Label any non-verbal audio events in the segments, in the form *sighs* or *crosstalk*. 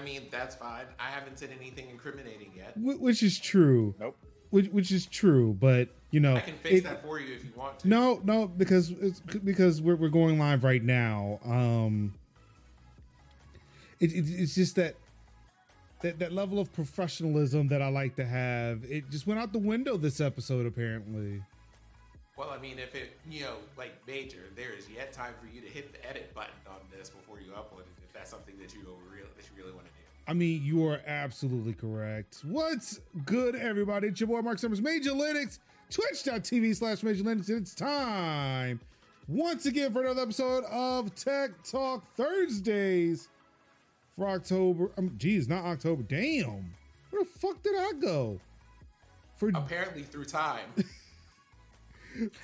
I mean, that's fine. I haven't said anything incriminating yet. Wh- Which is true. Nope. Which which is true, but you know, I can fix it- that for you if you want to. No, no, because it's because we're we're going live right now. Um, it, it it's just that that that level of professionalism that I like to have. It just went out the window this episode, apparently. Well, I mean, if it, you know, like major, there is yet time for you to hit the edit button on this before you upload it. If that's something that you really that you really want to do. I mean, you are absolutely correct. What's good, everybody? It's your boy Mark Summers, Major Linux, twitch.tv slash Major Linux. And it's time once again for another episode of Tech Talk Thursdays for October. Um, geez, not October. Damn. Where the fuck did I go? For, Apparently, through time. *laughs*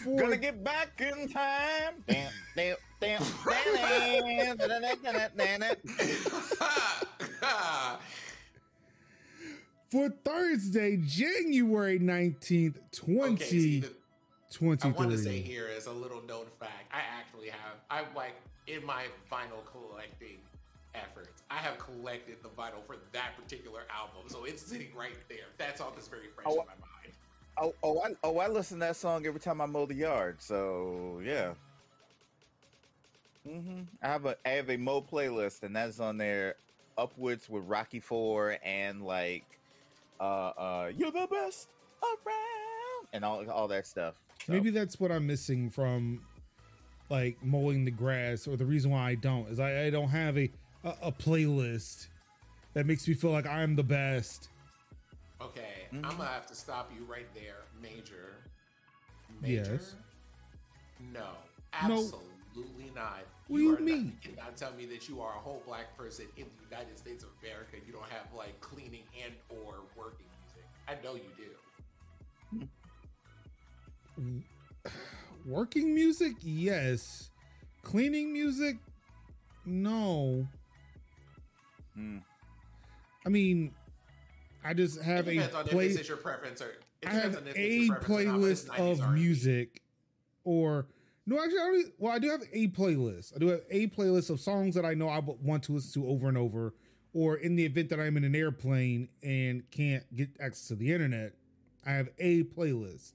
for Gonna get back in time. Damn, damn, damn, *laughs* damn, damn, damn, damn, damn. *laughs* for Thursday, January 19th, okay, see, the, I 2023. want to say here as a little known fact, I actually have, I like in my vinyl collecting efforts, I have collected the vinyl for that particular album, so it's sitting right there. That's all is very fresh Oh, in my mind. Oh, oh, I, oh, I listen to that song every time I mow the yard. So yeah. Mm-hmm. I have a I have a mow playlist, and that's on there, upwards with Rocky Four and like, uh, uh, you're the best around, and all all that stuff. So, Maybe that's what I'm missing from like mowing the grass, or the reason why I don't is I, I don't have a, a a playlist that makes me feel like I'm the best. Okay, Mhm. I'm gonna have to stop you right there, Major. Major? Yes. No, No. absolutely not. What do you are not- mean? you cannot tell me that you are a whole black person in the United States of America. You don't have like cleaning and or working music. I know you do. Working music, yes. Cleaning music, no. Mm. I mean, I just have it a depends on play. if this is your preference or. It I depends have on if a it's your preference or not, but it's playlist of music, or no, actually, I don't, e, well, I do have a playlist. I do have a playlist of songs that I know I want to listen to over and over, or in the event that I'm in an airplane and can't get access to the internet, I have a playlist.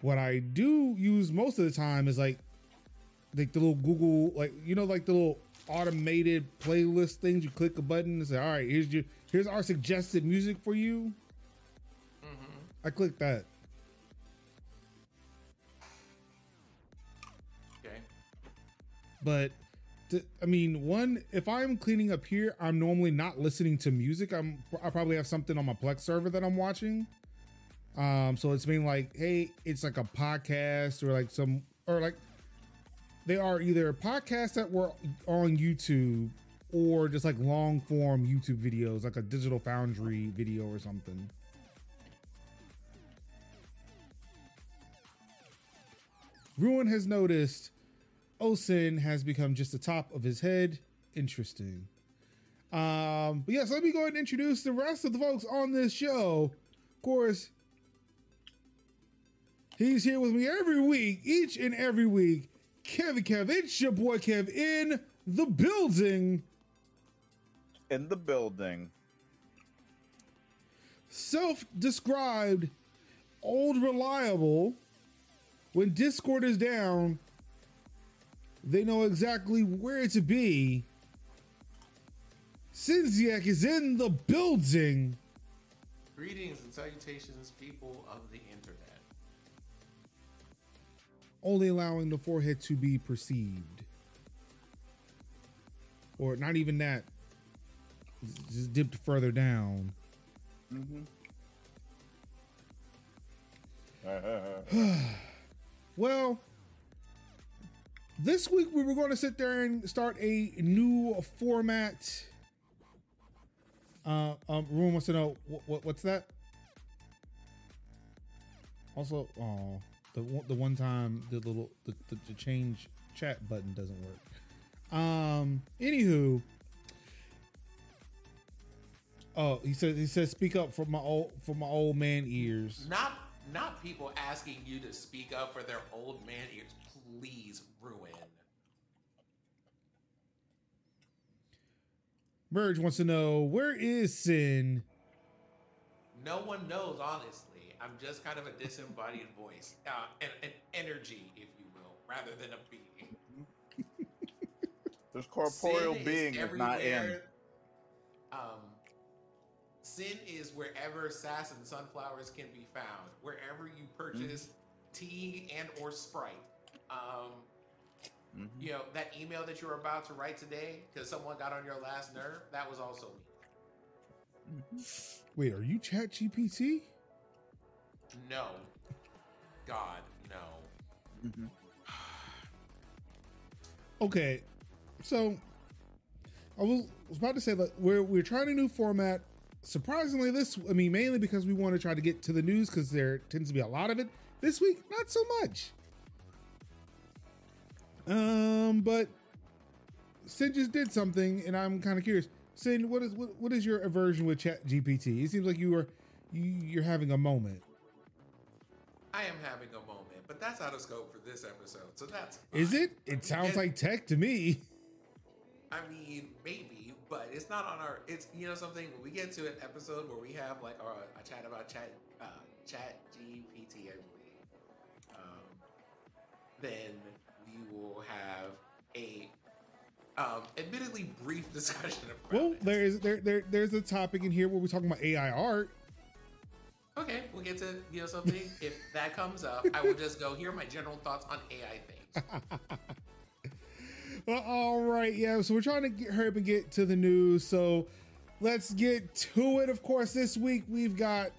What I do use most of the time is like, like the little Google, like you know, like the little automated playlist things. You click a button and say, "All right, here's your here's our suggested music for you." Mhm. I click that. But th- I mean, one, if I'm cleaning up here, I'm normally not listening to music. I'm I probably have something on my Plex server that I'm watching. Um, so it's being like, hey, it's like a podcast or like some or like they are either podcasts that were on YouTube or just like long form YouTube videos, like a digital foundry video or something. Ruin has noticed Osin has become just the top of his head. Interesting. Um, but yes, let me go ahead and introduce the rest of the folks on this show. Of course, he's here with me every week, each and every week. Kevin Kev, it's your boy Kev in the building. in the building. Self-described old reliable. When Discord is down, they know exactly where to be. Sinziak is in the building. Greetings and salutations, people of the internet. only allowing the forehead to be perceived. Or not even that, just dipped further down. Mm-hmm. *sighs* Well, this week we were going to sit there and start a new format. Uh, um, Ruin wants to know what, what what's that? Also, oh, the one- the one time the little the, the, the change chat button doesn't work. Um, anywho, oh, he says he says speak up for my old for my old man ears. Not not people asking you to speak up for their old man ears. Please ruin. Merge wants to know where is Sin? No one knows, honestly. I'm just kind of a disembodied *laughs* voice, uh, an, an energy, if you will, rather than a being. This corporeal Sin being is not in. Um, sin is wherever sass and sunflowers can be found. Wherever you purchase tea and or Sprite. Um, Mhm. you know that email that you were about to write today because someone got on your last nerve. That was also me. Wait, are you Chat GPT? No, God, no. Mhm. *sighs* Okay, so I was, was about to say that we're we're trying a new format. Surprisingly, this I mean mainly because we want to try to get to the news because there tends to be a lot of it. This week, not so much. Um, but Sin just did something, and I'm kind of curious. Sin, what is what, what is your aversion with Chat GPT? It seems like you were you, you're having a moment. I am having a moment, but that's out of scope for this episode. So that's Is it? It sounds like tech to me. I mean, maybe, but it's not on our. It's you know something. When we get to an episode where we have like our a chat about chat uh, chat GPT, I believe, um, then we will have a um, admittedly brief *laughs* discussion about Well, it. there is there, there there's a topic in here where we're talking about AI art. Okay, we'll get to you know something. *laughs* if that comes up, I will just go. Here are my general thoughts on AI things. *laughs* Well, all right, yeah. So we're trying to get, hurry up and get to the news. So let's get to it. Of course, this week we've got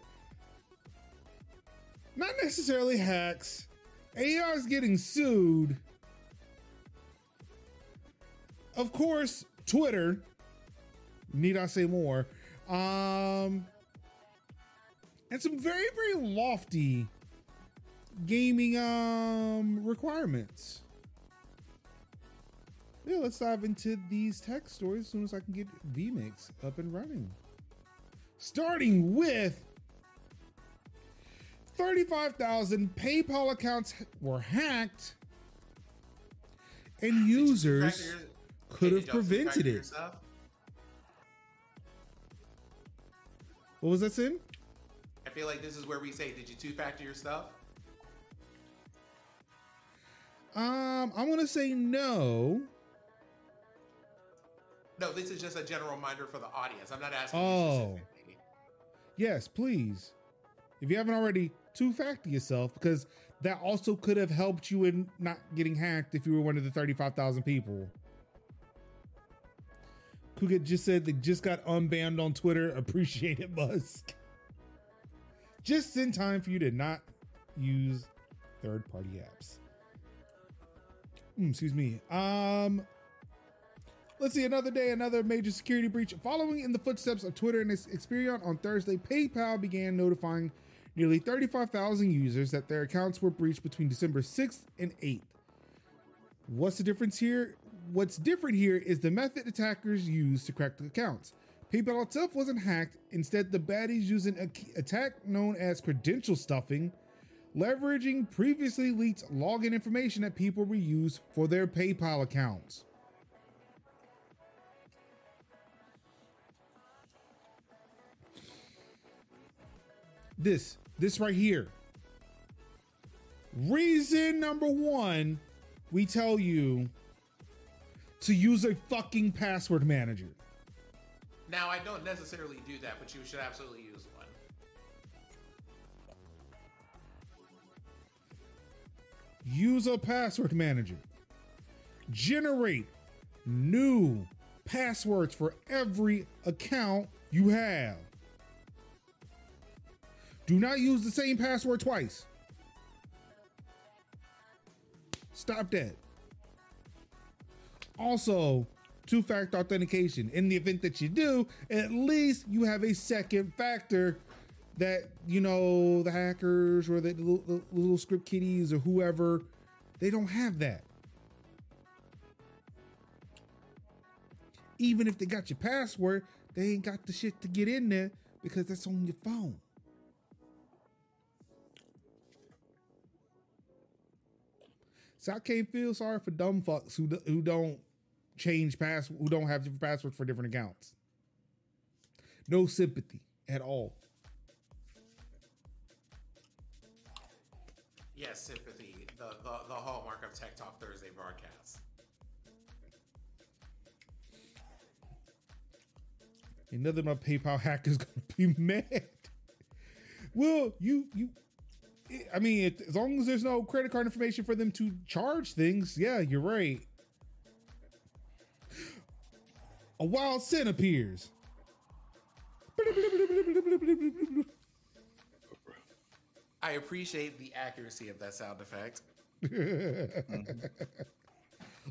not necessarily hacks. AI is getting sued. Of course, Twitter. Need I say more? Um, and some very very lofty gaming um requirements. Yeah, let's dive into these tech stories as soon as I can get VMix up and running. Starting with 35,000 PayPal accounts were hacked, and users could have prevented it. What was that, Sin? I feel like this is where we say, "Did you two factor your stuff?" Um, I'm gonna say no. No, this is just a general reminder for the audience. I'm not asking Oh. Yes, please. If you haven't already, two factor yourself because that also could have helped you in not getting hacked if you were one of the 35,000 people. Kuga just said they just got unbanned on Twitter. *laughs* Appreciate it, Musk. Just in time for you to not use third party apps. Mm, excuse me. Um, Let's see, another day, another major security breach. Following in the footsteps of Twitter and its Experian on Thursday, PayPal began notifying nearly 35,000 users that their accounts were breached between December 6th and 8th. What's the difference here? What's different here is the method attackers used to crack the accounts. PayPal itself wasn't hacked. Instead, the baddies used an attack known as credential stuffing, leveraging previously leaked login information that people reused for their PayPal accounts. this this right here reason number one we tell you to use a fucking password manager. Now, I don't necessarily do that, but you should absolutely use one. use a password manager. Generate new passwords for every account you have. Do not use the same password twice. Stop that also two-factor authentication. In the event that you do at least you have a second factor that you know the hackers or the little, the little script kiddies or whoever they don't have that. Even if they got your password they ain't got the shit to get in there because that's on your phone so i can't feel sorry for dumb fucks who, who don't change pass who don't have different passwords for different accounts no sympathy at all. Yes, sympathy. The, the the hallmark of Tech Talk Thursday broadcast. Another of my PayPal *laughs* hack is gonna be mad. Well, you you I mean, it, as long as there's no credit card information for them to charge things, yeah, you're right. A wild scent appears. I appreciate the accuracy of that sound effect. *laughs*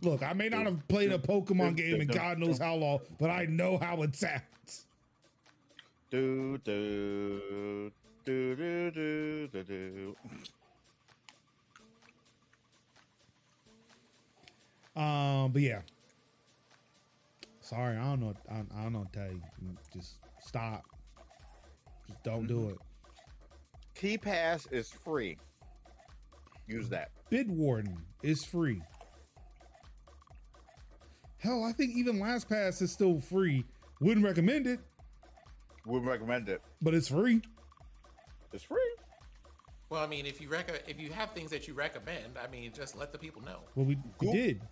Look, I may not have played a Pokemon game in God knows how long, but I know how it sounds. Do do do do do do do. Um, but yeah. Sorry, I don't know. I, I don't know. what to Tell you, just stop. Just don't do it. KeePass is free. Use that. Bitwarden is free. Hell, I think even LastPass is still free. Wouldn't recommend it, Wouldn't recommend it. but it's free. It's free. Well, I mean, if you rec- if you have things that you recommend, I mean, just let the people know. Well, we, we did.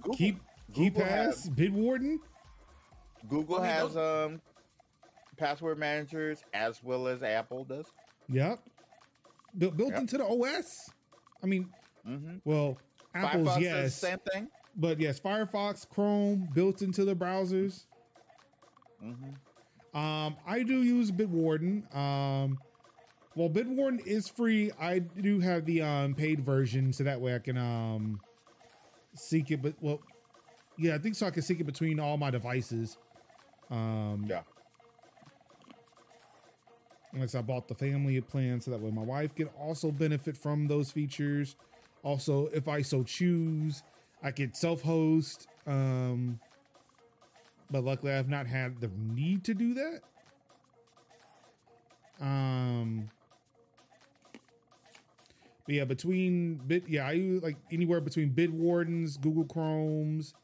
Google, Keep Keep Google Pass, has, Bitwarden. Google I mean, has don't- um password managers as well as Apple does. Yep. Built, built Yep. into the OS. I mean, Mm-hmm. well, Apple's Firefox yes, the same thing. but yes, Firefox, Chrome built into the browsers. Mm-hmm. Um, I do use Bitwarden. Um, well, Bitwarden is free. I do have the um paid version, so that way I can um seek it. But well, yeah, I think so. I can seek it between all my devices. Um, Yeah. Unless I bought the family plan, so that way my wife can also benefit from those features. Also, if I so choose, I could self-host. Um, but luckily, I've not had the need to do that. Um, but yeah, between bit, yeah, I use like anywhere between Bitwardens, Google Chromes,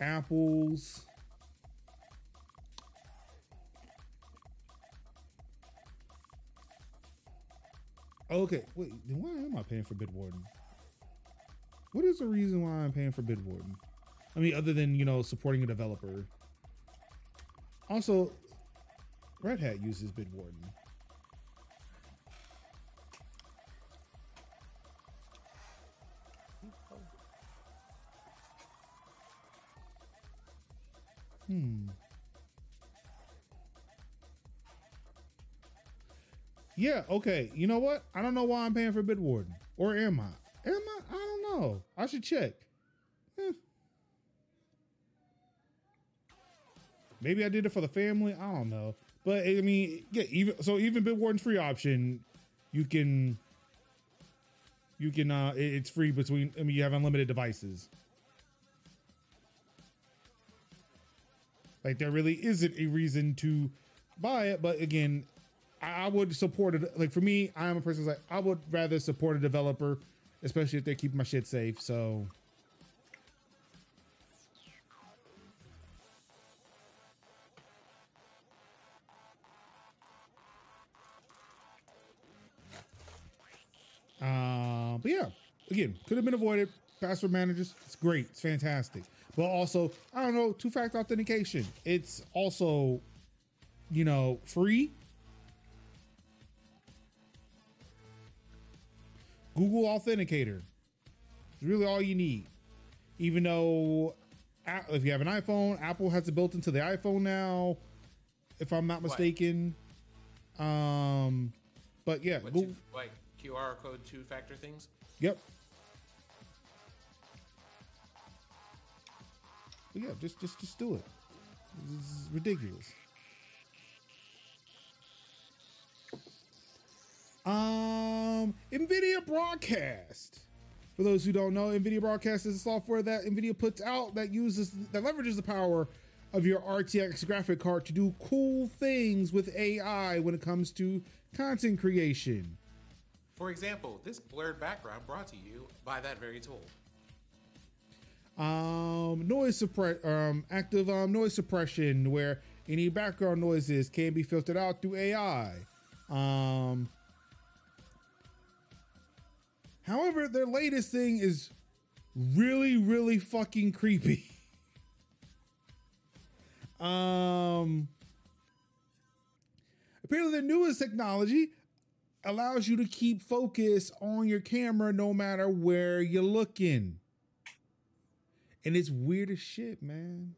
Apples. Oh, okay, wait, then why am I paying for Bitwarden? What is the reason why I'm paying for Bitwarden? I mean, other than, you know, supporting a developer. Also, Red Hat uses Bitwarden. Hmm. Yeah, okay. You know what? I don't know why I'm paying for Bitwarden. Or am I? Am I? I don't know. I should check. Eh. Maybe I did it for the family. I don't know. But I mean, yeah, even so even Bitwarden's free option, you can you can uh it's free between I mean you have unlimited devices. Like there really isn't a reason to buy it, but again, I I would support it. Like for me, I'm a person like I would rather support a developer, especially if they keep my shit safe. So Uh, but yeah, again, could have been avoided. Password managers, it's great, it's fantastic. But also, I don't know, two factor authentication. It's also, you know, free. Google Authenticator. It's really all you need. Even though if you have an iPhone, Apple has it built into the iPhone now, if I'm not What? mistaken. Um, but yeah, What Google, two, like QR code two factor things? Yep. But yeah, just just just do it. This is ridiculous. Um, NVIDIA Broadcast. For those who don't know, NVIDIA Broadcast is a software that NVIDIA puts out that uses that leverages the power of your RTX graphic card to do cool things with AI when it comes to content creation. For example, this blurred background brought to you by that very tool. Um noise suppress um active um noise suppression where Any background noises can be filtered out through AI. Um, however, their latest thing is really, really fucking creepy. *laughs* um, apparently, the newest technology allows you to keep focus on your camera no matter where you're looking. And it's weird as shit, man.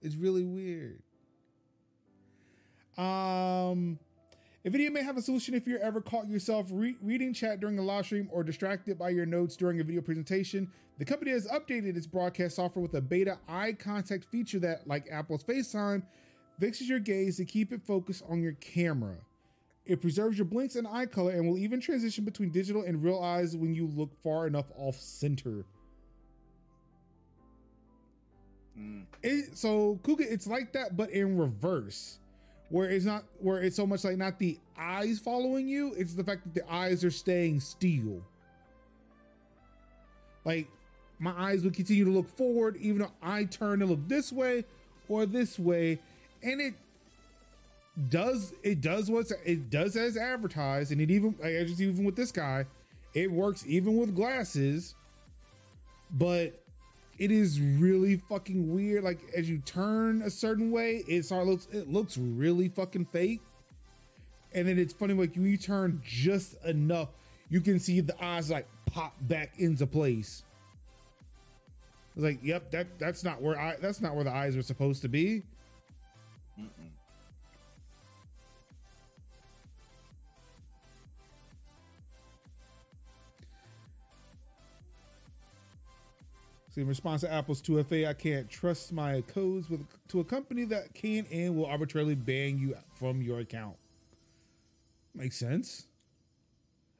It's really weird. Um, Nvidia may have a solution if you're ever caught yourself re- reading chat during a live stream or distracted by your notes during a video presentation. The company has updated its broadcast software with a beta eye contact feature that, like Apple's FaceTime, fixes your gaze to keep it focused on your camera. It preserves your blinks and eye color and will even transition between digital and real eyes when you look far enough off center. It, so Kuga, it's like that, but in reverse, where it's not where it's so much like not the eyes following you, it's the fact that the eyes are staying still. Like my eyes would continue to look forward, even though I turn to look this way or this way, and it does it does what's it does as advertised, and it even just even with this guy, it works even with glasses, but it is really fucking weird. Like as you turn a certain way, it sort of looks it looks really fucking fake. And then it's funny like when you turn just enough, you can see the eyes like pop back into place. It's like, yep, that that's not where I that's not where the eyes are supposed to be. So in response to Apple's 2FA, I can't trust my codes with to a company that can and will arbitrarily ban you from your account. Makes sense.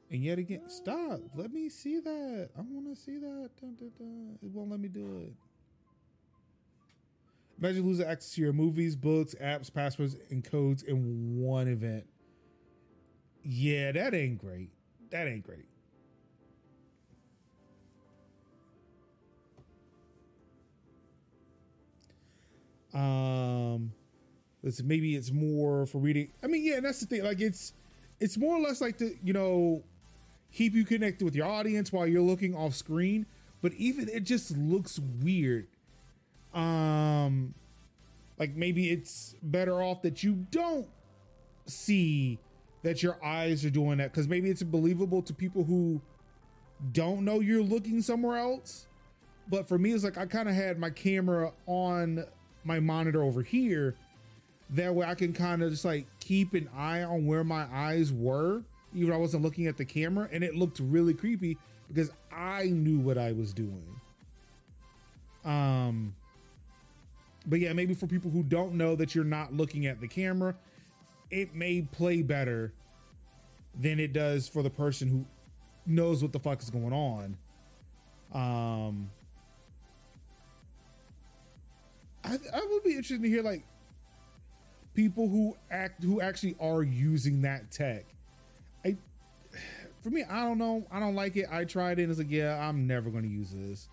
And yet again, stop. Let me see that. I want to see that. Dun, dun, dun. It won't let me do it. Imagine losing access to your movies, books, apps, passwords, and codes in one event. Yeah, that ain't great. That ain't great. Um let's maybe it's more for reading i mean yeah that's the thing like it's it's more or less like to you know keep you connected with your audience while you're looking off screen but even it just looks weird. Um like maybe it's better off that you don't see that your eyes are doing that because maybe it's believable to people who don't know you're looking somewhere else. But for me it's like i kind of had my camera on my monitor over here. That way I can kind of just like keep an eye on where my eyes were, even I wasn't looking at the camera. And it looked really creepy because I knew what I was doing. Um, but yeah, maybe for people who don't know that you're not looking at the camera, it may play better than it does for the person who knows what the fuck is going on. Um, I, I would be interested to hear like people who act who actually are using that tech. I for me, I don't know. I don't like it. I tried it and it's like, yeah, I'm never to use this.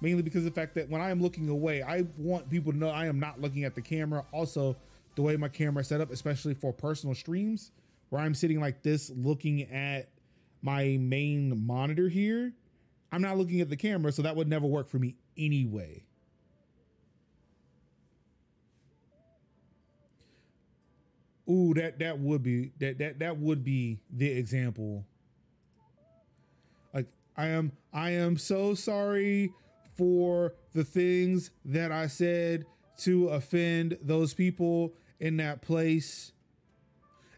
Mainly because the fact that when I am looking away, I want people to know I am not looking at the camera. Also, the way my camera is set up, especially for personal streams, where I'm sitting like this looking at my main monitor here, I'm not looking at the camera, so that would never work for me anyway. Ooh, that that would be that that that would be the example. Like I am I am so sorry for the things that I said to offend those people in that place.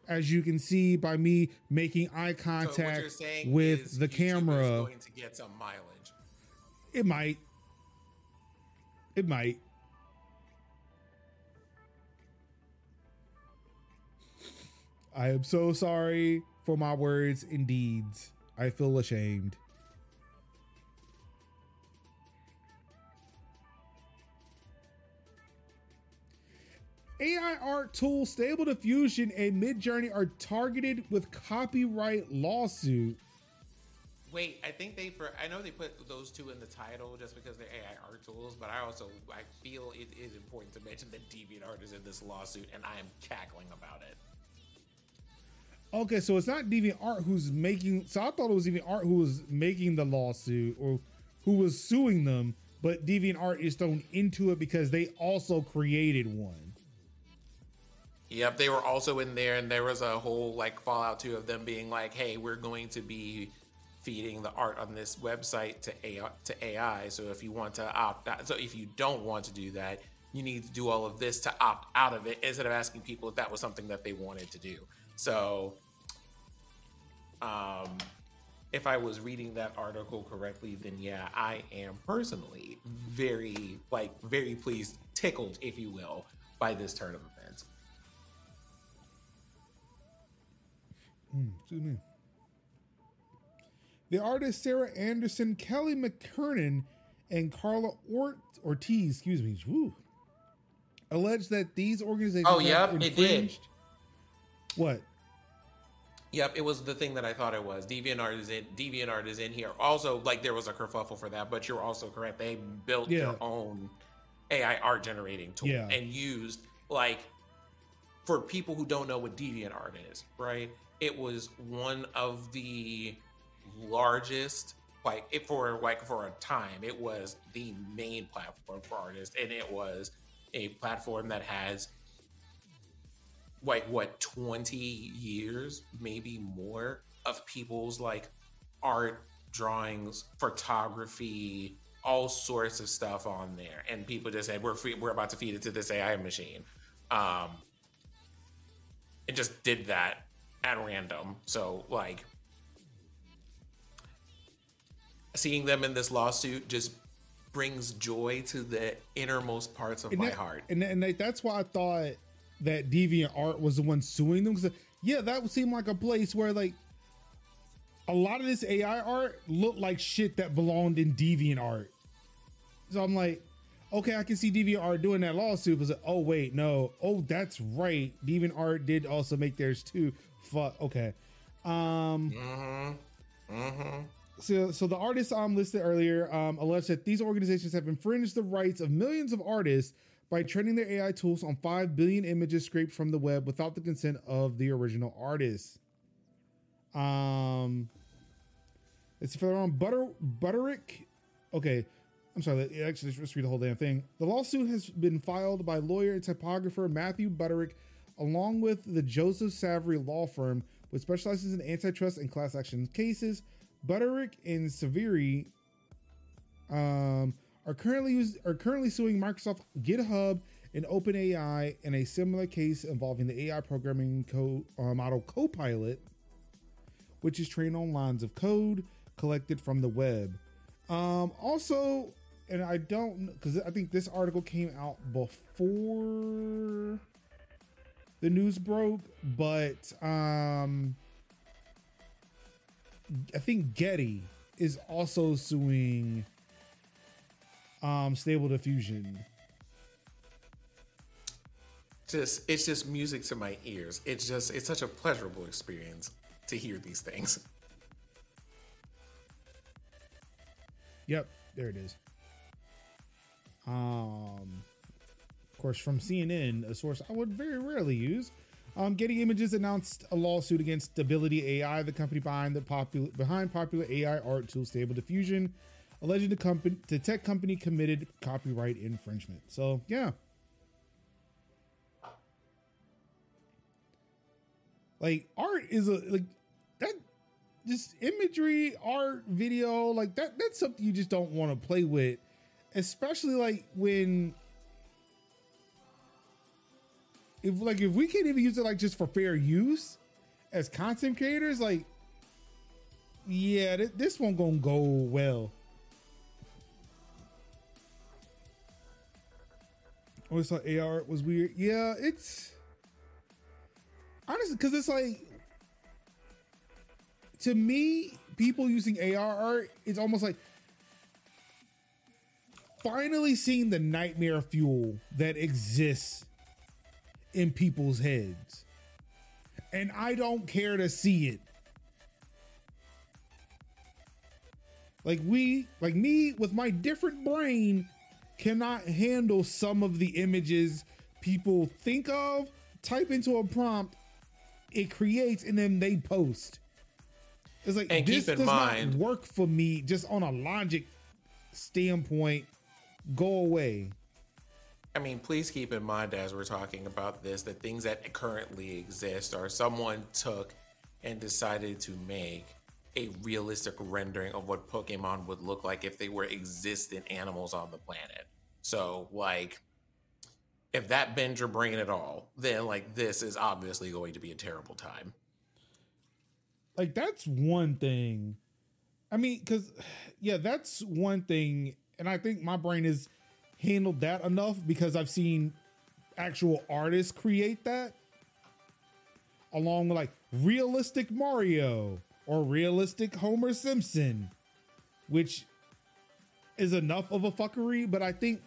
As you can see by me making eye So contact saying with the camera, going to get some mileage. it might. It might. I am so sorry for my words and deeds. I feel ashamed. AI art tool Stable Diffusion and Midjourney are targeted with copyright lawsuit. Wait, I think they for I know they put those two in the title just because they're AI art tools, but I also I feel it is important to mention that DeviantArt is in this lawsuit, and I am cackling about it. Okay, so it's not DeviantArt who's making. So I thought it was DeviantArt who was making the lawsuit or who was suing them, but DeviantArt is thrown into it because they also created one. Yep, they were also in there, and there was a whole like Fallout 2 of them being like, "Hey, we're going to be feeding the art on this website to AI, to AI. So if you want to opt out, so if you don't want to do that, you need to do all of this to opt out of it instead of asking people if that was something that they wanted to do. So, um, if I was reading that article correctly, then yeah, I am personally very like very pleased, tickled, if you will, by this turn of events. Mm, excuse me. The artists Sarah Anderson, Kelly McKernan, and Karla Ort- Ortiz, excuse me, woo, alleged that these organizations. Oh, yep, it did. infringed- What? Yep, it was the thing that I thought it was. DeviantArt is in DeviantArt is in here. Also, like there was a kerfuffle for that, but you're also correct. They built Yeah. their own AI art generating tool Yeah. and used like for people who don't know what DeviantArt is, right? It was one of the largest like it for like for a time it was the main platform for artists and it was a platform that has like what 20 years maybe more of people's like art drawings photography all sorts of stuff on there. And people just said we're fe- we're about to feed it to this ai machine. Um it just did that at random. So like seeing them in this lawsuit just brings joy to the innermost parts of And my that- heart. And, and that's why I thought that Deviant Art was the one suing them. Because yeah, that would seem like a place where like a lot of this AI art looked like shit that belonged in Deviant Art. So I'm like, okay, I can see DeviantArt doing that lawsuit. But like, oh wait, no, oh that's right, DeviantArt did also make theirs too. Fuck, okay. Um, mm-hmm mm-hmm so, so the artists um, listed earlier um, allege that these organizations have infringed the rights of millions of artists by training their AI tools on 5 billion images scraped from the web without the consent of the original artists. Um, it's for on Butter Butterick. Okay, I'm sorry. Actually, let's read the whole damn thing. The lawsuit has been filed by lawyer and typographer Matthew Butterick, along with the Joseph Saveri law firm, which specializes in antitrust and class action cases. Butterick and Saveri um, are currently used, are currently suing Microsoft, GitHub, and OpenAI in a similar case involving the AI programming co- uh, model Copilot, which is trained on lines of code collected from the web. Um, also, and I don't because I think this article came out before the news broke, but um, I think Getty is also suing um Stable Diffusion. just it's just music to my ears it's just it's such a pleasurable experience to hear these things Yep, there it is. Um, of course, from CNN, a source I would very rarely use. Um, Getty Images announced a lawsuit against Stability AI, the company behind the popular behind popular AI art tool Stable Diffusion, alleging the company the tech company committed copyright infringement. So yeah. Like art is a like that just imagery, art, video, like that that's something you just don't want to play with. Especially like when if like if we can't even use it like just for fair use as content creators, like yeah, th- this one gonna go well. Always thought AR was weird. Yeah, it's honestly because it's like to me, people using AR art is almost like finally seeing the nightmare fuel that exists in people's heads. And I don't care to see it. Like we, like me with my different brain cannot handle some of the images people think of, type into a prompt, it creates, and then they post. It's like And this keep in does mind- not work for me just on a logic standpoint. Go away. I mean, please keep in mind as we're talking about this that things that currently exist are someone took and decided to make a realistic rendering of what Pokemon would look like if they were existent animals on the planet. So, like, if that bends your brain at all, then like this is obviously going to be a terrible time. like that's one thing i mean because yeah that's one thing and i think my brain has handled that enough because i've seen actual artists create that along with like realistic mario or realistic homer simpson which is enough of a fuckery but i think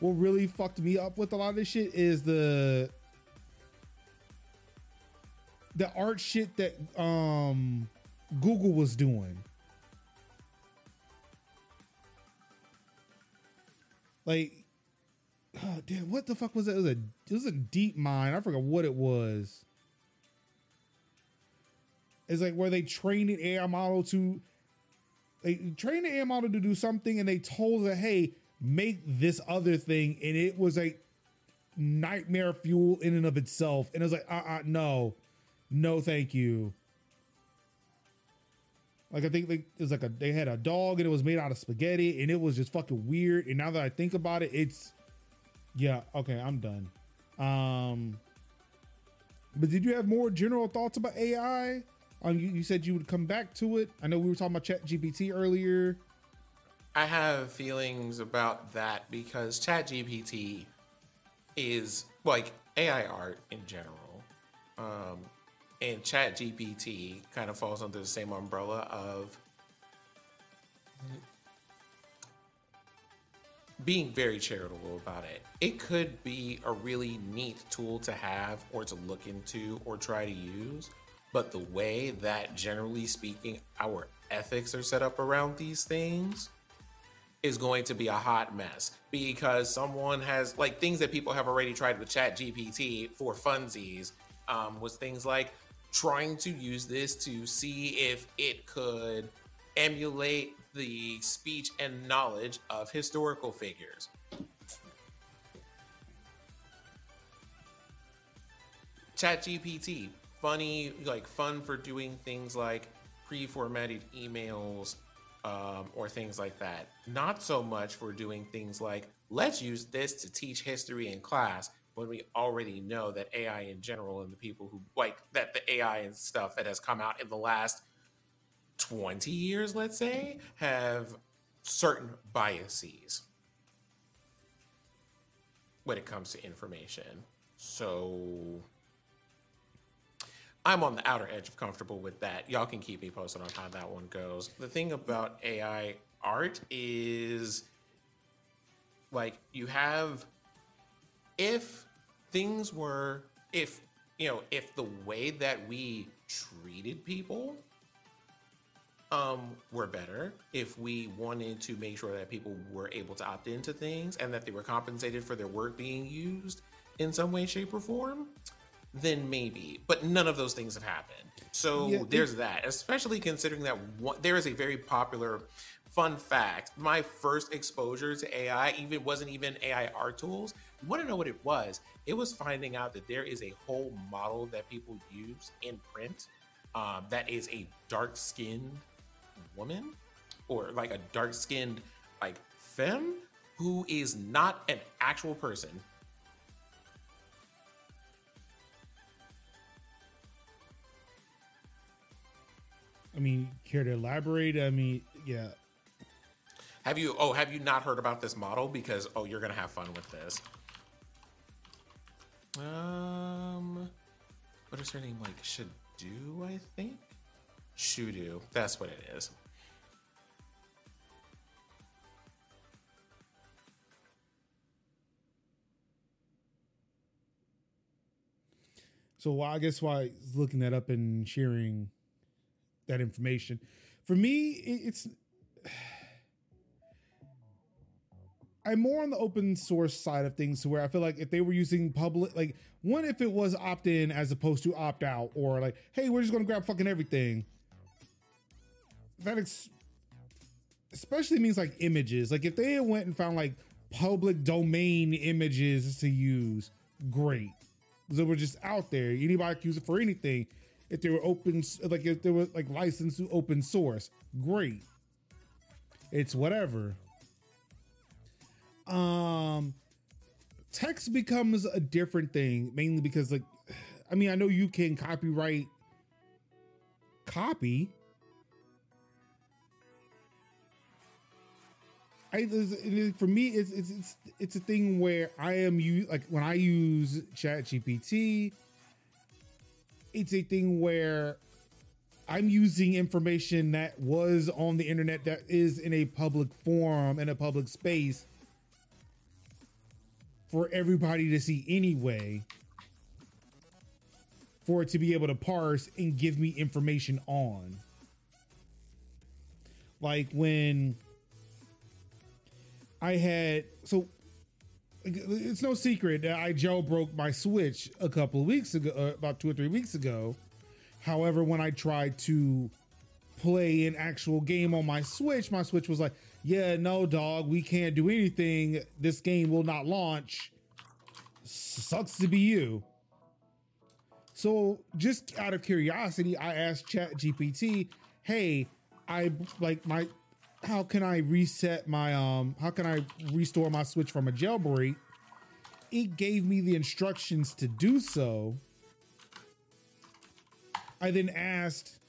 what really fucked me up with a lot of this shit is the the art shit that um Google was doing. Like, oh, *sighs* damn, what the fuck was that? It was a it was a deep mind. I forgot what it was. It's like where they trained an AI model to they trained the AI model to do something and they told it, hey, make this other thing, and it was like nightmare fuel in and of itself. And it was like, uh uh no, no, thank you. Like I think it was like a they had a dog and it was made out of spaghetti and it was just fucking weird. And now that I think about it, it's yeah, okay, I'm done. Um but did you have more general thoughts about AI? Um you, you said you would come back to it. I know we were talking about Chat GPT earlier. I have feelings about that because ChatGPT is like AI art in general. Um, and ChatGPT kind of falls under the same umbrella of being very charitable about it. It could be a really neat tool to have or to look into or try to use, but the way that generally speaking our ethics are set up around these things is going to be a hot mess. Because someone has like things that people have already tried with chat gpt for funsies um, was things like trying to use this to see if it could emulate the speech and knowledge of historical figures. Chat gpt funny like fun for doing things like pre-formatted emails um, or things like that. Not so much for doing things like, let's use this to teach history in class when we already know that AI in general and the people who like that the AI and stuff that has come out in the last 20 years, let's say, have certain biases when it comes to information. So I'm on the outer edge of comfortable with that. Y'all can keep me posted on how that one goes. The thing about AI art is like you have if things were if you know if the way that we treated people um were better if we wanted to make sure that people were able to opt into things and that they were compensated for their work being used in some way shape or form then maybe but none of those things have happened. So Yeah, it- there's that especially considering that one, there is a very popular fun fact my first exposure to ai even wasn't even ai art tools. You want to know what it was? It was finding out that there is a whole model that people use in print um, that is a dark skinned woman or like a dark skinned like femme who is not an actual person I mean, care to elaborate? I mean, yeah. Have you? Oh, have you not heard about this model? Because oh, you're gonna have fun with this. Um, what is her name? Like Shadu, I think. Shudu. That's what it is. So I guess why looking that up and sharing that information. For me, it's *sighs* I'm more on the open source side of things to where I feel like if they were using public, like one, if it was opt in as opposed to opt out, or like, hey, we're just gonna grab fucking everything. That ex- especially means like images. Like if they went and found like public domain images to use, great. They were just out there. Anybody can use it for anything. If they were open, like if they were like licensed to open source, great. It's whatever. Um, text becomes a different thing, mainly because like, I mean, I know you can copyright copy. I for me, it's it's it's it's a thing where I am you like when I use Chat GPT. It's a thing where I'm using information that was on the internet that is in a public forum in a public space for everybody to see anyway for it to be able to parse and give me information on. Like when I had so it's no secret that I jailbroke my Switch a couple of weeks ago, uh, about two or three weeks ago. However, when I tried to play an actual game on my Switch, my Switch was like, "Yeah, no, dog, we can't do anything. This game will not launch. Sucks to be you." So, just out of curiosity, I asked Chat GPT, "Hey, I like my how can I reset my um how can I restore my switch from a jailbreak? It gave me the instructions to do so. I then asked,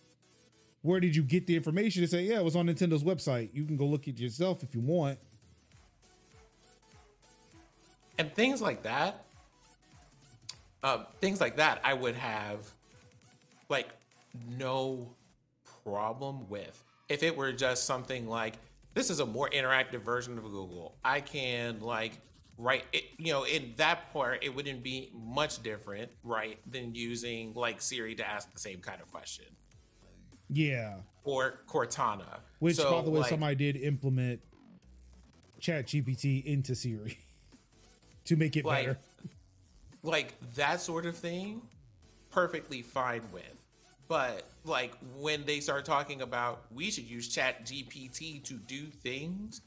where did you get the information? To say, yeah, it was on Nintendo's website. You can go look at yourself if you want. And things like that, uh, things like that, I would have like no problem with if it were just something like this is a more interactive version of Google, I can like write it, you know, in that part, it wouldn't be much different, right, than using like Siri to ask the same kind of question. Yeah. Or Cortana. Which, so, by the way, like, somebody did implement Chat GPT into Siri *laughs* to make it like, better. Like that sort of thing, perfectly fine with. But like when they start talking about we should use chat gpt to do things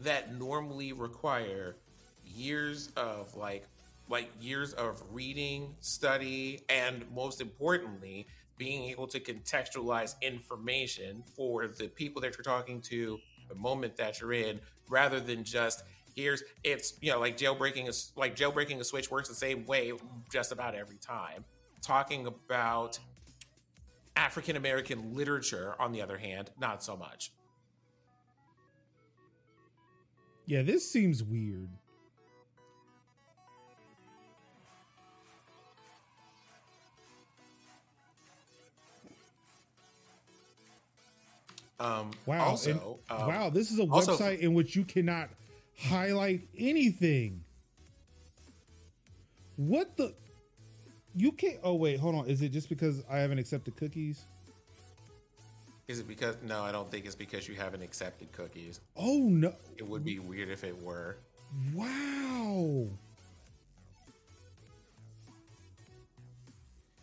that normally require years of like like years of reading study and most importantly being able to contextualize information for the people that you're talking to the moment that you're in rather than just here's it's you know like jailbreaking is like jailbreaking a switch works the same way just about every time. Talking about African American literature, on the other hand, not so much. Yeah, this seems weird. Um, wow! Also, and, um, wow, this is a also, website in which you cannot highlight anything. What the? You can't. Oh wait, hold on. Is it just because I haven't accepted cookies? Is it because? No, I don't think it's because you haven't accepted cookies. Oh no! It would be weird if it were. Wow.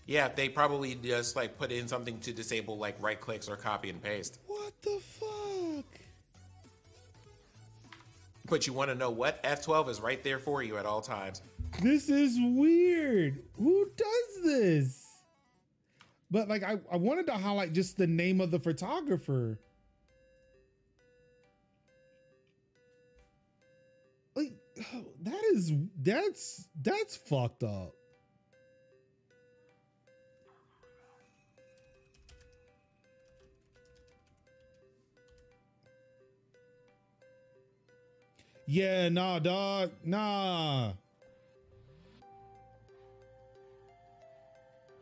Yeah, they probably just like put in something to disable like right clicks or copy and paste. What the fuck? But you want to know what? F12 is right there for you at all times. This is weird. Who does this? But like I, I wanted to highlight just the name of the photographer. Like oh, that is that's that's fucked up. Yeah, nah, dog. Nah.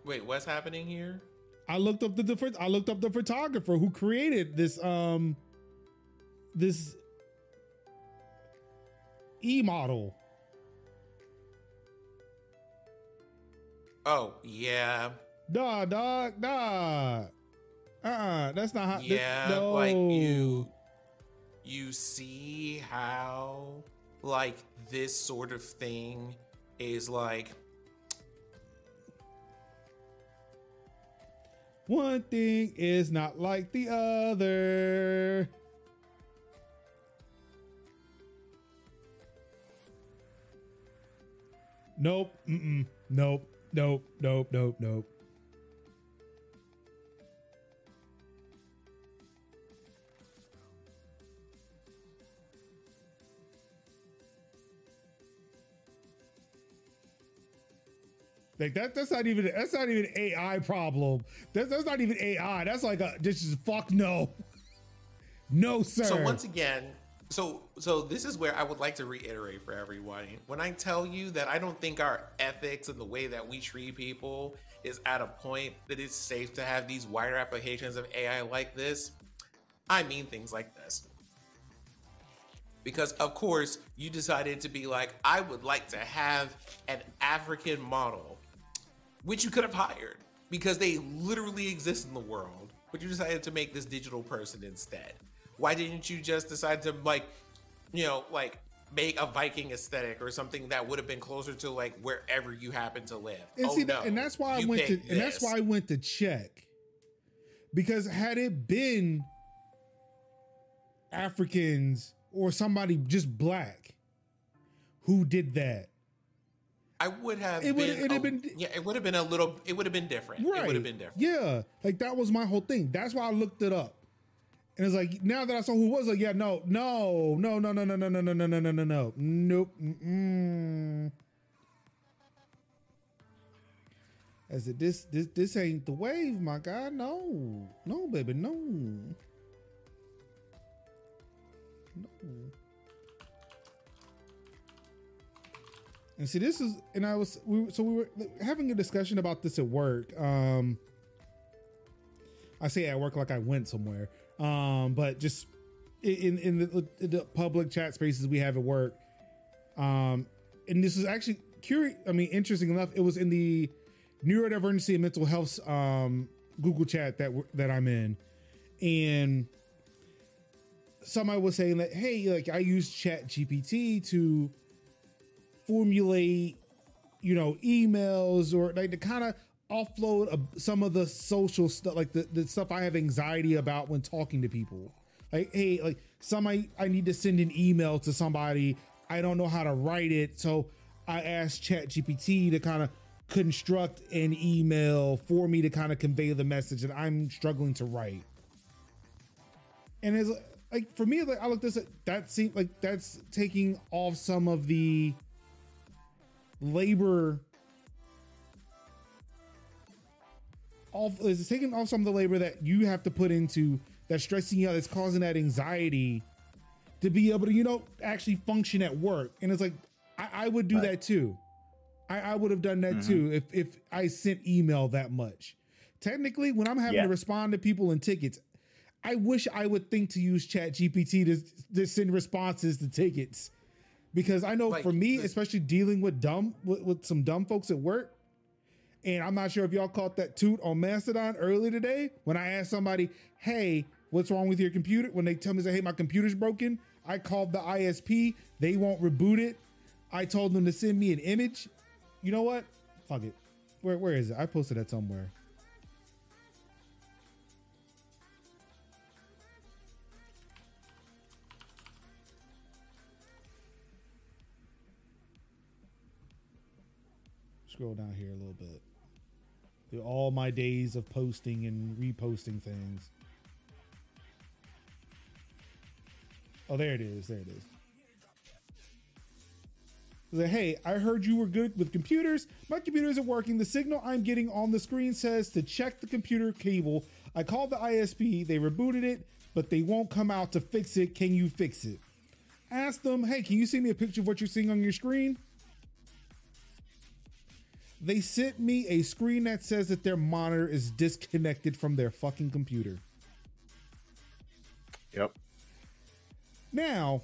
Wait, what's happening here? I looked up the. I looked up the photographer who created this um this e model. Oh yeah. Nah, dog, nah. Uh, uh that's not how. Yeah, this, no. like you, you see how like this sort of thing is like One thing is not like the other. Nope. Mm-mm. Nope. Nope. Nope. Nope. Nope. Like that that's not even that's not even AI problem. That's that's not even AI. That's like a this is fuck no. *laughs* No sir. So once again, so so this is where I would like to reiterate for everyone. When I tell you that I don't think our ethics and the way that we treat people is at a point that it's safe to have these wider applications of AI like this, I mean things like this. Because of course, you decided to be like, I would like to have an African model which you could have hired because they literally exist in the world, but you decided to make this digital person instead. Why didn't you just decide to like, you know, like make a Viking aesthetic or something that would have been closer to like wherever you happen to live? And oh, see, no, and that's why I went to picked and that's why I went to check. Because had it been Africans or somebody just black who did that, I would have. It would- it'd have been- Yeah, it would have been a little. It would have been different. It right? would have been different. Yeah, like that was my whole thing. That's why I looked it up. And it's like now that I saw who was, like yeah, no, no, no, no, no, no, no, no, no, no, no, no, no, no, nope. Mm-mm. I said this, this, this ain't the wave, my guy. No, no, baby, no, no. And see, this is, and I was, we so we were having a discussion about this at work. Um, I say at work like I went somewhere, um, but just in in the, in the public chat spaces we have at work. Um, and this is actually curious. I mean, interesting enough, it was in the neurodivergency and mental health um, Google chat that that I'm in, and somebody was saying that hey, like I use Chat GPT to formulate, you know, emails or like to kind of offload a, some of the social stuff, like the, the stuff I have anxiety about when talking to people. Like, hey, like somebody, I need to send an email to somebody. I don't know how to write it. So I asked Chat GPT to kind of construct an email for me to kind of convey the message that I'm struggling to write. And it's like, for me, like I looked this at this, that seemed like that's taking off some of the labor off is taking off some of the labor that you have to put into that's stressing you out that's causing that anxiety to be able to you know actually function at work and it's like i, I would do Right. that too i, I would have done that Mhm. too if if i sent email that much technically when i'm having Yeah. to respond to people in tickets i wish i would think to use chat gpt to, to send responses to tickets because i know Like, for me especially dealing with dumb with, with some dumb folks at work and I'm not sure if y'all caught that toot on Mastodon earlier today when I asked somebody, hey, what's wrong with your computer? When they tell me, say, hey, my computer's broken, I called the ISP. They won't reboot it. I told them to send me an image. You know what? Fuck it. Where, where is it? I posted that somewhere. Scroll down here a little bit. Through all my days of posting and reposting things. Oh, there it is. There it is. Said, hey, I heard you were good with computers. My computer isn't working. The signal I'm getting on the screen says to check the computer cable. I called the ISP. They rebooted it, but they won't come out to fix it. Can you fix it? Ask them, hey, can you send me a picture of what you're seeing on your screen? They sent me a screen that says that their monitor is disconnected from their fucking computer. Yep. Now,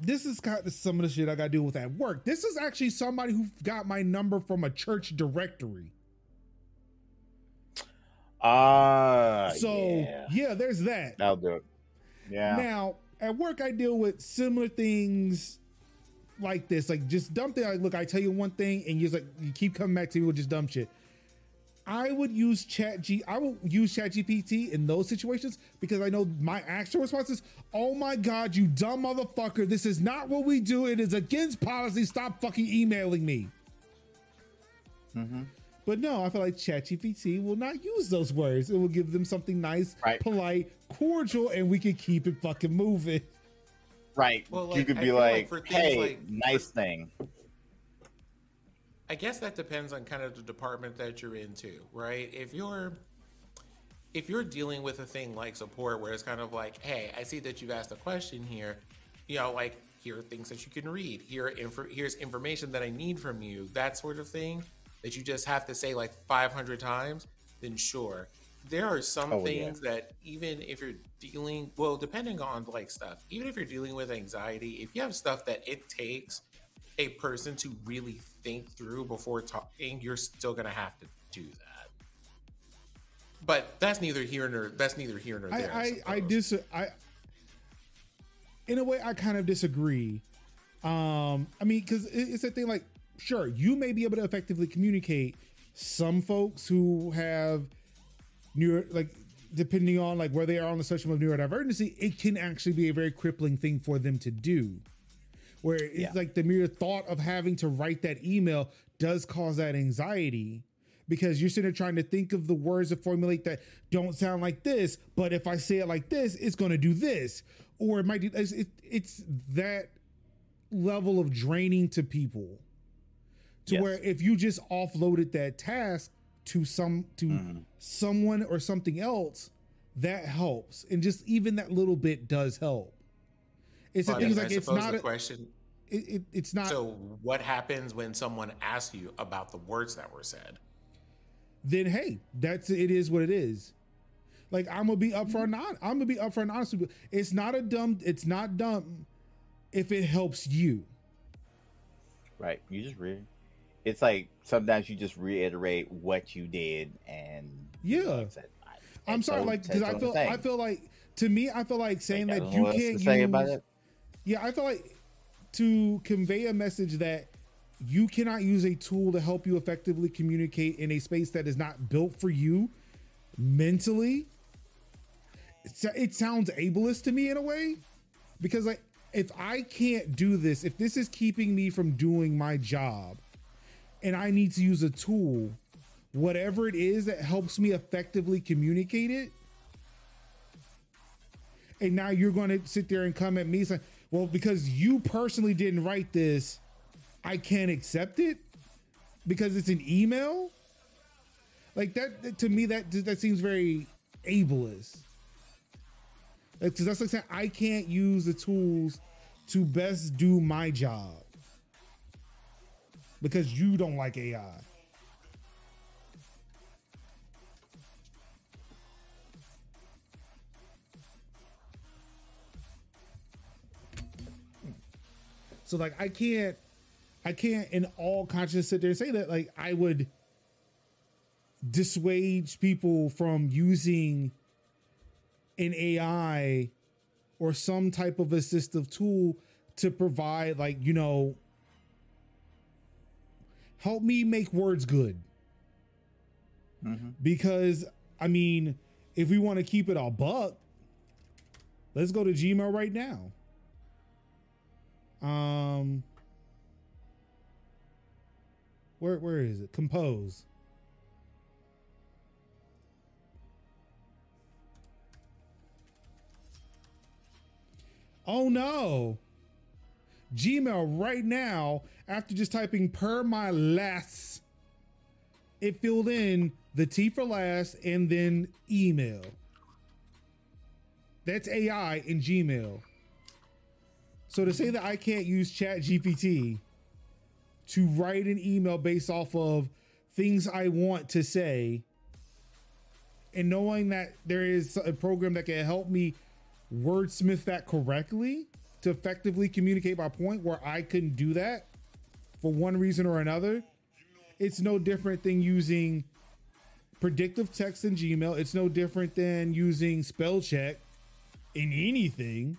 this is kind of some of the shit I got to deal with at work. This is actually somebody who got my number from a church directory. Ah, so yeah. yeah. there's that. That'll do it. Yeah. Now, at work I deal with similar things like this, like just dumb thing. Like, look, I tell you one thing, and you're like, you keep coming back to me with just dumb shit. I would use Chat G. I will use Chat GPT in those situations because I know my actual response is, "Oh my god, you dumb motherfucker! This is not what we do. It is against policy. Stop fucking emailing me." Mm-hmm. But no, I feel like ChatGPT will not use those words. It will give them something nice, Right. polite, cordial, and we can keep it fucking moving. Right. Well, you could be like like, for "Hey, like- nice thing." I guess that depends on kind of the department that you're into, right? If you're if you're dealing with a thing like support where it's kind of like, hey, I see that you've asked a question here, you know, like here are things that you can read. Here are inf- here's information that I need from you, that sort of thing that you just have to say like 500 times, then sure. There are some Oh, yeah. things that even if you're dealing, well, depending on like stuff, even if you're dealing with anxiety, if you have stuff that it takes a person to really think through before talking, you're still gonna have to do that. But that's neither here nor that's neither here nor I there. I, I suppose. dis I in a way I kind of disagree. Um, I mean, because it's a thing like, sure, you may be able to effectively communicate. Some folks who have neuro, like, depending on like where they are on the spectrum of neurodivergency, it can actually be a very crippling thing for them to do. Where it's Yeah. like the mere thought of having to write that email does cause that anxiety because you're sitting there trying to think of the words to formulate that don't sound like this, but if I say it like this, it's going to do this, or it might do. It's, it, it's that level of draining to people, to Yes. where if you just offloaded that task to some to Mhm. someone or something else, that helps, and just even that little bit does help. It's the But things I like it's not the a, question. it, it, it's not So what happens when someone asks you about the words that were said? then hey, that's it is what it is. Like I'm gonna be up for upfront on I'm gonna be upfront and honest with you. It's not a dumb it's not dumb if it helps you. Right. You just read. It's like sometimes you just reiterate what you did, and Yeah. I I'm sorry, like because I feel. I feel like to me, I feel like saying Like, that you know what else can't to say about use it. Yeah, I feel like to convey a message that you cannot use a tool to help you effectively communicate in a space that is not built for you mentally. It sounds ableist to me in a way because like if I can't do this, if this is keeping me from doing my job and I need to use a tool, whatever it is that helps me effectively communicate it, and now you're going to sit there and come at me saying, "Well, because you personally didn't write this, I can't accept it because it's an email." Like that to me that that seems very ableist. Because that's like saying I can't use the tools to best do my job because you don't like AI. So like I can't I can't in all conscience sit there and say that like I would dissuade people from using an AI or some type of assistive tool to provide like, you know, help me make words good. Mhm. Because I mean, if we want to keep it a buck, let's go to Gmail right now. Um where where is it? Compose. Oh no. Gmail right now, after just typing per my last, it filled in the T for last and then email. That's AI in Gmail. So to say that I can't use Chat GPT to write an email based off of things I want to say, and knowing that there is a program that can help me wordsmith that correctly to effectively communicate my point where I couldn't do that for one reason or another, it's no different than using predictive text in Gmail. It's no different than using spell check in anything.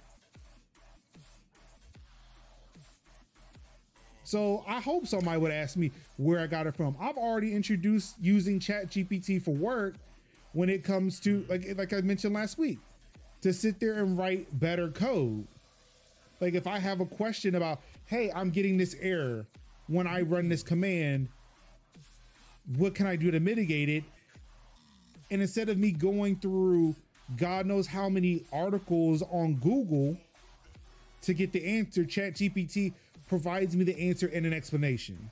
So I hope somebody would ask me where I got it from. I've already introduced using Chat GPT for work when it comes to like like I mentioned last week to sit there and write better code. Like if I have a question about, hey, I'm getting this error, when I run this command, what can I do to mitigate it? And instead of me going through God knows how many articles on Google to get the answer, Chat GPT provides me the answer and an explanation.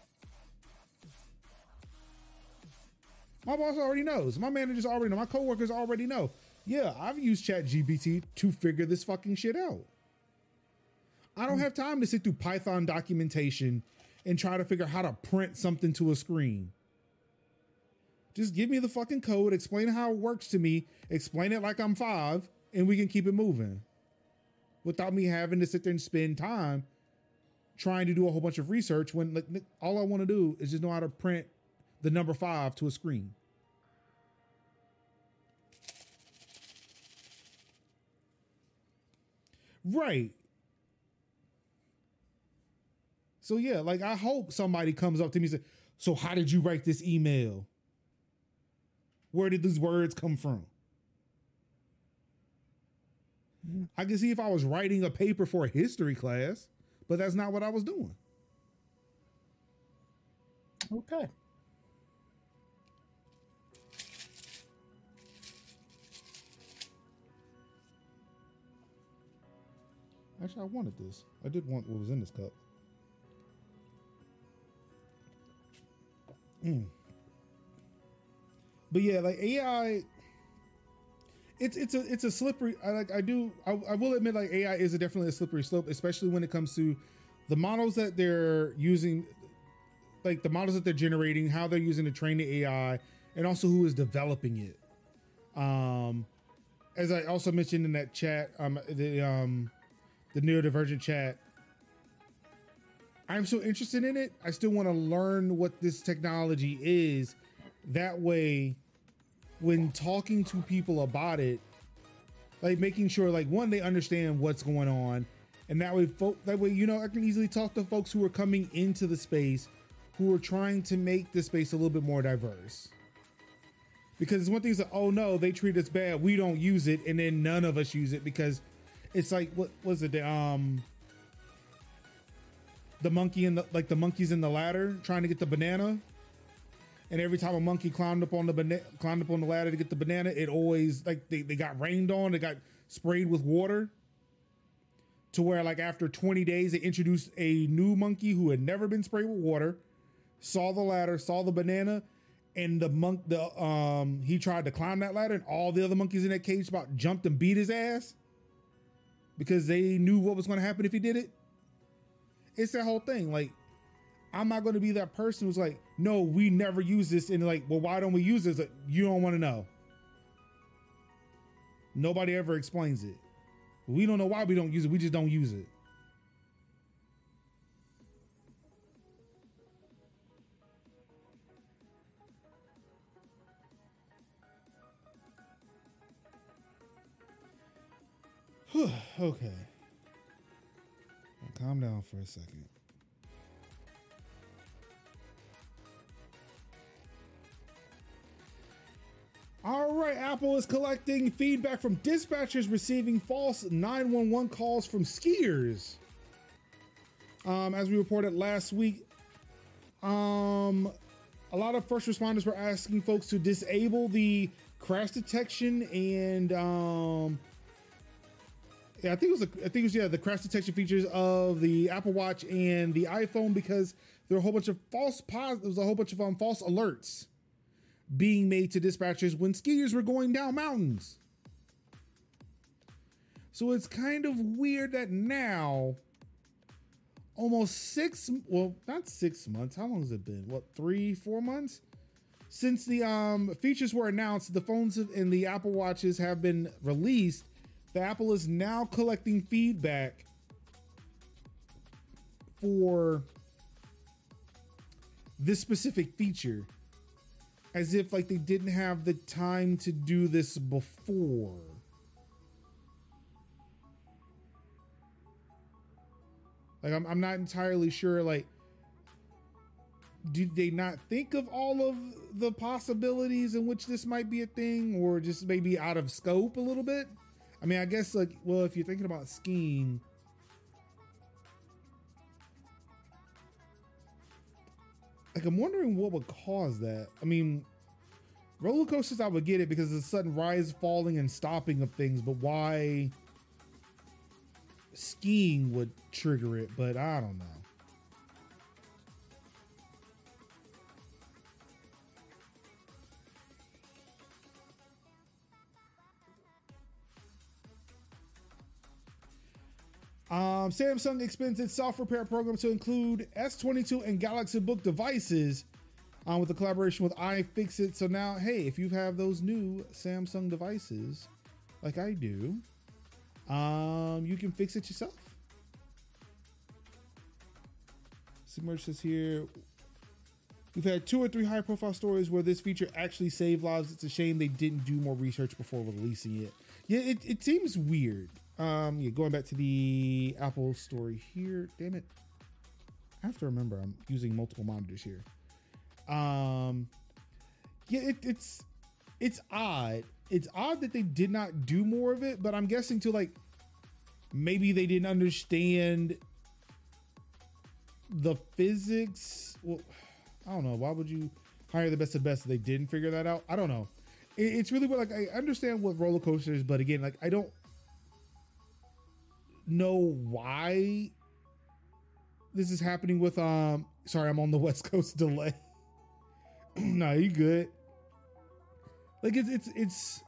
My boss already knows. My managers already know. My coworkers already know. Yeah, I've used Chat GPT to figure this fucking shit out. I don't have time to sit through Python documentation and try to figure out how to print something to a screen. Just give me the fucking code, explain how it works to me, explain it like I'm five, and we can keep it moving. Without me having to sit there and spend time trying to do a whole bunch of research when like all I want to do is just know how to print the number five to a screen. Right. So yeah, like I hope somebody comes up to me and says, "So how did you write this email?" Where did these words come from? I can see if I was writing a paper for a history class, but that's not what I was doing. Okay. Actually, I wanted this. I did want what was in this cup. Mm but yeah, like AI, it's it's a it's a slippery. I like I do I, I will admit like AI is a definitely a slippery slope, especially when it comes to the models that they're using, like the models that they're generating, how they're using to train the AI, and also who is developing it. Um, as I also mentioned in that chat, um, the um, the neurodivergent chat. I'm so interested in it. I still want to learn what this technology is that way when talking to people about it like making sure like one they understand what's going on and that way folk that way you know i can easily talk to folks who are coming into the space who are trying to make the space a little bit more diverse because it's one thing is like oh no they treat us bad we don't use it and then none of us use it because it's like what was it um the monkey in the like the monkeys in the ladder trying to get the banana and every time a monkey climbed up on the banana, climbed up on the ladder to get the banana, it always like they, they got rained on, they got sprayed with water. To where like after 20 days, they introduced a new monkey who had never been sprayed with water, saw the ladder, saw the banana, and the monk the um he tried to climb that ladder, and all the other monkeys in that cage spot jumped and beat his ass because they knew what was going to happen if he did it. It's that whole thing. Like I'm not going to be that person who's like, no, we never use this. And like, well, why don't we use this? You don't want to know. Nobody ever explains it. We don't know why we don't use it. We just don't use it. *sighs* okay. Calm down for a second. All right, Apple is collecting feedback from dispatchers receiving false 911 calls from skiers. Um, as we reported last week, um, a lot of first responders were asking folks to disable the crash detection and um, yeah, I think it was a, I think it was yeah the crash detection features of the Apple Watch and the iPhone because there were a whole bunch of false pos- there was a whole bunch of um, false alerts being made to dispatchers when skiers were going down mountains. So it's kind of weird that now, almost six, well, not six months. How long has it been? What, three, four months? Since the um, features were announced, the phones and the Apple Watches have been released. Apple is now collecting feedback for this specific feature as if like they didn't have the time to do this before. Like I'm, I'm not entirely sure like did they not think of all of the possibilities in which this might be a thing, or just maybe out of scope a little bit? I mean, I guess like, well, if you're thinking about skiing, like I'm wondering what would cause that. I mean, roller coasters, I would get it because of the sudden rise, falling, and stopping of things, but why skiing would trigger it? But I don't know. Um, Samsung expands its self repair program to include S22 and Galaxy Book devices um, with a collaboration with iFixit. So now, hey, if you have those new Samsung devices, like I do, um, you can fix it yourself. Submerge says here. We've had two or three high profile stories where this feature actually saved lives. It's a shame they didn't do more research before releasing it. Yeah, it, it seems weird. Um, yeah, going back to the Apple story here. Damn it. I have to remember I'm using multiple monitors here. Um, yeah, it, it's it's odd. It's odd that they did not do more of it, but I'm guessing to like maybe they didn't understand the physics. Well, I don't know. Why would you hire the best of best if they didn't figure that out? I don't know. It, it's really like I understand what roller coasters, but again, like I don't know why this is happening with um sorry i'm on the *laughs* west coast delay. *clears throat* No you good. Like it's it's it's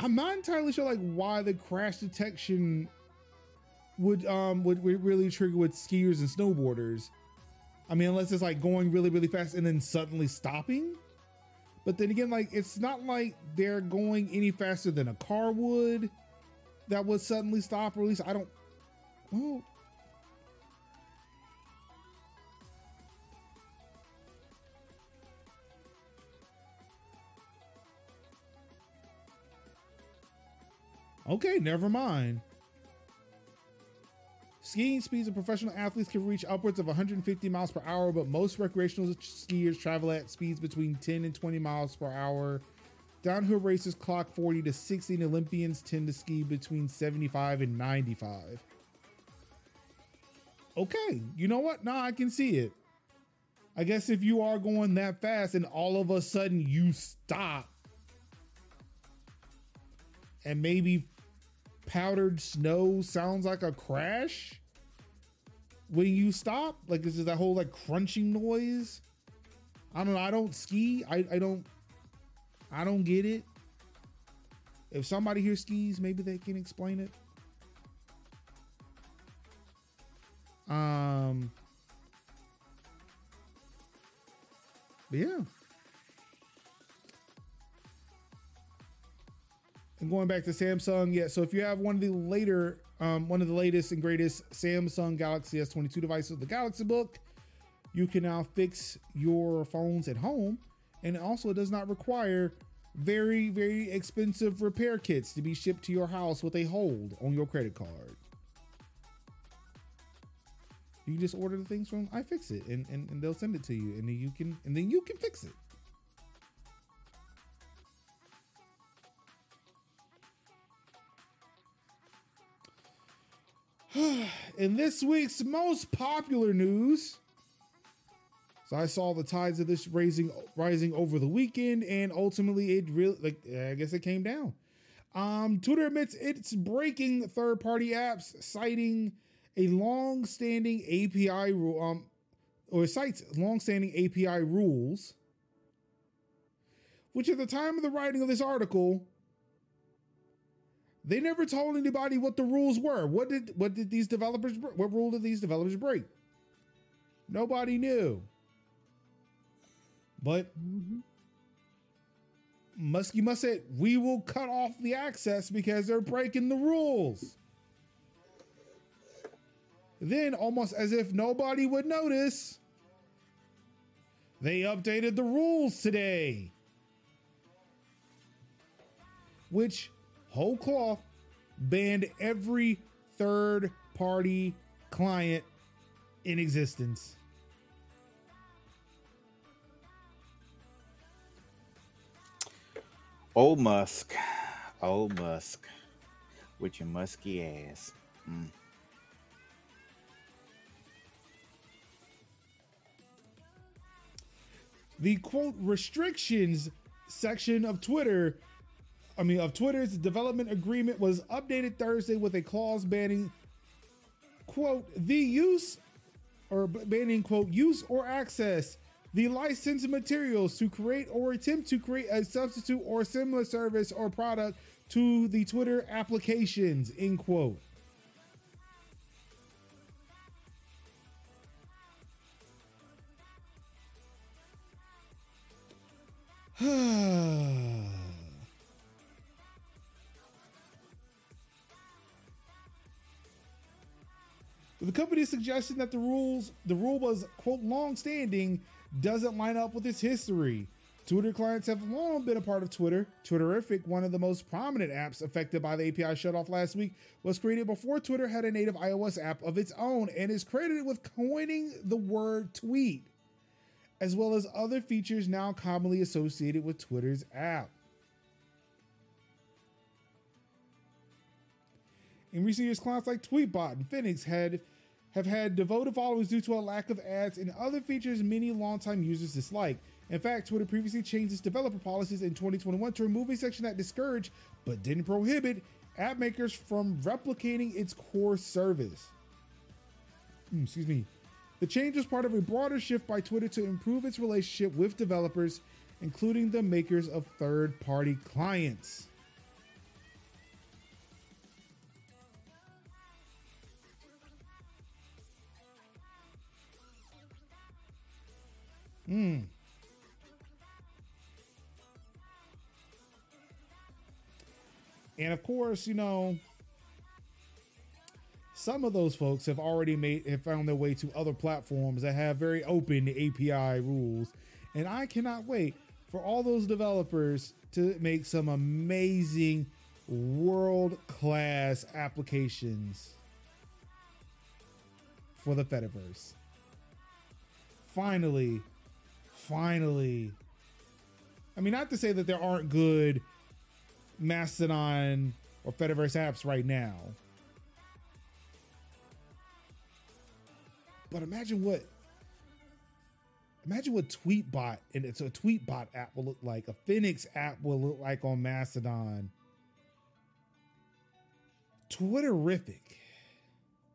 i'm not entirely sure like why the crash detection would um would, would really trigger with skiers and snowboarders. I mean unless it's like going really really fast and then suddenly stopping. But then again like it's not like they're going any faster than a car would that would suddenly stop, release. I don't. Well, okay, never mind. Skiing speeds of professional athletes can reach upwards of 150 miles per hour, but most recreational skiers travel at speeds between 10 and 20 miles per hour Downhill racers clock 40 to 60, and Olympians tend to ski between 75 and 95. Okay, you know what? Now I can see it. I guess if you are going that fast and all of a sudden you stop, and maybe powdered snow sounds like a crash when you stop, like is that whole like crunching noise? I don't know. I don't ski. I, I don't I don't get it. If somebody here skis, maybe they can explain it. Um, but yeah. And going back to Samsung, yeah. So if you have one of the later, um, one of the latest and greatest Samsung Galaxy S22 devices, the Galaxy Book, you can now fix your phones at home, and also it does not require very, very expensive repair kits to be shipped to your house with a hold on your credit card. You just order the things from iFixit and, and, and they'll send it to you and then you can and then you can fix it. *sighs* In this week's most popular news, so I saw the tides of this raising rising over the weekend, and ultimately it really like I guess it came down. Um, Twitter admits it's breaking third-party apps, citing a long-standing API rule, um, or cites long-standing API rules, which at the time of the writing of this article, they never told anybody what the rules were. What did what did these developers what rule did these developers break? Nobody knew. But mm-hmm. Muskie must say, we will cut off the access because they're breaking the rules. Then, almost as if nobody would notice, they updated the rules today. Which, whole cloth, banned every third party client in existence. Old Musk. Old Musk. With your musky ass. Mm. The quote restrictions section of Twitter, I mean, of Twitter's development agreement was updated Thursday with a clause banning, quote, the use or banning, quote, use or access the licensed materials to create or attempt to create a substitute or similar service or product to the Twitter applications, end quote. *sighs* the company is suggesting that the rules, the rule was quote long-standing, doesn't line up with its history. Twitter clients have long been a part of Twitter. Twitterrific, one of the most prominent apps affected by the API shutoff last week, was created before Twitter had a native iOS app of its own and is credited with coining the word tweet as well as other features now commonly associated with Twitter's app. In recent years, clients like Tweetbot and Fenix had have had devoted followers due to a lack of ads and other features many longtime users dislike. In fact, Twitter previously changed its developer policies in 2021 to remove a section that discouraged but didn't prohibit app makers from replicating its core service. Mm, excuse me. The change was part of a broader shift by Twitter to improve its relationship with developers, including the makers of third party clients. Hmm. And of course, you know, some of those folks have already made have found their way to other platforms that have very open API rules. And I cannot wait for all those developers to make some amazing world class applications for the Fediverse. Finally, finally. I mean, not to say that there aren't good Mastodon or Fediverse apps right now. But imagine what imagine what Tweetbot and it's a Tweetbot app will look like, a Fenix app will look like on Mastodon. Twitterrific.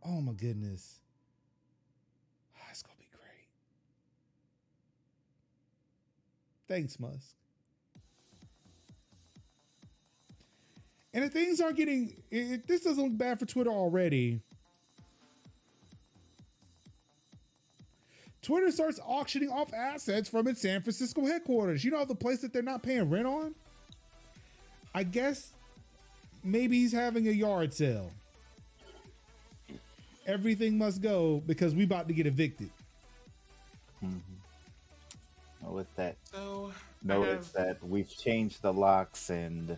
Oh my goodness. Ah, it's gonna be great. Thanks, Musk. And if things aren't getting, if this doesn't look bad for Twitter already, Twitter starts auctioning off assets from its San Francisco headquarters. You know the place that they're not paying rent on? I guess maybe he's having a yard sale. Everything must go because we about to get evicted. Mm-hmm. With that, So notice have- that we've changed the locks and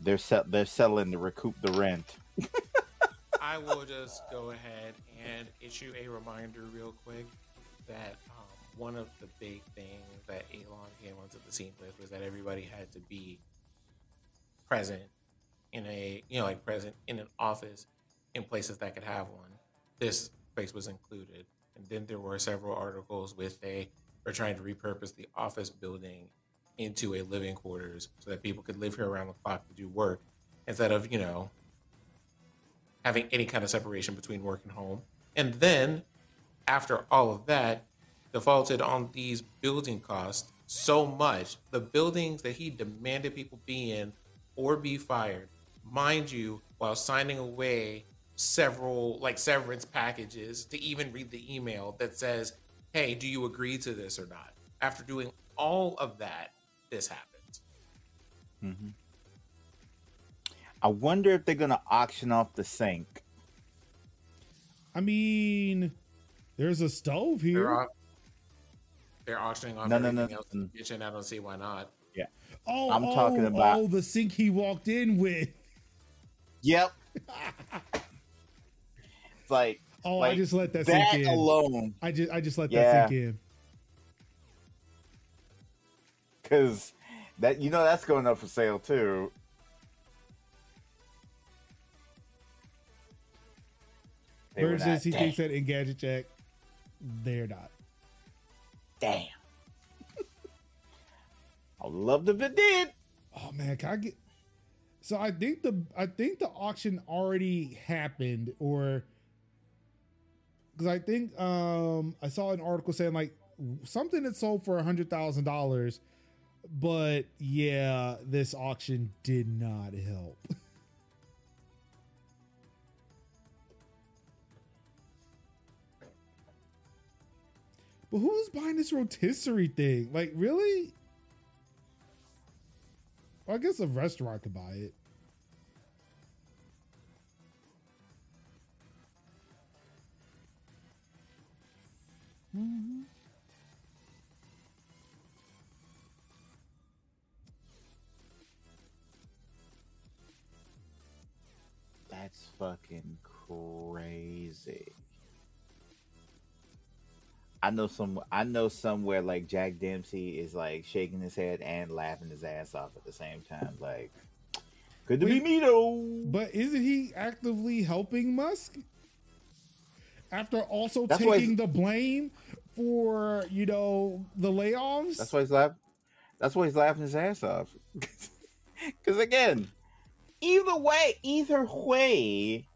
they're se- they're selling to recoup the rent. *laughs* I will just go ahead and issue a reminder real quick that um, one of the big things that Elon came onto the scene with was that everybody had to be present in a you know like present in an office in places that could have one. This place was included, and then there were several articles with a we're trying to repurpose the office building into a living quarters so that people could live here around the clock to do work instead of you know having any kind of separation between work and home. And then after all of that, defaulted on these building costs so much. The buildings that he demanded people be in or be fired, mind you, while signing away several like severance packages to even read the email that says, Hey, do you agree to this or not? After doing all of that, this happens. Mm-hmm. I wonder if they're gonna auction off the sink. I mean, there's a stove They're, here. au- they're auctioning off No, no, everything no, else in the kitchen. I don't see why not. Yeah. Oh, I'm oh, talking about- oh, the sink he walked in with. Yep. *laughs* like Oh, I just let that, that sink in. alone, I just I just let Yeah. that sink in. because that you know that's going up for sale too. They Bird says he Damn. thinks that in Gadget Jack, they're not. Damn. I loved if it did. Oh man, can I get? So I think the I think the auction already happened, or because I think um I saw an article saying like something that sold for a hundred thousand dollars, but yeah, this auction did not help. *laughs* But who's buying this rotisserie thing? Like, really? Well, I guess a restaurant could buy it. Mm-hmm. That's fucking crazy. I know some. I know somewhere like Jack Dorsey is like shaking his head and laughing his ass off at the same time. Like, good to Wait. be me though. But isn't he actively helping Musk? After also That's taking the blame for, you know, the layoffs? That's why he's laughing. That's why he's laughing his ass off. *laughs* Because again, either way, either way,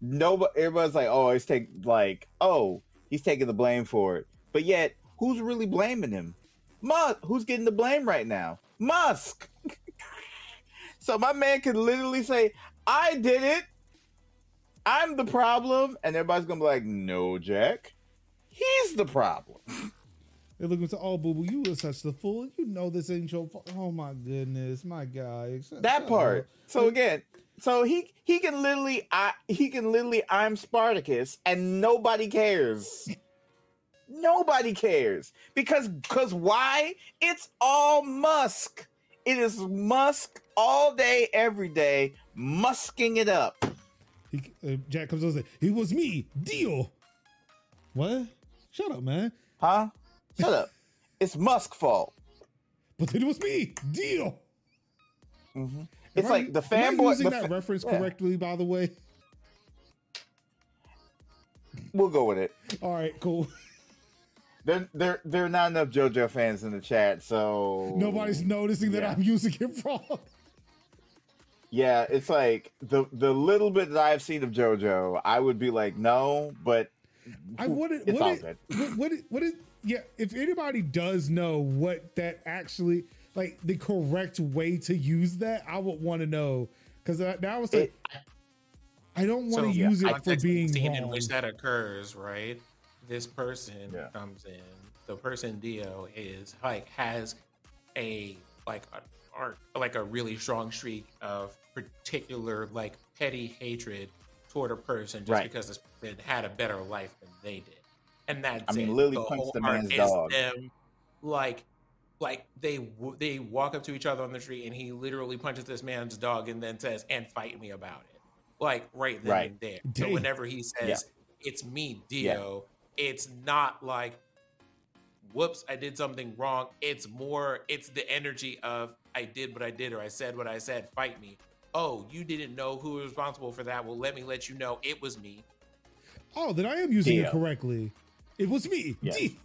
nobody. Everybody's like, "Oh, he's take like, oh, he's taking the blame for it." But yet, who's really blaming him? Musk. Who's getting the blame right now? Musk. *laughs* so my man could literally say, "I did it. I'm the problem," and everybody's gonna be like, "No, Jack, he's the problem." They're looking to, oh, boo boo, you are such the fool. You know this ain't your fault. Oh, my goodness. My guy. That part. up. So again, so he he can literally I he can literally I'm Spartacus and nobody cares. nobody cares because because why? It's all Musk. It is Musk all day every day, musking it up. He, uh, Jack comes over and says, it was me, Dio. What? Shut up, man. Huh? Shut up. *laughs* It's Musk fault. But then it was me, Dio. Mhm. Am It's I- like the fanboy. using the that fa- reference yeah. correctly, by the way. We'll go with it. All right, cool. *laughs* There, there, there are not enough JoJo fans in the chat, so Nobody's noticing that yeah. I'm using it *laughs* wrong. Yeah, it's like the the little bit that I've seen of JoJo, I would be like, no, but I wouldn't. It's what all it- good. What, what, it- what is? Yeah, if anybody does know what that actually like the correct way to use that, I would want to know because now it's like It- I don't want to So, use it for context of the being scene wrong. in which that occurs, right? This person Yeah. comes in. The person Dio is like has a like a arc, like a really strong streak of particular like petty hatred toward a person just Right. because this person had a better life than they did, and that's I mean, it. Lily the punched the man's dog. Them, like like they they walk up to each other on the street and he literally punches this man's dog and then says and fight me about it like right then Right. and there Damn. so whenever he says Yeah. it's me dio it's not like whoops i did something wrong it's more it's the energy of i did what i did or i said what i said fight me oh you didn't know who was responsible for that well let me let you know it was me oh, then I am using it correctly. It was me. Yes. D.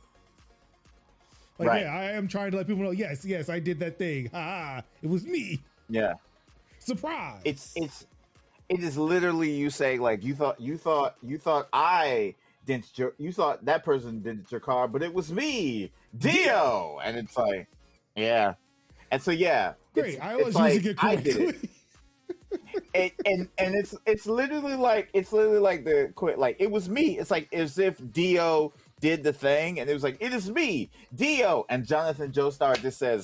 Like Right. yeah, I am trying to let people know. Yes, yes, I did that thing. Ha ha! It was me. yeah, Surprise! it's it's it is literally you saying like you thought you thought you thought I didn't your, you thought that person did your car, but it was me, Dio, and it's like yeah, and so yeah, great. it's- I it's was like, using it I did correctly. and, and and it's it's literally like it's literally like the quit like it was me. It's like as if Dio did the thing, and it was like it is me, Dio, and Jonathan Joestar just says,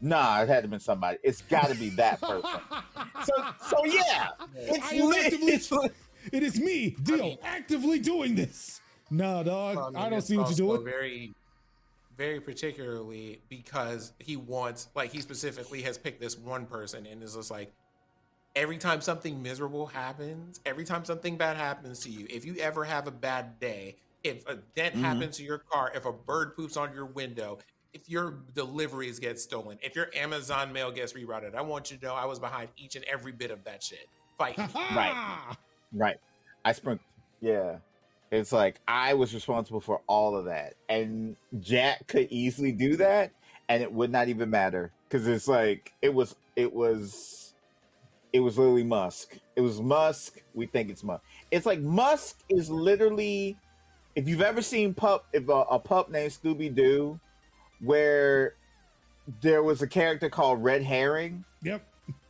"Nah, it had to been somebody. It's got to be that person." *laughs* so so yeah, it's, I li- it's li- It is me, Dio, mean- actively doing this. Nah, dog. I, mean, don't see what you're doing. Very, very particularly because he wants, like, he specifically has picked this one person and is just like, every time something miserable happens, every time something bad happens to you, if you ever have a bad day, if a dent Mhm. happens to your car, if a bird poops on your window, if your deliveries get stolen, if your Amazon mail gets rerouted, I want you to know I was behind each and every bit of that shit. Fight. Right. *laughs* Right. I sprung. Yeah. It's like I was responsible for all of that. And Jack could easily do that and it would not even matter. Cause it's like it was it was it was literally Musk. It was Musk. We think it's Musk. It's like Musk is literally if you've ever seen pup if a, a pup named Scooby Doo where there was a character called Red Herring Yep.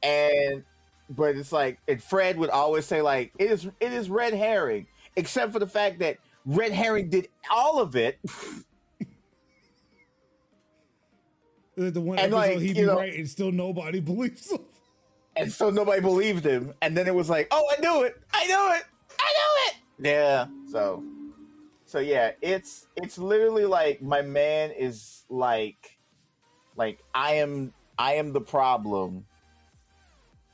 and but it's like and Fred would always say like it is it is red herring, except for the fact that red herring did all of it. The, the one And, episode like, he'd be know- right and still nobody *laughs* believes him. And so nobody believed him. And then it was like, oh I knew it. I knew it. I knew it. Yeah. So so yeah, it's it's literally like my man is like like I am I am the problem.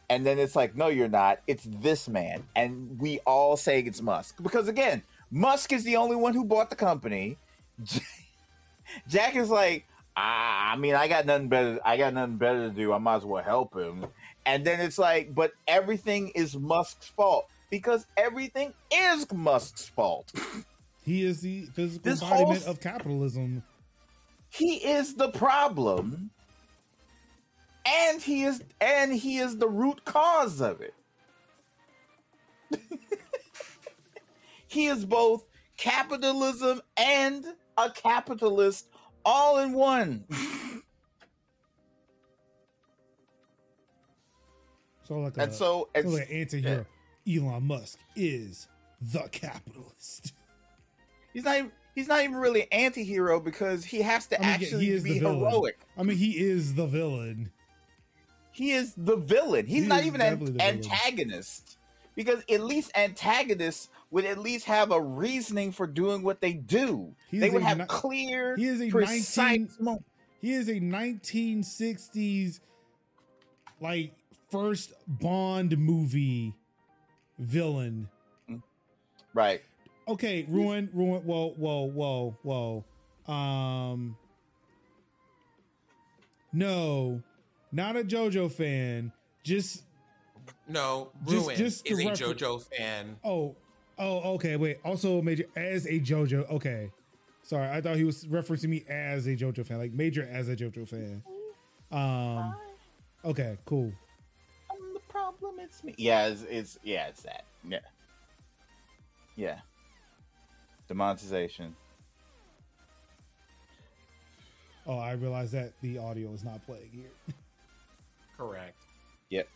And then it's like, no, you're not. It's this man. And we all say it's Musk. Because again, Musk is the only one who bought the company. *laughs* Jack is like, ah, I mean, I got nothing better. I got nothing better to do. I might as well help him. And then it's like, but everything is Musk's fault because everything is Musk's fault. He is the physical This embodiment whole- of capitalism. he is the problem and he is and he is the root cause of it *laughs* he is both capitalism and a capitalist all in one So like a, and so so like an anti-hero. Elon Musk is the capitalist. *laughs* he's not even, he's not even really anti-hero because he has to I mean, yeah, actually is be heroic I mean, he is the villain. He is the villain. He's He not even an antagonist because at least antagonists would at least have a reasoning for doing what they do. He's they would have ni- clear, he is a precise 19 mo- He is a 1960s like first Bond movie villain. right. Okay, ruin, ruin. Whoa, whoa, whoa, whoa. Um, no, not a JoJo fan. Just No, Just- Ruin just to is a refer- JoJo fan. oh, oh, okay. Wait, also major as a JoJo. Okay, sorry, I thought he was referencing me as a JoJo fan, like major as a JoJo fan. Um, okay, cool. I'm the problem. It's me. Yeah, it's, it's yeah, it's that. Yeah, yeah. Demonetization. Oh, I realize that the audio is not playing here. *laughs* Correct. Yep.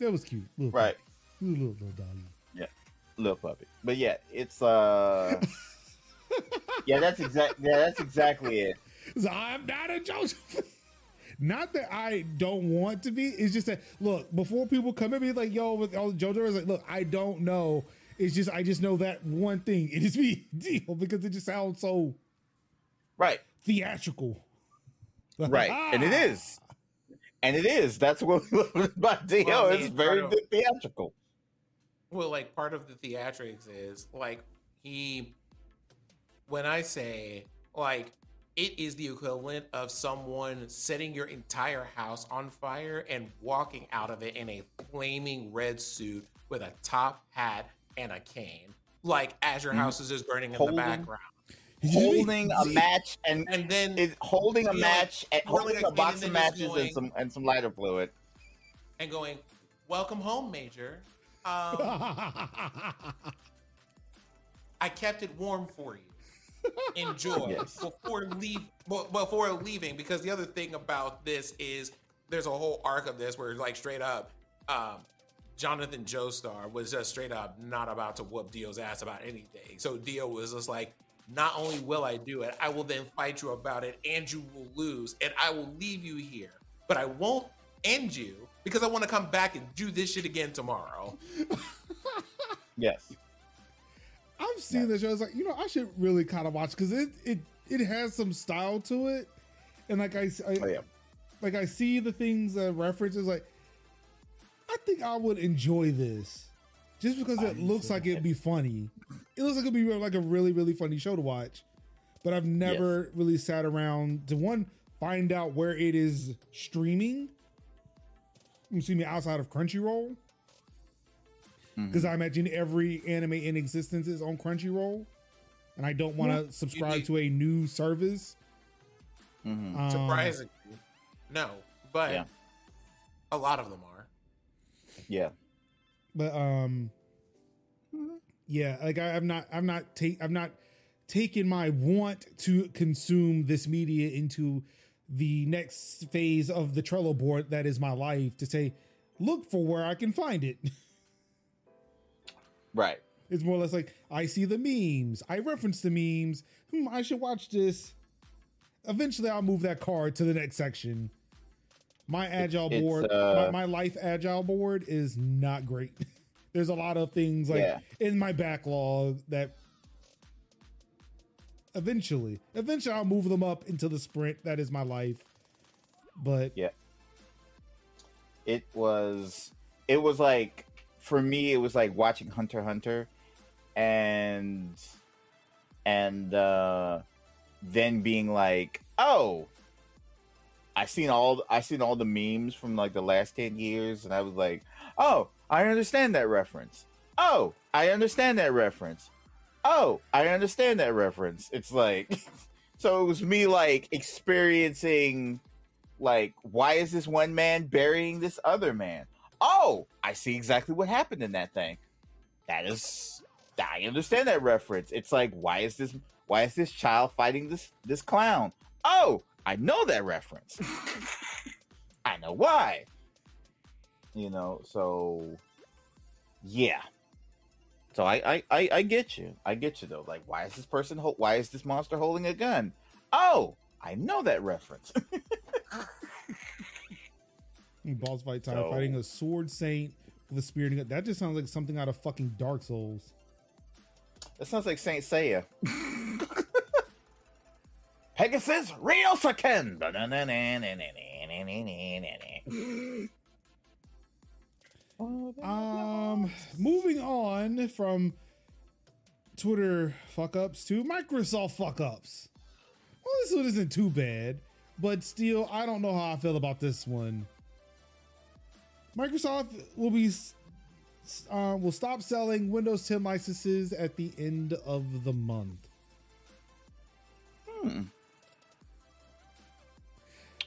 That was cute. Little Right. puppy. Little, little, little doggy. little puppy. But yeah, it's uh *laughs* Yeah, that's exact yeah, that's exactly it. So I'm not a Joseph. *laughs* Not that I don't want to be. It's just that look before people come at me like yo with all the JoJo. It's like look, I don't know. It's just I just know that one thing. It is me *laughs* Dio because it just sounds so Right. theatrical. Right. and it is. And it is. That's what we *laughs* love about Dio. Well, it's very of- theatrical. Well, like part of the theatrics is like he when I say like it is the equivalent of someone setting your entire house on fire and walking out of it in a flaming red suit with a top hat and a cane. Like as your Mhm. house is just burning in Holding- the background. Holding a match and And then is holding a You're match and holding like- a box of matches going- and some and some lighter fluid. and going, Welcome home, Major. Um, *laughs* I kept it warm for you. *laughs* Enjoy Yes. before leave before leaving. Because the other thing about this is there's a whole arc of this where like straight up, um, Jonathan Joestar was just straight up not about to whoop Dio's ass about anything. So Dio was just like, not only will I do it, I will then fight you about it, and you will lose, and I will leave you here. But I won't end you because I want to come back and do this shit again tomorrow. *laughs* Yes. I've seen the show. It's like you know I should really kind of watch because it it it has some style to it, and like I, I Oh yeah. like I see the things uh, references like I think I would enjoy this just because it looks like it'd be *laughs* funny. It looks like it'd be like a really, really funny show to watch. But I've never really sat around to one find out where it is streaming. You see me outside of Crunchyroll because I imagine every anime in existence is on Crunchyroll, and I don't want to subscribe to a new service. Mhm. Um, Surprisingly, no, but Yeah. a lot of them are. Yeah. But um yeah like I, i'm not i'm not take i'm not taking my want to consume this media into the next phase of the trello board that is my life to say look for where i can find it. *laughs* Right. it's more or less like i see the memes. I reference the memes. Hmm i should watch this. Eventually i'll move that card to the next section my agile it's, board uh, my, my life agile board is not great *laughs* there's a lot of things like Yeah. in my backlog that eventually eventually i'll move them up into the sprint that is my life but Yeah. It was it was like for me it was like watching Hunter Hunter and and uh then being like, "Oh, I seen all I seen all the memes from like the last 10 years and I was like, "Oh, I understand that reference. Oh, I understand that reference. Oh, I understand that reference." It's like *laughs* so it was me like experiencing like why is this one man burying this other man oh i see exactly what happened in that thing that is i understand that reference it's like why is this why is this child fighting this this clown oh i know that reference. *laughs* I know why. You know so yeah. So I, I i i get you. I get you though. Like why is this person ho- why is this monster holding a gun? Oh i know that reference. *laughs* Boss fight time So- fighting a sword saint with a spear and a- that just sounds like something out of fucking dark souls. That sounds like Saint Seiya. *laughs* Pegasus Ryuseiken. Um, moving on from Twitter fuck ups to Microsoft fuck ups. Well, this one isn't too bad, but still, I don't know how I feel about this one. Microsoft will be uh, will stop selling Windows 10 licenses at the end of the month. Hmm.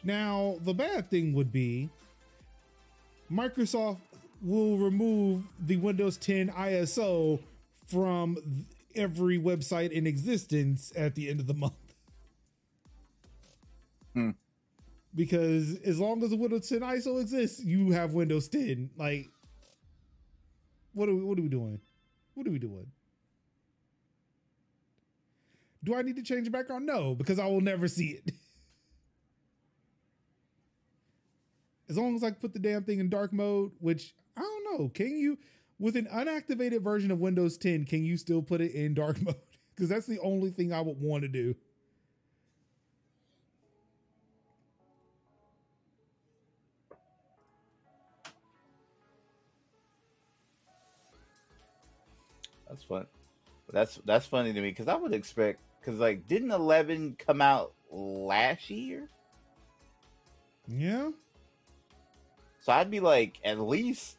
Now, the bad thing would be Microsoft will remove the Windows 10 ISO from every website in existence at the end of the month. Hmm. Because as long as the Windows 10 ISO exists, you have Windows 10. Like, what are we, what are we doing? What are we doing? Do I need to change the background? No, because I will never see it. *laughs* as long as I put the damn thing in dark mode, which I don't know, can you with an unactivated version of Windows 10, can you still put it in dark *laughs* mode? Because that's the only thing I would want to do. That's fun. That's that's funny to me because I would expect because like didn't eleven come out last year? Yeah. So I'd be like at least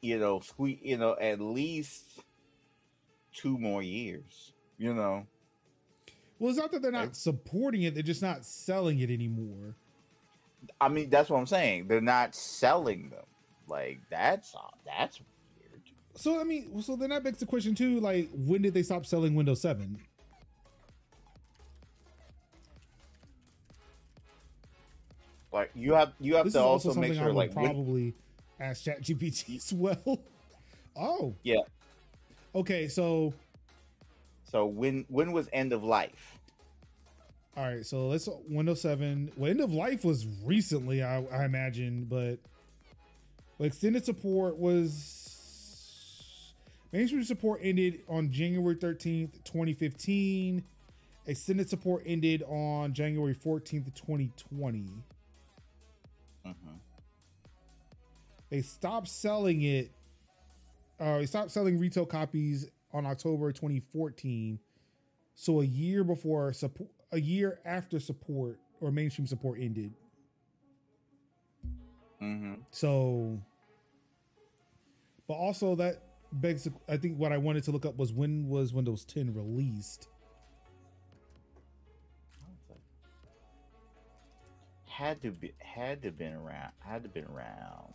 you know squeak you know at least two more years. You know. Well, it's not that they're not supporting it, they're just not selling it anymore. I mean that's what I'm saying. They're not selling them. Like that's uh, that's weird. So I mean, so then that begs the question too, like when did they stop selling Windows 7? Like you have you have This to also also make sure like when- probably ask ChatGPT *laughs* as well. Oh, yeah. okay. So So when when was end of life? All right, so let's Windows 7. Well, end of life was recently, I, I imagine, but well, extended support was mainstream support ended on January 13th, 2015. Extended support ended on January 14th, 2020. Mhm. They stopped selling it. Uh, they stopped selling retail copies on October 2014. So a year before support, a year after support or mainstream support ended. Mm-hmm. So, but also that begs. I think what I wanted to look up was when was Windows 10 released. Had to be had to been around. Had to been around.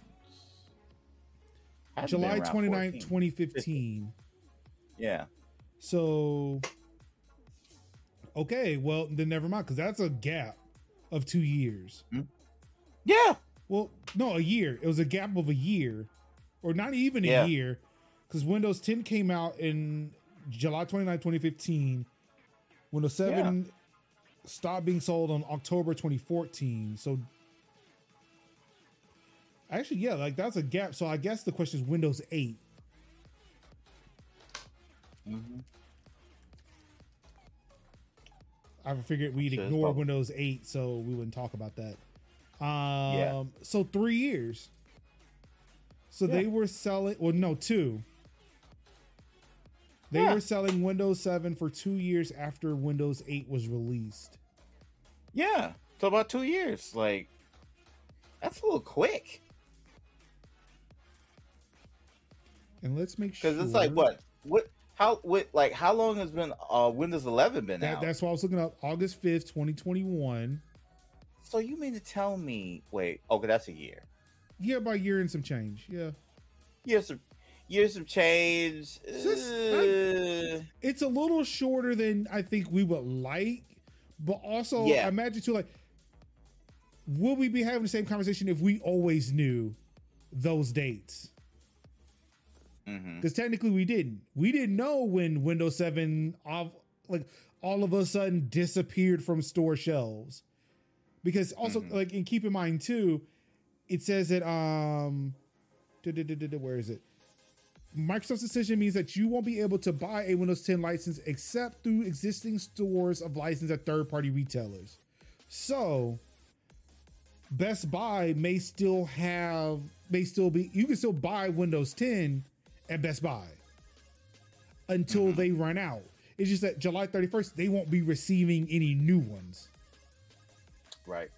Had July around 29, 2015. Yeah. So, okay, well then never mind because that's a gap of two years. Yeah. Well, no, a year. It was a gap of a year, or not even a Yeah. year, because Windows 10 came out in July 29, 2015. Windows 7 stopped being sold on October 2014. So, actually, yeah, like that's a gap. So, I guess the question is Windows 8. Mm-hmm. I figured we'd ignore Windows 8, so we wouldn't talk about that. Um, Yeah. So three years. So they were selling. Well, no, two. They Yeah. were selling Windows 7 for two years after Windows 8 was released. Yeah. So about two years. Like that's a little quick. And let's make sure Because it's like what? What how what like how long has been uh Windows 11 been That, out? that's why I was looking up August 5th, 2021. So you mean to tell me wait, okay, that's a year. Year by year and some change. Yeah. Years of years of change. Sis, uh, it's a little shorter than I think we would like, but also Yeah. I imagine too like would we be having the same conversation if we always knew those dates? Mhm. Because technically we didn't. We didn't know when Windows 7 off like all of a sudden disappeared from store shelves. Because also Mhm. like and keep in mind too, it says that um where is it? Microsoft's decision means that you won't be able to buy a Windows 10 license except through existing stores of license at third-party retailers. So Best Buy may still have may still be you can still buy Windows 10 at Best Buy until they run out. It's just that July 31st they won't be receiving any new ones. Right.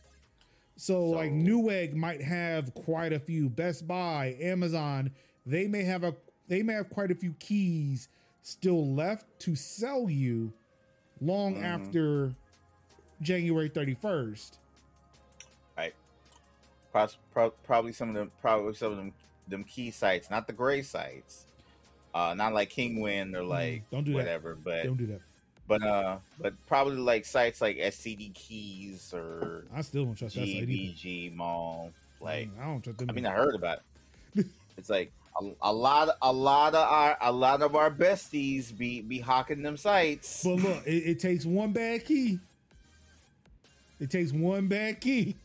So, like So- Newegg might have quite a few. Best Buy, Amazon, they may have a they may have quite a few keys still left to sell you long Mhm. after January 31st. Right. Pro- probably some of them probably some of them them key sites, not the gray sites. Uh not like Kinguin or like Mm, don't do that. whatever, but Don't do that. but uh but probably like sites like SCD keys or I still don't trust that site. GBG Mall. Like Mm, I don't trust them. I mean, I heard about it. it's like a, a lot, a lot of our, a lot of our besties be be hawking them sites. but look, it, it takes one bad key. It takes one bad key.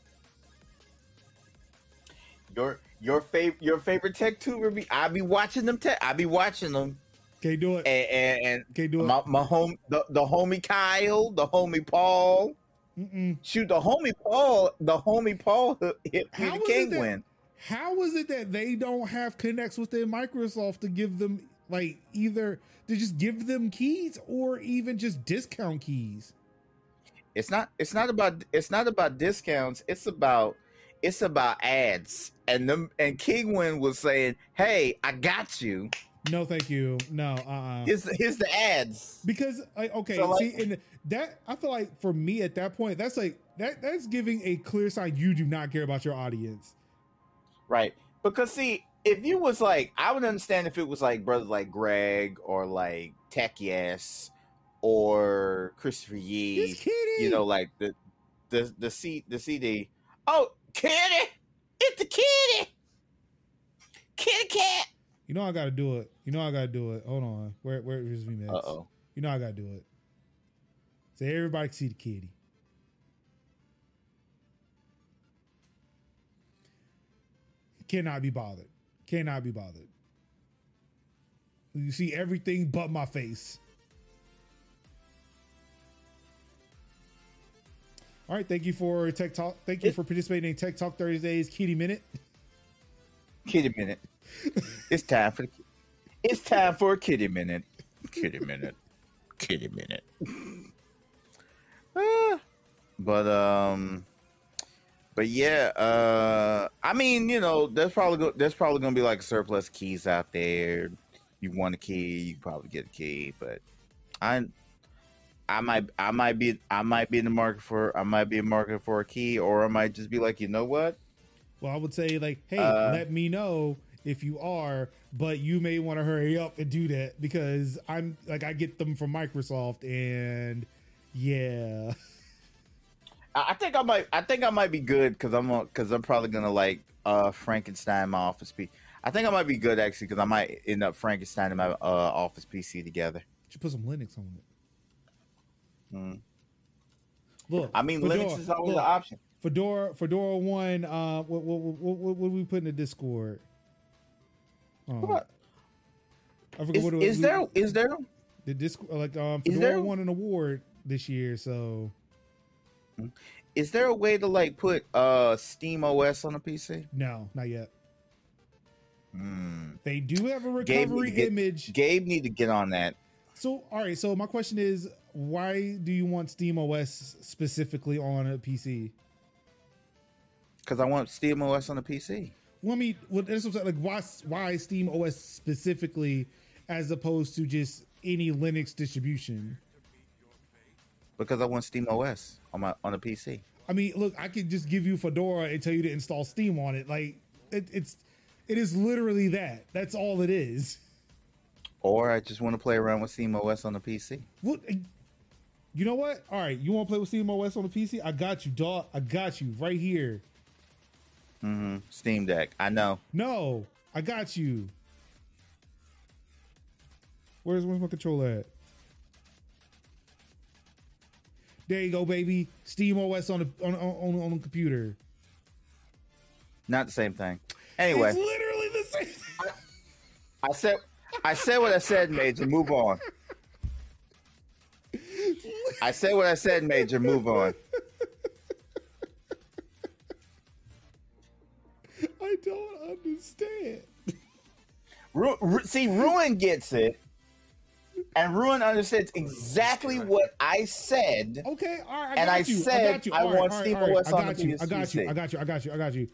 Your your favorite your favorite tech tuber be I be watching them tech. I be watching them Can't do it. and and, Can't do it. my, my home the, the homie Kyle, the homie Paul. Mm-mm. Shoot, the homie Paul, the homie Paul hit How the king that- win. How is it that they don't have connects within Microsoft to give them like either to just give them keys or even just discount keys? It's not it's not about it's not about discounts. It's about it's about ads. And them and Kinguin was saying, "Hey, I got you. No, thank you. No, uh, uh Here's the, here's the ads." because like okay, So, like- see, and that I feel like for me at that point, that's like that that's giving a clear sign you do not care about your audience. Right. Because see, if you was like, I would understand if it was like brothers like Greg or like Tech Yes or Christopher Yee. You know, like the the the C the CD. Oh, kitty! It's the kitty! Kitty cat! You know I gotta do it. You know I gotta do it. Hold on. Where where is me Uh oh. You know I gotta do it. So everybody can see the kitty. Cannot be bothered. Cannot be bothered. You see everything but my face. All right, thank you for Tech Talk. Thank you for participating in Tech Talk Thursdays Kitty Minute. Kitty minute. It's time for the, it's time for a kitty minute. Kitty minute. Kitty minute. Ah, but um but yeah, uh I mean, you know, there's probably go, there's probably to be like surplus keys out there. You want a key, you probably get a key, but I I might I might be I might be in the market for I might be in the market for a key or I might just be like, "You know what? Well, I would say like, hey, Uh, let me know if you are, but you may want to hurry up and do that because I'm like I get them from Microsoft and yeah. *laughs* I I think I might. I think I might be good because I'm because I'm probably gonna like uh Frankenstein my office PC. I think I might be good actually because I might end up Frankenstein my uh office PC together. Should put some Linux on it. Mm. Look, I mean, Fedora- Linux is always look, an option. Fedora Fedora One. Uh, what what what what, what we put in the Discord? Oh, What? I forget Is, what it is we- there? Is there? the Discord like um Fedora there- won an award this year, so Is there a way to like put uh Steam OS on a PC? no, not yet. Hmm. They do have a Gabe, recovery get- image. Gabe need to get on that. So, all right. So, my question is, why do you want Steam OS specifically on a PC? Because I want Steam OS on a PC. Well, I mean, well, that's what I'm saying, like, why, why Steam OS specifically, as opposed to just any Linux distribution? Because I want Steam OS on my on a PC. I mean, look, I could just give you Fedora and tell you to install Steam on it. Like, it, it's, it is literally that. That's all it is. Or I just want to play around with Steam OS on the PC. What? You know what? All right, you want to play with Steam OS on the PC? I got you, dog. I got you right here. hmm Steam Deck. I know. No, I got you. Where's where's my controller at? There you go, baby. Steam OS on the on on, on the computer. Not the same thing. Anyway, It's literally the same. *laughs* I said I said what I said, Major. Move on. I said what I said, Major. Move on. I don't understand. Ru- Ru- see, Ruin gets it, and Ruin understands exactly what I said. Okay, all right. I And got I you. said I, got you. I All want right, Steam all right. OS I on got the you. I got you. PC. I got you. I got you. I got you. I got you.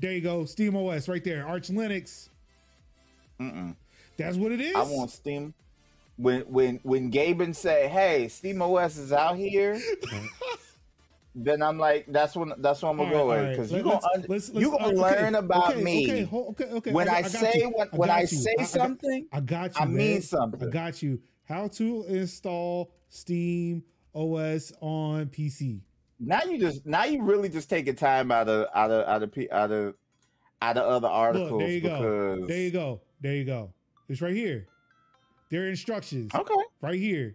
There you go. Steam OS right there. Arch Linux. Mm-mm. That's what it is. I want Steam. When when when Gaben say, "Hey, Steam OS is out here," *laughs* then I'm like, "That's when that's what I'm gonna All go right, because right. you gonna let's- let's- you gonna okay, learn about okay, me Okay, okay, okay. when I, got say you. when when I say I- I something. I got you. I mean man. something. I got you. How to install Steam OS on PC. Now you just now you really just taking time out of out of out of out of out of other articles Look, there you because go. There you go. There you go. It's right here. There are instructions okay. right here.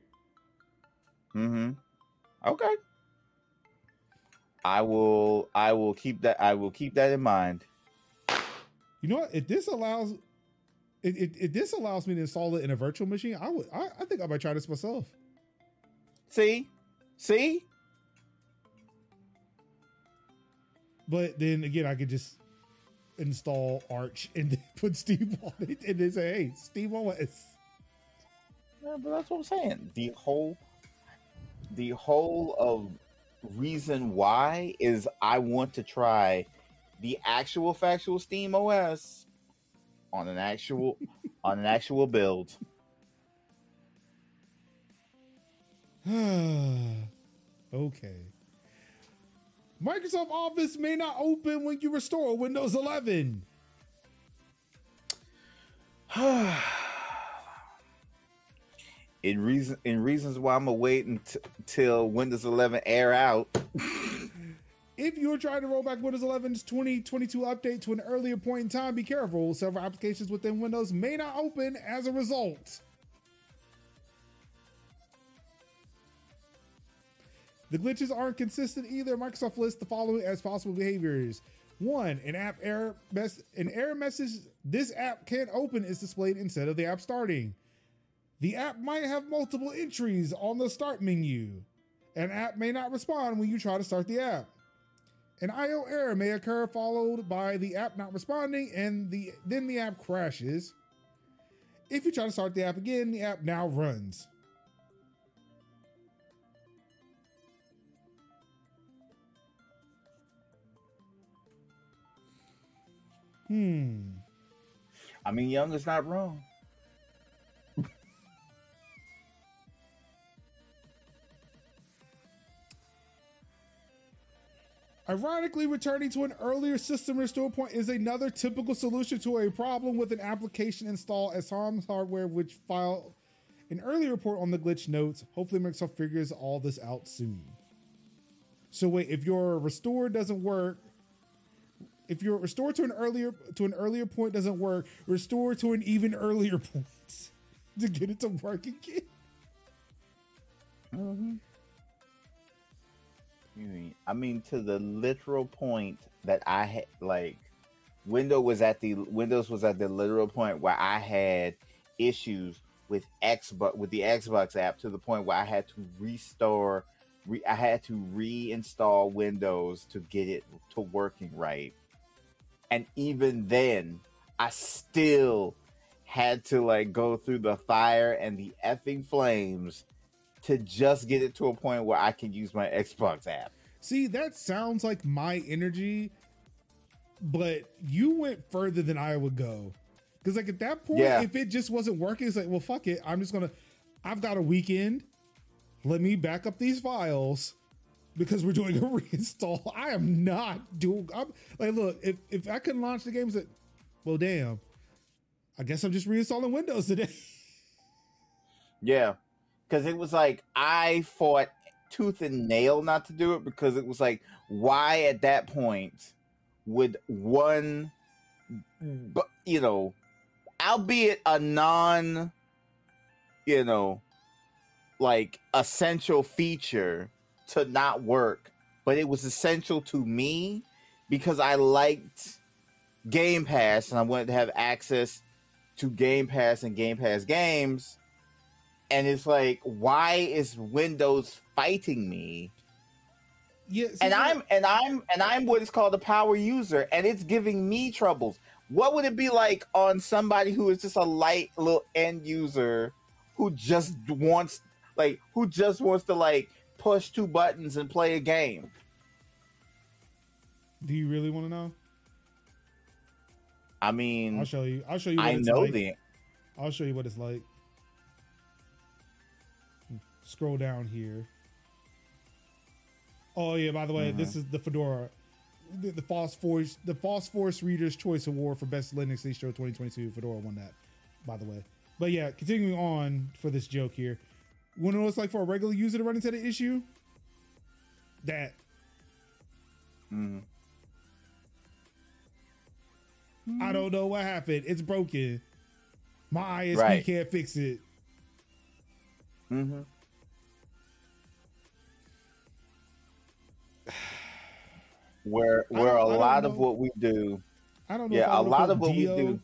Mm-hmm. Okay. I will I will keep that I will keep that in mind. You know what? If this allows, if, if, if this allows me to install it in a virtual machine, I would. I, I think I might try this myself. See? See? But then again, I could just install Arch and then *laughs* put Steam on it and they say, "Hey, Steam OS." Yeah, but that's what I'm saying. The whole the whole of reason why is I want to try the actual factual Steam OS on an actual *laughs* on an actual build. *sighs* okay. Microsoft Office may not open when you restore Windows 11. *sighs* in reason in reasons why I'm gonna wait until Windows 11 air out. *laughs* If you're trying to roll back Windows 11's 2022 update to an earlier point in time, be careful. Several applications within Windows may not open as a result. The glitches aren't consistent either. Microsoft lists the following as possible behaviors. One, an app error mess an error message this app can't open is displayed instead of the app starting. The app might have multiple entries on the start menu. An app may not respond when you try to start the app. An IO error may occur, followed by the app not responding, and the then the app crashes. If you try to start the app again, the app now runs. Hmm. I mean, Young is not wrong. Ironically, returning to an earlier system restore point is another typical solution to a problem with an application installed as Tom's Hardware, which file an earlier report on the glitch notes. Hopefully, Microsoft figures all this out soon. So wait, if your restore doesn't work, if your restore to an earlier to an earlier point doesn't work, restore to an even earlier *laughs* point to get it to work again. Mm-hmm. Mean, I mean, to the literal point that I had, like, Windows was at the Windows was at the literal point where I had issues with Xbox with the Xbox app to the point where I had to restore, re, I had to reinstall Windows to get it to working right, and even then, I still had to like go through the fire and the effing flames to just get it to a point where I can use my Xbox app. See, that sounds like my energy, but you went further than I would go. Because like at that point, Yeah. if it just wasn't working, it's like, well, fuck it. I'm just gonna. I've got a weekend. Let me back up these files because we're doing a *laughs* reinstall. I am not doing. I'm like, look, if if I can launch the games, that, well, damn. I guess I'm just reinstalling Windows today. *laughs* Yeah. Because it was like I fought tooth and nail not to do it because it was like, why at that point would one, but you know, albeit a non, you know, like essential feature to not work, but it was essential to me because I liked Game Pass and I wanted to have access to Game Pass and Game Pass games. And it's like why is windows fighting me? Yeah, see, and i'm and i'm and i'm what is called a power user and it's giving me troubles. What would it be like on somebody who is just a light little end user who just wants like who just wants to like push two buttons and play a game Do you really want to know? i mean I'll show you. I'll show you. What i it's know like. the I'll show you what it's like. Scroll down here. Oh yeah, by the way, this mm-hmm. is the Fedora, the, the FOSS Force, the FOSS Force Readers Choice Award for Best Linux Distro 2022. Fedora won that, by the way. But yeah, continuing on for this joke here. Want to know what it's like for a regular user to run into the issue? That Mhm. I don't know what happened. It's broken. My ISP Right. can't fix it. Mhm. *sighs* where where a lot of what we do I don't know. Yeah, a lot of what we do-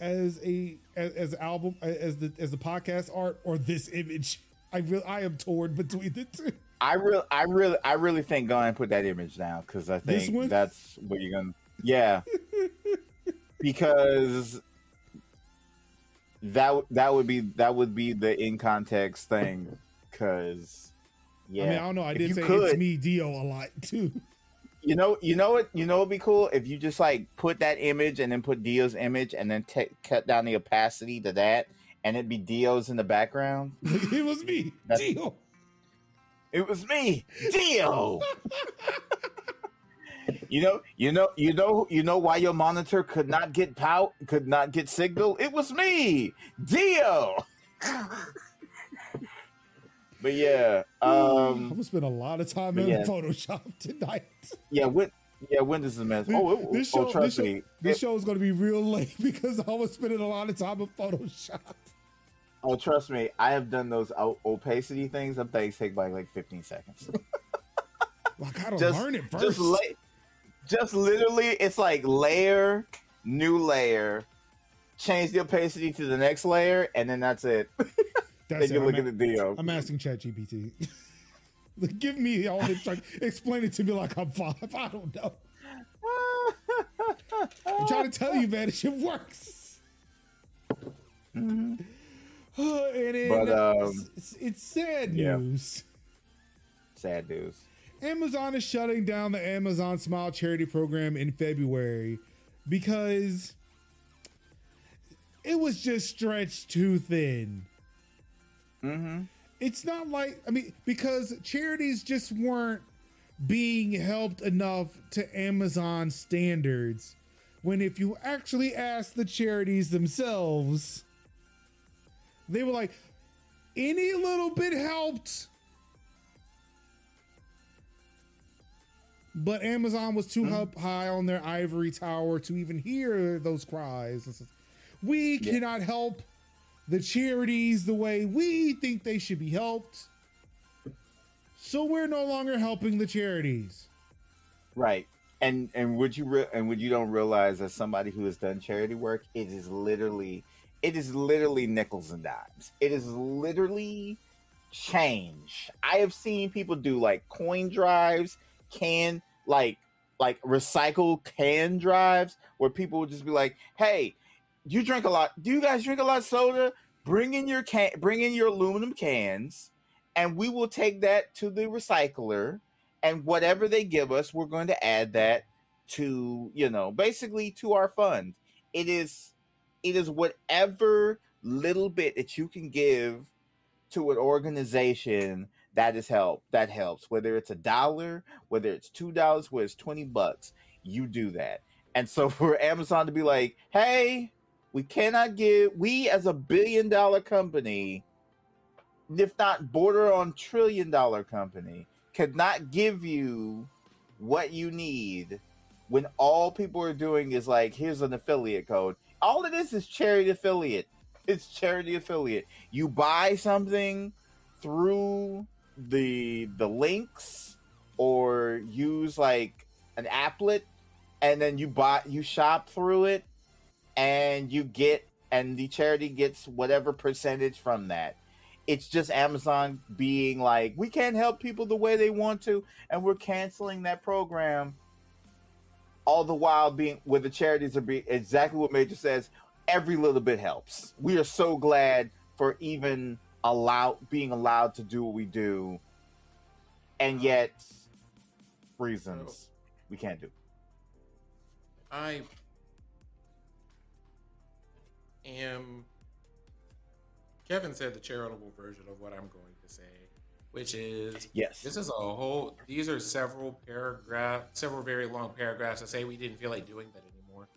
as a as, as album as the as the podcast art or this image. I really I am torn between the two. I really, I really, I really think go ahead and put that image down because I think that's what you're gonna. Yeah, *laughs* because that that would be that would be the in context thing. Because yeah, I mean, I don't know. I If did say could- it's me Dio a lot too. you know, you know what, you know, it'd be cool if you just like put that image and then put Dio's image and then ta cut down the opacity to that, and it'd be Dio's in the background. *laughs* it was me That's- Dio. It was me, Dio. *laughs* you know, you know, you know, you know why your monitor could not get power, could not get signal. It was me, Dio. *laughs* but yeah, I'm um, gonna spend a lot of time in yeah. Photoshop tonight. yeah, when, yeah, Windows is a mess. Oh, it, this oh, show, this trust show, me, this show is gonna be real late because I was spending a lot of time in Photoshop. Oh, trust me, I have done those opacity things. Them things take like like fifteen seconds. *laughs* Well, I gotta Just- learn it first. just la- just literally it's like layer new layer change the opacity to the next layer and then that's it *laughs* That's then it. you look I'm, at the deal I'm asking ChatGPT. *laughs* Give me all the truck. Explain it to me like I'm five. I don't know. I'm trying to tell you, man, it shit works. Mhm. And it, But, um, it's, it's sad yeah. news. Sad news. Amazon is shutting down the Amazon Smile charity program in February because it was just stretched too thin. Mm-hmm. It's not like, I mean, because charities just weren't being helped enough to Amazon standards. When if you actually ask the charities themselves, they were like, any little bit helped. But Amazon was too mm-hmm. up high on their ivory tower to even hear those cries. We Yeah. cannot help the charities the way we think they should be helped. So we're no longer helping the charities. Right. And and would you re- and would you don't realize as somebody who has done charity work, it is literally it is literally nickels and dimes. It is literally change. I have seen people do like coin drives, can like like recycle can drives where people would just be like, "Hey, you drink a lot. Do you guys drink a lot of soda? Bring in your can bring in your aluminum cans and we will take that to the recycler and whatever they give us we're going to add that to you know basically to our fund it is it is whatever little bit that you can give to an organization that is help that helps. Whether it's a dollar whether it's two dollars whether it's 20 bucks you do that. And so *laughs* for amazon to be like hey we cannot give we as a billion dollar company if not border on trillion dollar company could not give you what you need when all people are doing is like here's an affiliate code all of this is charity affiliate it's charity affiliate you buy something through the the links or use like an applet and then you buy you shop through it and you get and the charity gets whatever percentage from that it's just Amazon being like, we can't help people the way they want to, and we're canceling that program. All the while being with the charities are being exactly what Major says, every little bit helps. We are so glad for even allow being allowed to do what we do, and yet reasons we can't do. I am. Kevin said the charitable version of what I'm going to say, which is Yes. this is a whole. These are several paragraph, several very long paragraphs that say we didn't feel like doing that anymore.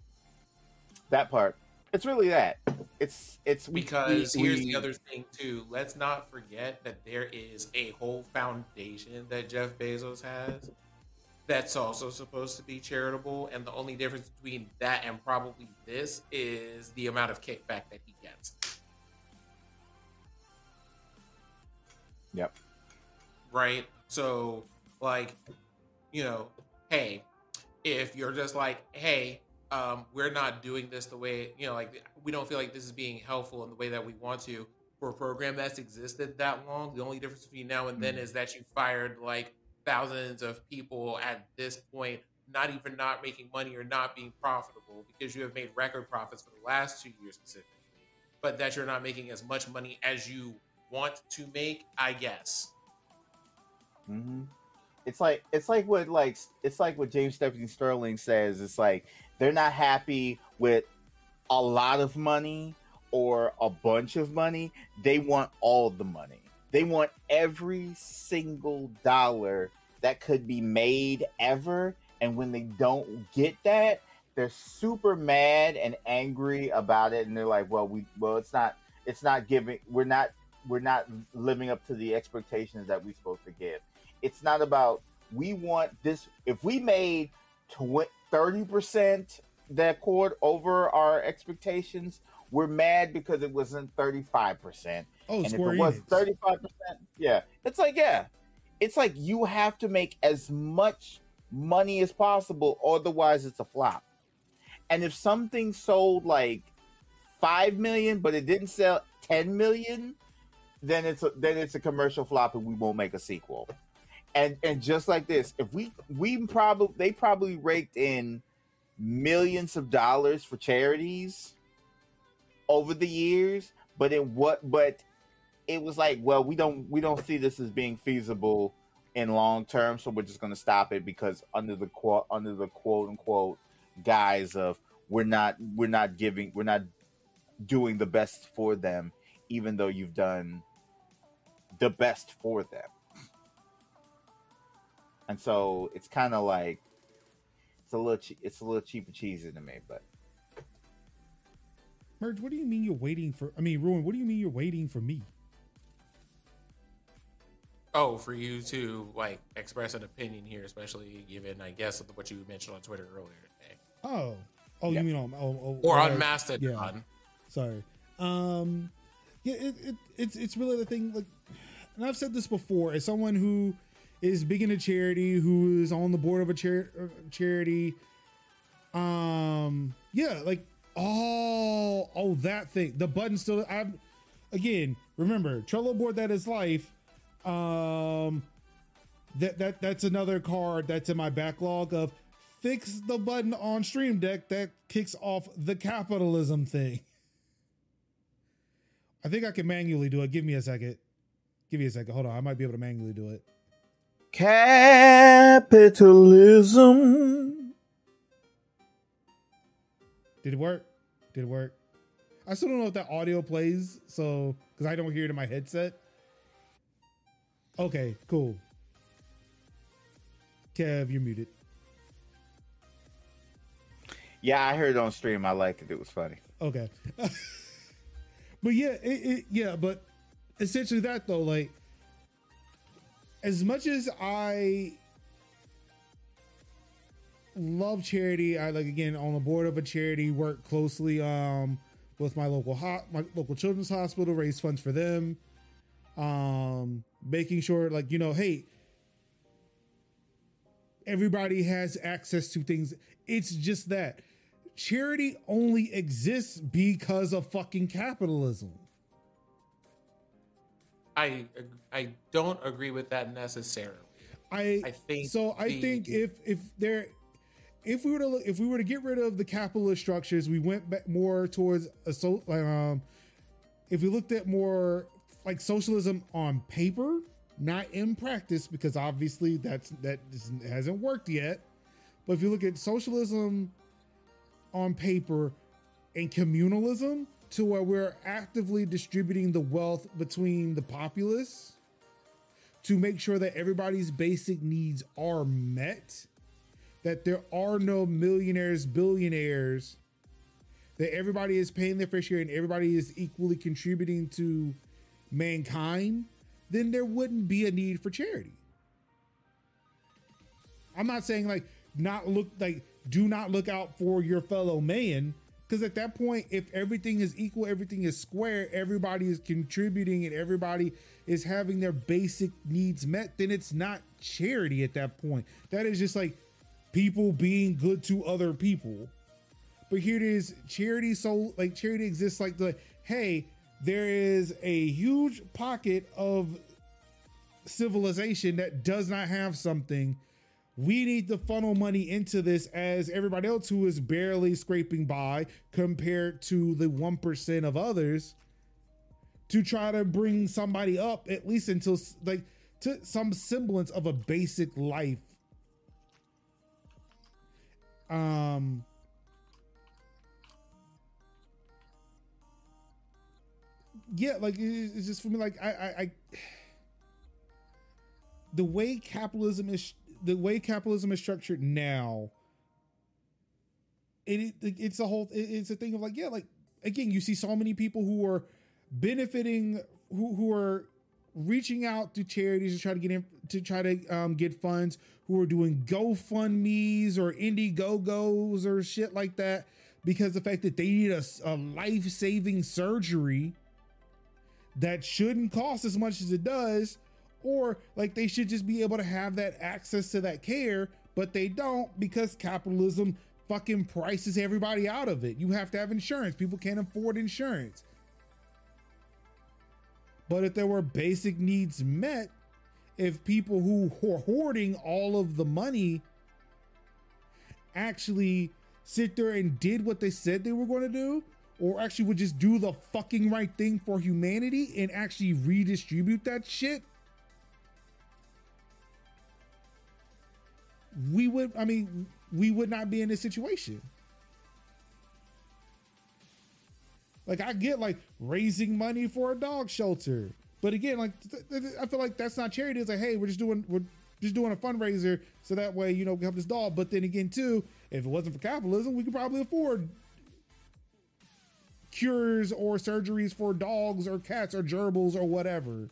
that part. It's really that. It's it's Because we- here's we- the other thing too. Let's not forget that there is a whole foundation that Jeff Bezos has that's also supposed to be charitable, and the only difference between that and probably this is the amount of kickback that he gets. Yep. Right? So, like, you know, hey, if you're just like, hey, um, we're not doing this the way, you know, like, we don't feel like this is being helpful in the way that we want to for a program that's existed that long. The only difference between now and then Mhm. is that you fired like thousands of people at this point, not even not making money or not being profitable because you have made record profits for the last two years specifically, but that you're not making as much money as you want to make, I guess. Hmm It's like it's like what like it's like what James Stephanie Sterling says. It's like they're not happy with a lot of money or a bunch of money. They want all the money. They want every single dollar that could be made ever. And when they don't get that, they're super mad and angry about it. And they're like, "Well, we well, it's not it's not giving. We're not we're not living up to the expectations that we're supposed to give." It's not about we want this if we made 30% that chord over our expectations we're mad because it wasn't 35% Oh, and if it was Enix. 35% yeah it's like yeah it's like you have to make as much money as possible otherwise it's a flop. And if something sold like 5 million but it didn't sell 10 million then it's a, then it's a commercial flop and we won't make a sequel and and just like this, if we we probably they probably raked in millions of dollars for charities over the years, but it what but it was like, well, we don't we don't see this as being feasible in long term, so we're just going to stop it because under the quote under the quote unquote guise of we're not we're not giving we're not doing the best for them, even though you've done the best for them. And so it's kind of like it's a little che- it's a little cheap and cheesy to me, but Merge, what do you mean you're waiting for? I mean, Ruin, what do you mean you're waiting for me? Oh, for you to like express an opinion here, especially given, I guess, what you mentioned on Twitter earlier today, Oh, oh, Yeah. you mean on, oh, oh, or on Mastodon. yeah. Sorry. Um, yeah, it, it, it's it's really the thing. Like, and I've said this before. As someone who is big into charity, who is on the board of a char- uh, charity, um, yeah, like all oh that thing, the button still. I've again remember Trello board that is life. Um, that that that's another card that's in my backlog of fix the button on Stream Deck that kicks off the capitalism thing. I think I can manually do it. Give me a second. Give me a second. Hold on. I might be able to manually do it. Capitalism. Did it work? Did it work? I still don't know if that audio plays, so because I don't hear it in my headset. Okay, cool. Kev, you're muted. Yeah, I heard it on stream. I liked it. It was funny. Okay. *laughs* but yeah, it, it yeah, but essentially that though, like as much as I love charity, I like again on the board of a charity, work closely um with my local hot my local children's hospital, raise funds for them. Um making sure like, you know, hey, everybody has access to things. It's just that charity only exists because of fucking capitalism. I I don't agree with that necessarily. I, I think so. I the- think if if there, if we were to look, if we were to get rid of the capitalist structures, we went back more towards a so like um, if we looked at more like socialism on paper, not in practice, because obviously that's that hasn't worked yet. But if you look at socialism on paper and communalism to where we're actively distributing the wealth between the populace to make sure that everybody's basic needs are met, that there are no millionaires, billionaires, that everybody is paying their fair share and everybody is equally contributing to mankind, then there wouldn't be a need for charity. I'm not saying like not look like do not look out for your fellow man because at that point if everything is equal everything is square everybody is contributing and everybody is having their basic needs met then it's not charity at that point. That is just like people being good to other people. But here it is charity so like charity exists like the hey there is a huge pocket of civilization that does not have something we need to funnel money into this as everybody else who is barely scraping by compared to the 1% of others to try to bring somebody up at least until like to some semblance of a basic life. Um yeah like it's just for me like i i, I *sighs* the way capitalism is the way capitalism is structured now it, it it's a whole it- it's a thing of like yeah like again you see so many people who are benefiting who who are reaching out to charities to try to get in to try to um, get funds who are doing GoFundMe's or Indiegogos or shit like that because the fact that they need a, a life-saving surgery that shouldn't cost as much as it does or like they should just be able to have that access to that care but they don't because capitalism fucking prices everybody out of it. You have to have insurance. People can't afford insurance. But if there were basic needs met if people who are hoarding all of the money actually sit there and did what they said they were going to do or actually would just do the fucking right thing for humanity and actually redistribute that shit we would i mean we would not be in this situation. Like i get like raising money for a dog shelter. But again like th- th- i feel like that's not charity. It's like hey we're just doing we're just doing a fundraiser so that way you know we help this dog. But then again too if it wasn't for capitalism we could probably afford cures or surgeries for dogs or cats or gerbils or whatever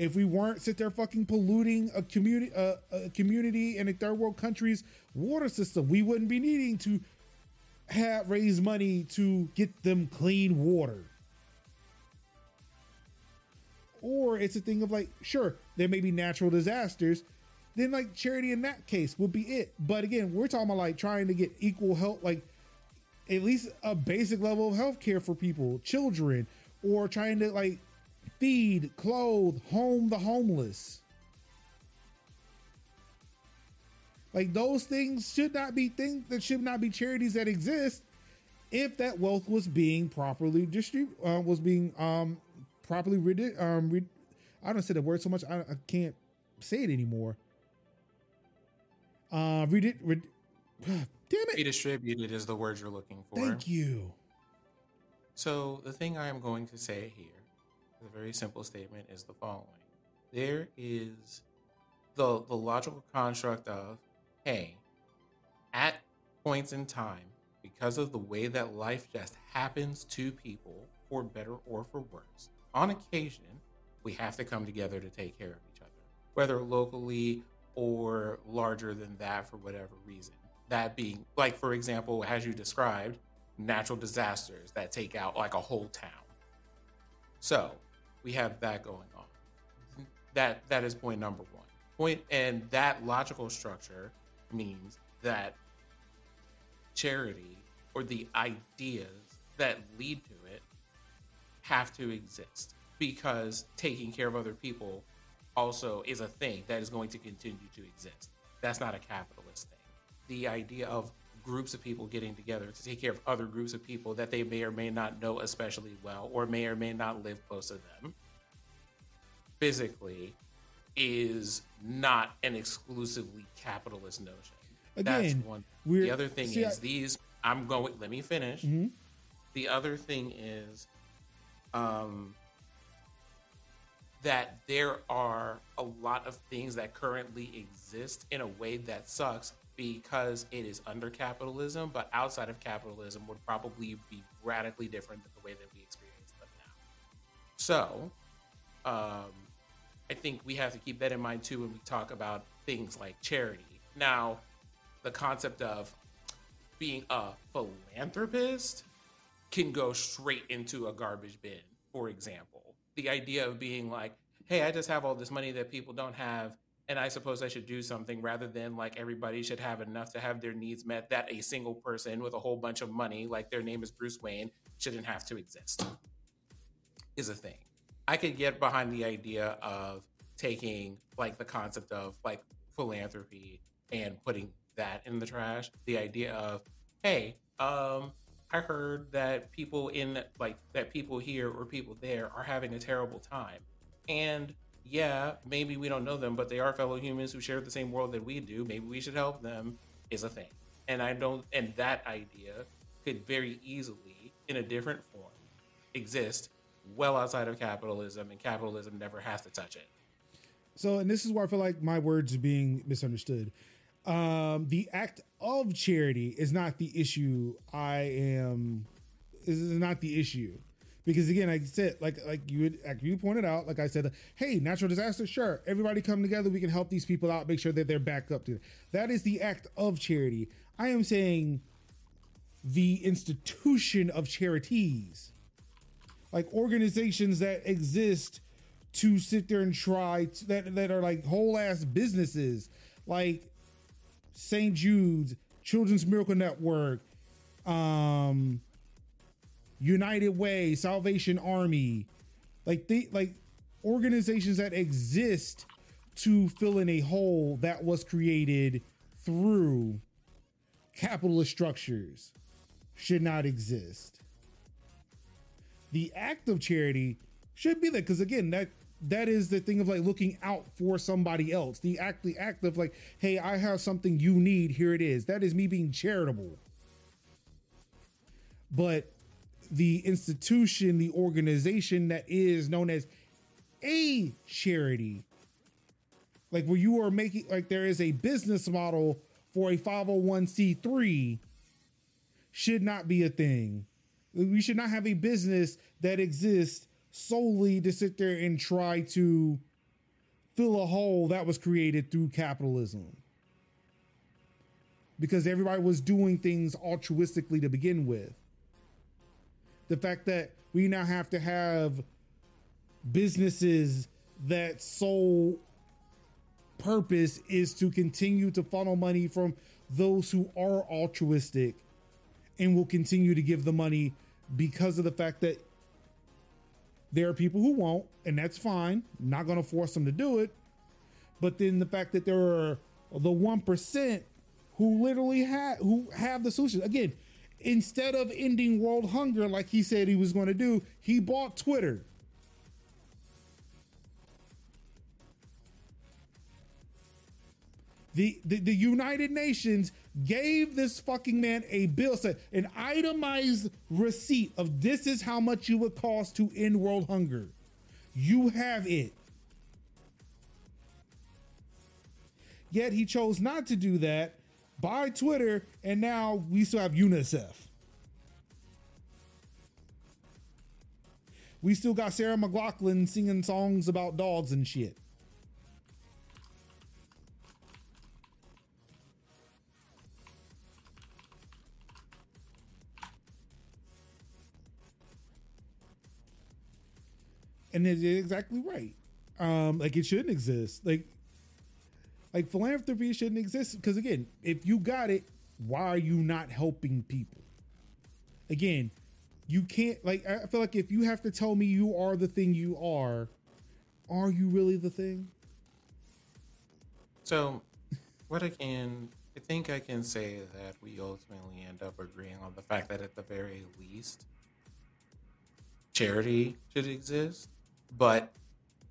if we weren't sit there fucking polluting a community a community in a third world country's water system we wouldn't be needing to have raise money to get them clean water. Or it's a thing of like sure there may be natural disasters then like charity in that case would be it. But again we're talking about like trying to get equal help like at least a basic level of health care for people children or trying to like feed clothe home the homeless. Like those things should not be things that should not be charities that exist if that wealth was being properly distributed uh, was being um properly read um i don't say the word so much i, I can't say it anymore. Uh read it read, *sighs* damn it. Redistributed is the word you're looking for. thank you. So the thing I am going to say here, a very simple statement, is the following: There is the the logical construct of, hey, at points in time, because of the way that life just happens to people, for better or for worse, on occasion, we have to come together to take care of each other, whether locally or larger than that for whatever reason. That being, like, for example, as you described, natural disasters that take out like a whole town. So we have that going on. That that is point number one. Point and that logical structure means that charity or the ideas that lead to it have to exist because taking care of other people also is a thing that is going to continue to exist. That's not a capitalist thing. The idea of groups of people getting together to take care of other groups of people that they may or may not know especially well or may or may not live close to them physically is not an exclusively capitalist notion. That's Again, one. The other thing see, is I- these. I'm going. Let me finish. Mhm. The other thing is, um, that there are a lot of things that currently exist in a way that sucks because it is under capitalism, but outside of capitalism would probably be radically different than the way that we experience them now. So, um, I think we have to keep that in mind too when we talk about things like charity. Now, the concept of being a philanthropist can go straight into a garbage bin, for example. The idea of being like, hey, I just have all this money that people don't have, and I suppose I should do something rather than like everybody should have enough to have their needs met, that a single person with a whole bunch of money, like their name is Bruce Wayne, shouldn't have to exist, is a thing. I could get behind the idea of taking like the concept of like philanthropy and putting that in the trash. The idea of, hey, um, I heard that people in like that people here or people there are having a terrible time. And yeah, maybe we don't know them, but they are fellow humans who share the same world that we do. Maybe we should help them is a thing. And I don't and that idea could very easily, in a different form, exist well outside of capitalism, and capitalism never has to touch it. So, and this is where I feel like my words are being misunderstood. Um, the act of charity is not the issue. I am is not the issue because again, like I said, like like you like you pointed out, like I said, hey, natural disaster, sure, everybody come together, we can help these people out, make sure that they're backed up to. That is the act of charity. I am saying the institution of charities, like organizations that exist to sit there and try to, that that are like whole ass businesses like St. Jude's, Children's Miracle Network, um United Way, Salvation Army. Like they like organizations that exist to fill in a hole that was created through capitalist structures should not exist. The act of charity should be there because again, that that is the thing of like looking out for somebody else. The act, the act of like, hey, I have something you need. Here it is. That is me being charitable. But the institution, the organization that is known as a charity, like where you are making, like there is a business model for a 501c3, should not be a thing. We should not have a business that exists solely to sit there and try to fill a hole that was created through capitalism. Because everybody was doing things altruistically to begin with. The fact that we now have to have businesses that sole purpose is to continue to funnel money from those who are altruistic and will continue to give the money because of the fact that there are people who won't, and that's fine. Not going to force them to do it. But then the fact that there are the one percent who literally have who have the solution. Again, instead of ending world hunger like he said he was going to do, he bought Twitter. The, the, the United Nations gave this fucking man a bill, said an itemized receipt of this is how much you would cost to end world hunger. You have it. Yet he chose not to do that by Twitter, and now we still have UNICEF. We still got Sarah McLachlan singing songs about dogs and shit. and it's exactly right. Um, like it shouldn't exist. Like, like philanthropy shouldn't exist because again, if you got it, why are you not helping people? Again, you can't. Like, I feel like if you have to tell me you are the thing you are, are you really the thing? So, what I can, I think I can say that we ultimately end up agreeing on the fact that at the very least, charity should exist but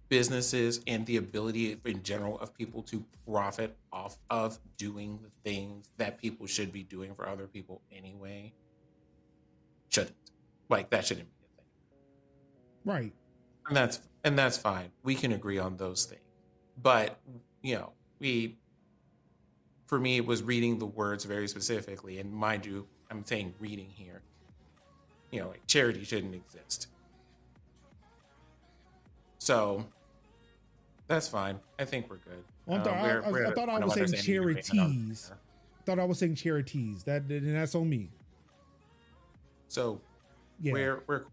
businesses and the ability in general of people to profit off of doing the things that people should be doing for other people anyway shouldn't. Like that shouldn't be a thing. Right. And that's and that's fine. We can agree on those things. But you know we for me it was reading the words very specifically. And mind you i'm saying reading here. You know like charity shouldn't exist. So that's fine. I think we're good. Well, I, thought, uh, we're, I, we're I, I thought I was saying charities. Thought I was saying charities. That and that's on me. So, yeah, we're we're.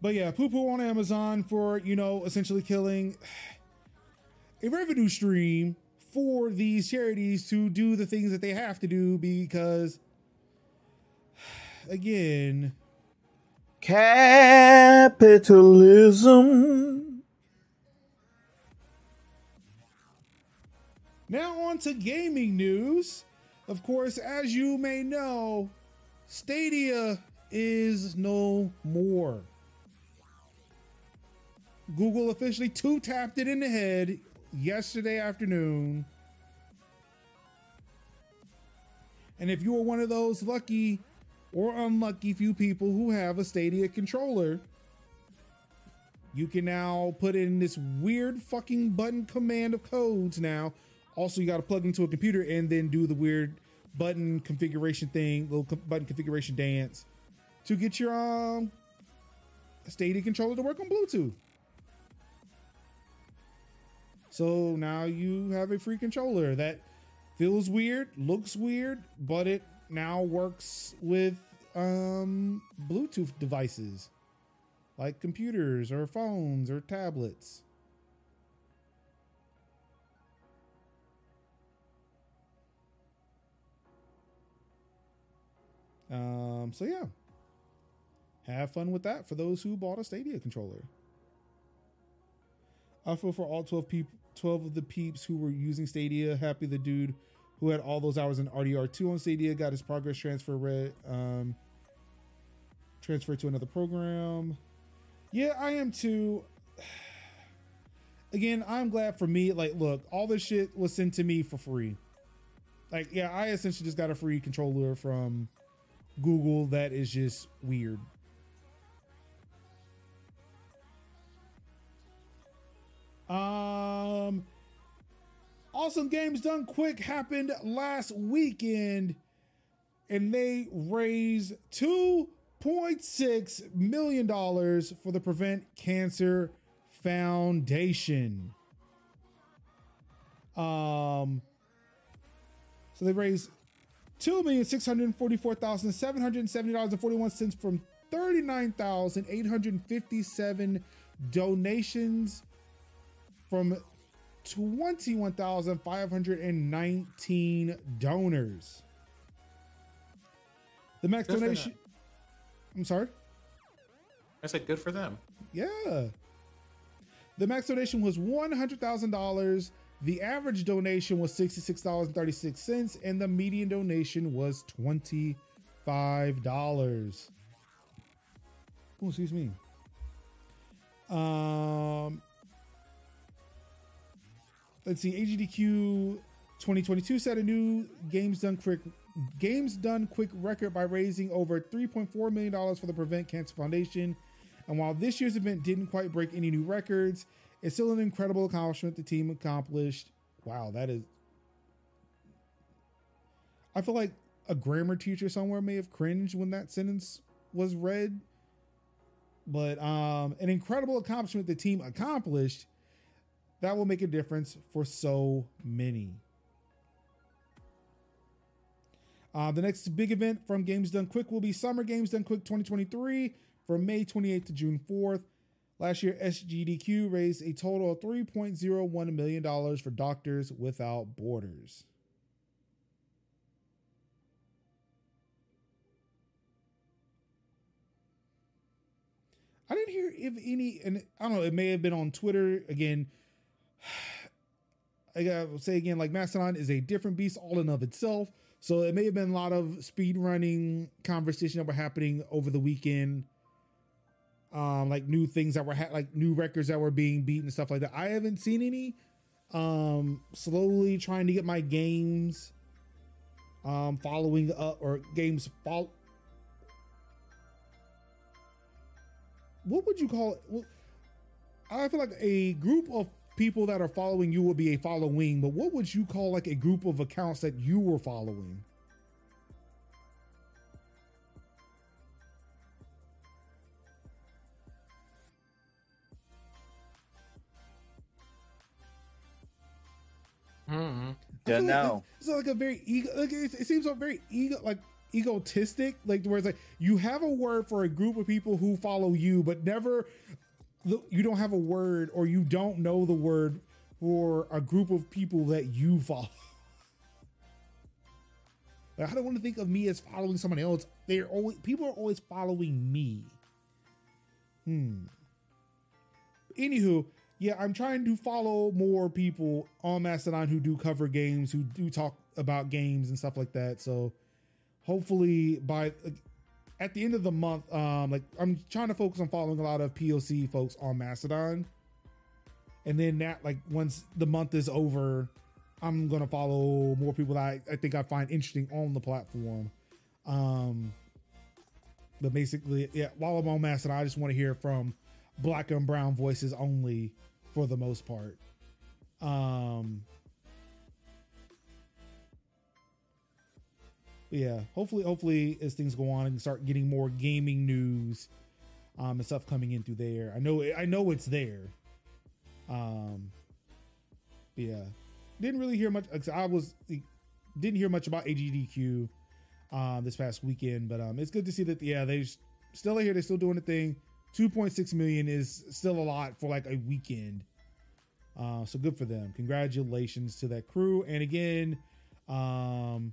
But yeah, poo poo on Amazon for you know essentially killing a revenue stream for these charities to do the things that they have to do because, *sighs* again, Capitalism. Now, on to gaming news. Of course, as you may know, Stadia is no more. Google officially two tapped it in the head yesterday afternoon. And if you were one of those lucky or unlucky few people who have a Stadia controller, you can now put in this weird fucking button command of codes now. Also, you got to plug into a computer and then do the weird button configuration thing, little button configuration dance to get your um Stadia controller to work on Bluetooth. So now you have a free controller that feels weird, looks weird, but it now works with um, Bluetooth devices like computers or phones or tablets. Um, so yeah. have fun with that for those who bought a Stadia controller. I feel for all 12 people 12 of the peeps who were using Stadia. Happy the dude who had all those hours in RDR2 on Stadia got his progress transfer read um transferred to another program. Yeah, I am too. *sighs* Again, I'm glad for me. Like, look, all this shit was sent to me for free. Like, yeah, I essentially just got a free controller from Google that is just weird. Um, awesome games done quick happened last weekend, and they raised two point six million dollars for the Prevent Cancer Foundation. Um, so they raised two million six hundred forty-four thousand seven hundred seventy dollars and forty-one cents from thirty-nine thousand eight hundred fifty-seven donations from 21,519 donors. The max donation. I'm sorry? I said good for them. Yeah. The max donation was $100,000. The average donation was $66.36, and the median donation was $25. Oh, excuse me. Um, let's see. AGDQ 2022 set a new games done quick games done quick record by raising over 3.4 million dollars for the Prevent Cancer Foundation. And while this year's event didn't quite break any new records, it's still an incredible accomplishment the team accomplished. Wow, that is. I feel like a grammar teacher somewhere may have cringed when that sentence was read. But um, an incredible accomplishment the team accomplished that will make a difference for so many. Uh, the next big event from Games Done Quick will be Summer Games Done Quick 2023 from May 28th to June 4th. Last year, SGDQ raised a total of $3.01 million for Doctors Without Borders. I didn't hear if any, and I don't know, it may have been on Twitter again. *sighs* I gotta say again, like Mastodon is a different beast all in of itself. So it may have been a lot of speed running conversation that were happening over the weekend. Um, like new things that were ha- like new records that were being beaten and stuff like that. I haven't seen any. Um, slowly trying to get my games um following up or games follow what would you call it? I feel like a group of people that are following you would be a following, but what would you call like a group of accounts that you were following? Mm-hmm. I Don't like. It's like a very ego. Like it, it seems so very ego, like egotistic. Like where it's like you have a word for a group of people who follow you, but never the- you don't have a word or you don't know the word for a group of people that you follow. *laughs* Like, I don't want to think of me as following someone else. They're always people are always following me. Hmm. Anywho, yeah, I'm trying to follow more people on Mastodon who do cover games, who do talk about games and stuff like that. So hopefully by at the end of the month, um, like I'm trying to focus on following a lot of POC folks on Mastodon. And then that like once the month is over, I'm gonna follow more people that I, I think I find interesting on the platform. Um but basically, yeah, while I'm on Mastodon, I just want to hear from black and brown voices only for the most part. Um yeah, hopefully, hopefully, as things go on and start getting more gaming news, um, and stuff coming in through there. I know, I know it's there. Um, yeah, didn't really hear much. I was didn't hear much about AGDQ um this past weekend, but um, it's good to see that yeah they're still here. They're still doing the thing. Two point six million is still a lot for like a weekend. Uh, so good for them. Congratulations to that crew. And again, um,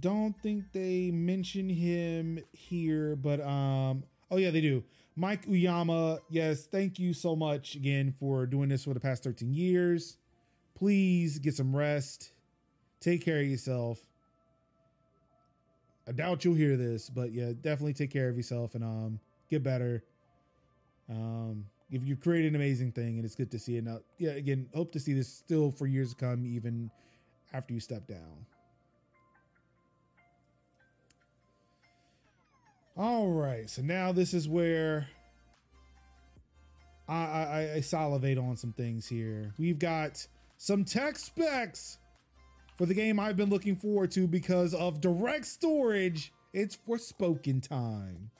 don't think they mention him here, but um, oh yeah, they do. Mike Uyama, yes, thank you so much again for doing this for the past 13 years. Please get some rest. Take care of yourself. I doubt you'll hear this, but yeah, definitely take care of yourself and um get better. Um, if you create an amazing thing and it's good to see it now. Yeah, again, hope to see this still for years to come, even after you step down. All right, so now this is where I, I, I salivate on some things here. We've got some tech specs for the game I've been looking forward to because of direct storage. It's Forspoken time.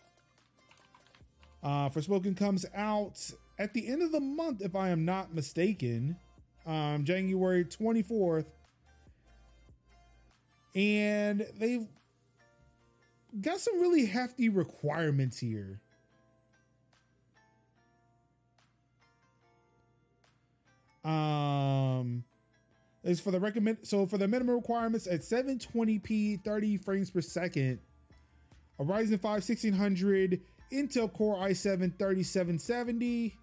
Uh, Forspoken comes out at the end of the month, if I am not mistaken, um, January 24th. And they've got some really hefty requirements here. Um, is for the recommend so for the minimum requirements at 720p 30 frames per second a ryzen 5 1600 intel core i7 3770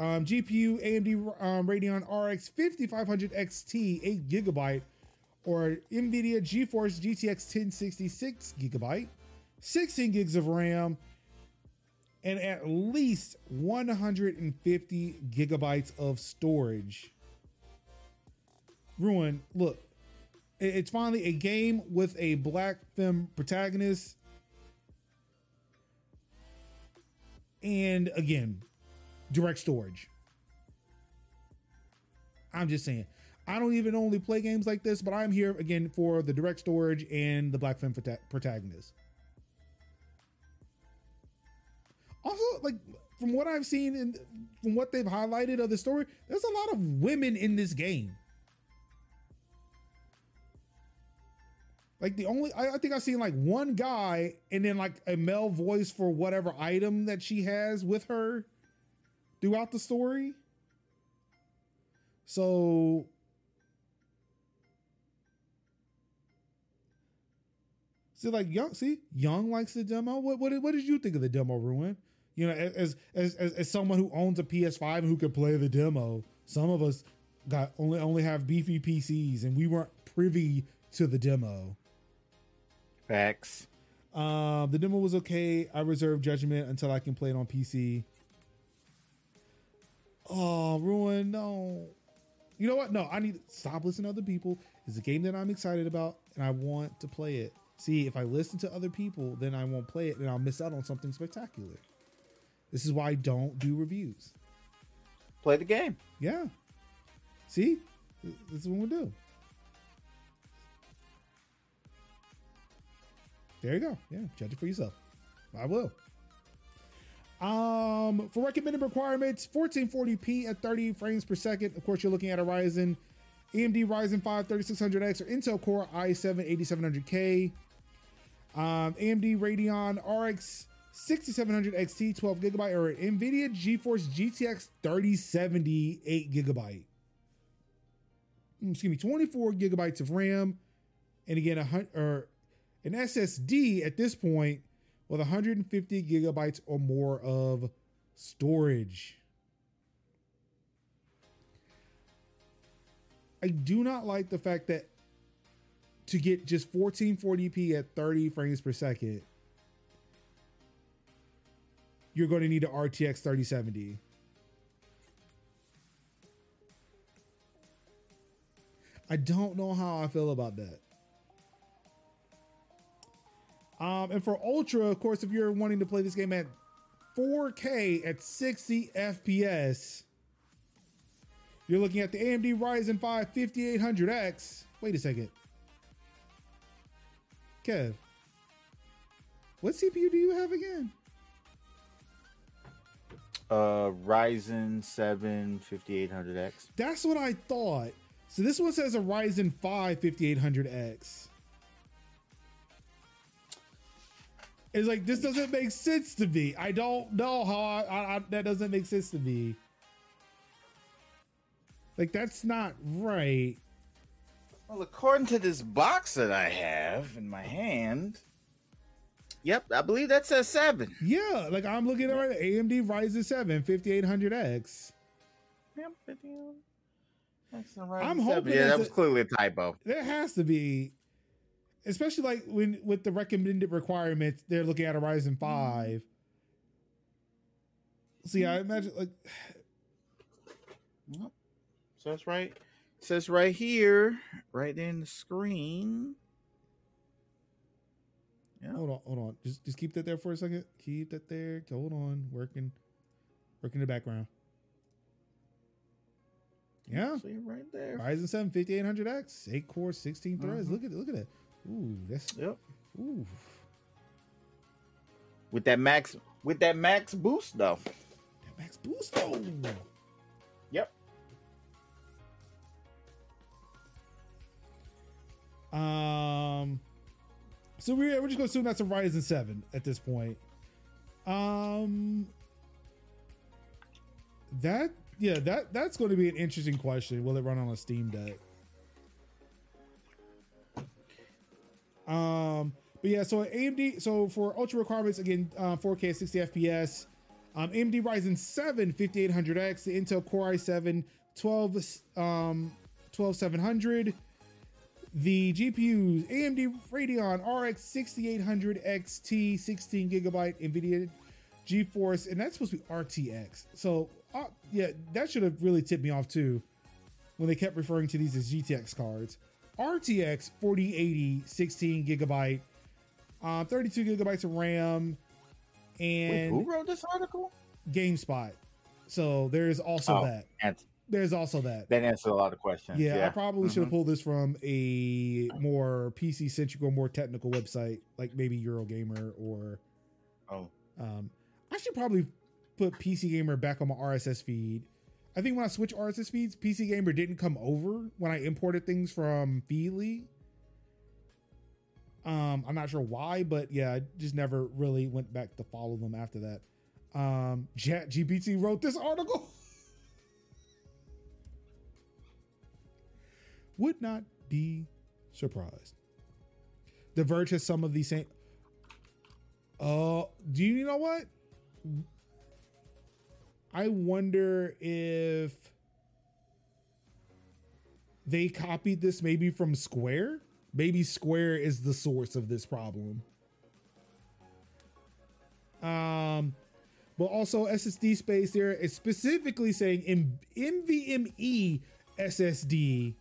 um, gpu amd um, radeon rx 5500 xt 8 gigabyte or nvidia geforce gtx 1066 gigabyte 16 gigs of ram and at least 150 gigabytes of storage Ruin, look, it's finally a game with a black femme protagonist. And again, direct storage. I'm just saying. I don't even only play games like this, but I'm here again for the direct storage and the black femme protagonist. Also, like from what I've seen and from what they've highlighted of the story, there's a lot of women in this game. Like the only, I, I think I've seen like one guy and then like a male voice for whatever item that she has with her throughout the story. So See, like young, see, young likes the demo. What what what did you think of the demo, Ruin? You know, as as as, as someone who owns a PS5 and who can play the demo, some of us got only only have beefy PCs and we weren't privy to the demo. Facts. Um, the demo was okay. I reserve judgment until I can play it on PC. Oh, ruin! No. You know what? No, I need to stop listening to other people. It's a game that I'm excited about, and I want to play it. See, if I listen to other people, then I won't play it, and I'll miss out on something spectacular. This is why I don't do reviews. Play the game. Yeah. See, this is what we do. There you go. Yeah, judge it for yourself. I will. Um, for recommended requirements, 1440p at 30 frames per second. Of course, you're looking at a Ryzen, AMD Ryzen 5 3600X or Intel Core i7 8700K. Um, AMD Radeon RX 6700 XT 12 gigabyte or NVIDIA GeForce GTX 3070 8 gigabyte. Mm, excuse me, 24 gigabytes of RAM, and again, a hundred or an SSD at this point with 150 gigabytes or more of storage. I do not like the fact that to get just 1440p at 30 frames per second, you're going to need an RTX 3070. I don't know how I feel about that. Um, and for Ultra, of course, if you're wanting to play this game at 4K at 60 FPS, you're looking at the AMD Ryzen 5 5800X. Wait a second. Kev, what CPU do you have again? Uh, Ryzen 7 5800X. That's what I thought. So this one says a Ryzen 5 5800X. It's like this doesn't make sense to me. I don't know how I, I, I, that doesn't make sense to me. Like that's not right. Well, according to this box that I have in my hand, yep, I believe that says seven. Yeah, like I'm looking at right AMD Ryzen 7 5800X. Yep, it is. That's all I'm Ryzen 7. hoping Yeah, it's that a- was clearly a typo. There has to be, especially like when with the recommended requirements, they're looking at a Ryzen 5. See, I imagine like so that's right. Says right here, right there in the screen. Yeah. hold on, hold on. Just just keep that there for a second. Keep that there. Hold on. Working working in the background. Yeah. See it right there. Ryzen 7 5800X, 8 core, 16 threads. Mhm. Look at look at that. Ooh, that's Yep. ooh. With that max with that max boost though. That Max Boost. Oh. Um so we're we're just gonna assume that's a Ryzen 7 at this point. Um that yeah, that that's going to be an interesting question. Will it run on a Steam Deck? Um, but yeah, so AMD, so for ultra requirements again, uh, 4K 60 FPS, um, AMD Ryzen 7 5800X, the Intel Core i7 12 um 12700, the GPUs AMD Radeon RX 6800 XT 16 gigabyte NVIDIA GeForce, and that's supposed to be RTX. So uh, yeah, that should have really tipped me off too when they kept referring to these as GTX cards. RTX 4080 16 gigabyte, uh, 32 gigabytes of RAM, Wait, and who wrote this article? GameSpot. So there's also Oh. that. Ans- There's also that. That answers a lot of questions. Yeah, Yeah, I probably should have Mhm. pulled this from a more PC centric or more technical website, like maybe Eurogamer or Oh, um, I should probably put PC Gamer back on my RSS feed. I think when I switch RSS feeds, PC Gamer didn't come over when I imported things from Feedly. Um, I'm not sure why, but yeah, I just never really went back to follow them after that. Um, Chat GPT wrote this article. *laughs* Would not be surprised. The Verge has some of the same. Oh, do you know what? I wonder if they copied this maybe from Square. Maybe Square is the source of this problem. Um, but also SSD space there is specifically saying in NVMe SSD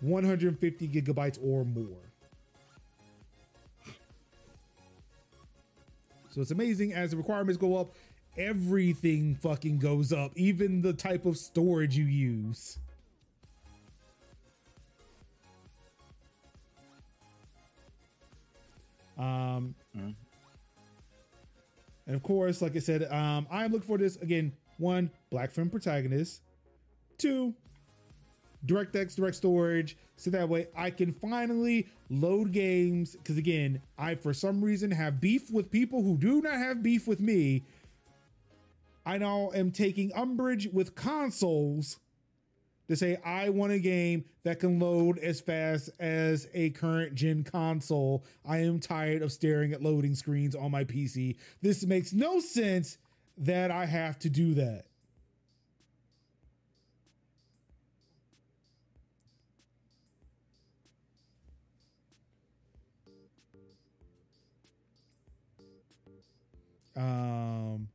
150 gigabytes or more. So it's amazing as the requirements go up, everything fucking goes up, even the type of storage you use. Um, Mhm. and of course, like I said, um, I'm looking for this again. One, Black Film protagonist. Two, DirectX direct storage, so that way I can finally load games. Because again, I for some reason have beef with people who do not have beef with me. I now am taking umbrage with consoles to say I want a game that can load as fast as a current gen console. I am tired of staring at loading screens on my PC. This makes no sense that I have to do that. Um,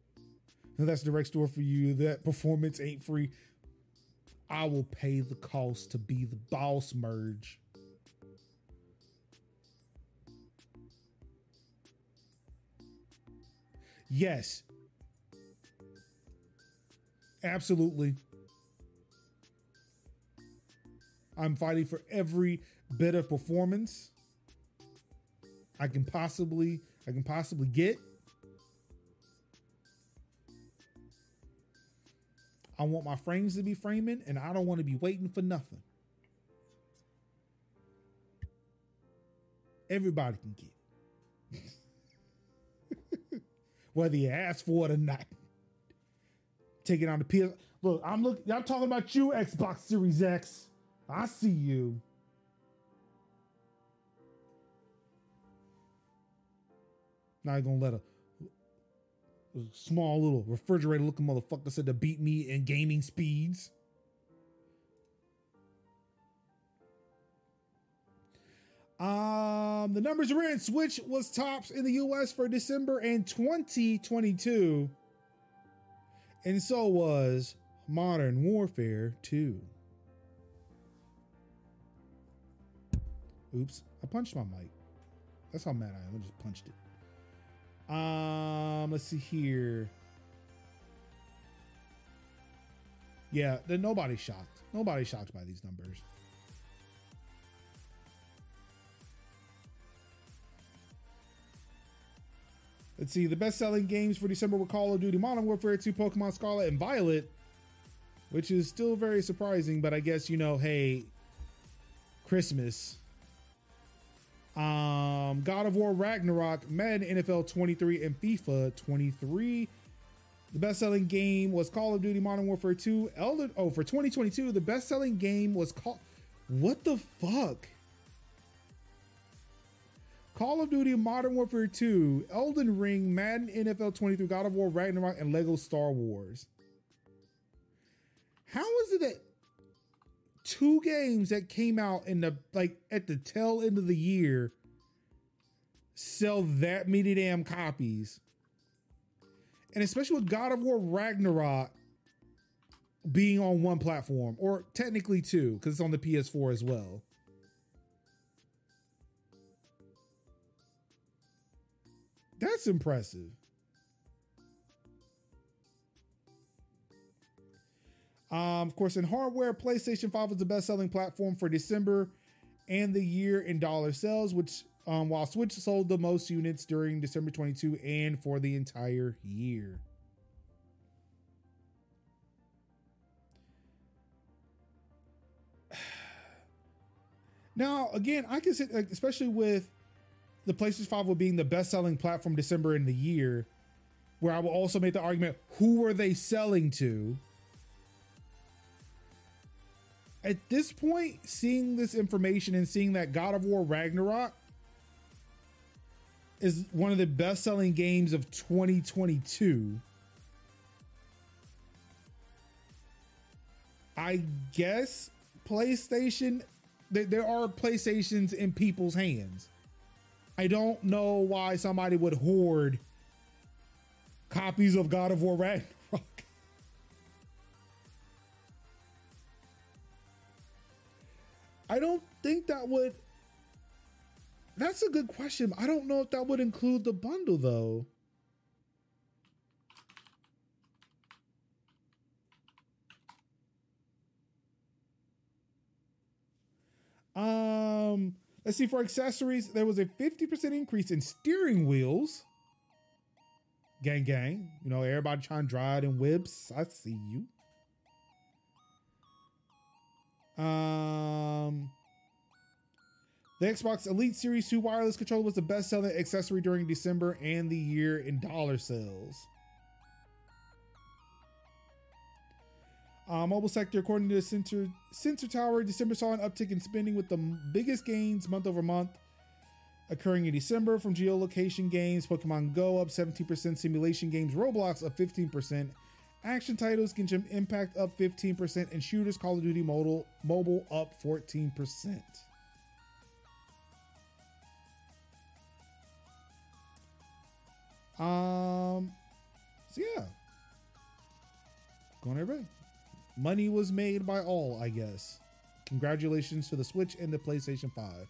that's direct store for you. That performance ain't free. I will pay the cost to be the boss merge. Yes. Absolutely. I'm fighting for every bit of performance I can possibly I can possibly get. I want my frames to be framing, and I don't want to be waiting for nothing. Everybody can get it. *laughs* Whether you ask for it or not. Take it on the PS. Look, I'm looking I'm talking about you, Xbox Series X. I see you. Not gonna let a small little refrigerator looking motherfucker said to beat me in gaming speeds. Um, the numbers are in. Switch was tops in the US for December in 2022. And so was Modern Warfare 2. Oops, I punched my mic. That's how mad I am. I just punched it. Um, let's see here. Yeah, then nobody's shocked. Nobody's shocked by these numbers. Let's see. The best selling games for December were Call of Duty Modern Warfare 2, Pokemon Scarlet, and Violet, which is still very surprising, but I guess, you know, hey, Christmas. Um, God of War Ragnarok, Madden NFL 23, and FIFA 23. The best selling game was Call of Duty Modern Warfare 2. Elder, oh, for 2022, the best selling game was Call. What the fuck? Call of Duty Modern Warfare 2, Elden Ring, Madden NFL 23, God of War Ragnarok, and Lego Star Wars. How is it that two games that came out in the like at the tail end of the year sell that many damn copies? And especially with God of War Ragnarok being on one platform, or technically two, because it's on the PS4 as well. That's impressive. Um, of course, in hardware, PlayStation 5 was the best selling platform for December and the year in dollar sales, which um, while Switch sold the most units during December 22 and for the entire year. *sighs* Now, again, I can say, especially with the PlayStation 5 will being the best selling platform December in the year, where I will also make the argument who were they selling to? At this point, seeing this information and seeing that God of War Ragnarok is one of the best selling games of 2022. I guess PlayStation, there are PlayStations in people's hands. I don't know why somebody would hoard copies of God of War Ragnarok. I don't think that would. That's a good question. I don't know if that would include the bundle though. Um, let's see. For accessories, there was a 50% increase in steering wheels. Gang, gang. You know, everybody trying to drive in whips. I see you. Um, the Xbox Elite Series 2 wireless controller was the best selling accessory during December and the year in dollar sales. Uh, mobile sector, according to the Sensor, Sensor Tower, December saw an uptick in spending with the biggest gains month over month occurring in December from geolocation games, Pokemon Go up 17%, simulation games, Roblox up 15%, action titles, Genshin Impact up 15%, and shooters, Call of Duty Mobile, mobile up 14%. Um, so yeah, going everybody. Money was made by all, I guess. Congratulations to the Switch and the PlayStation 5.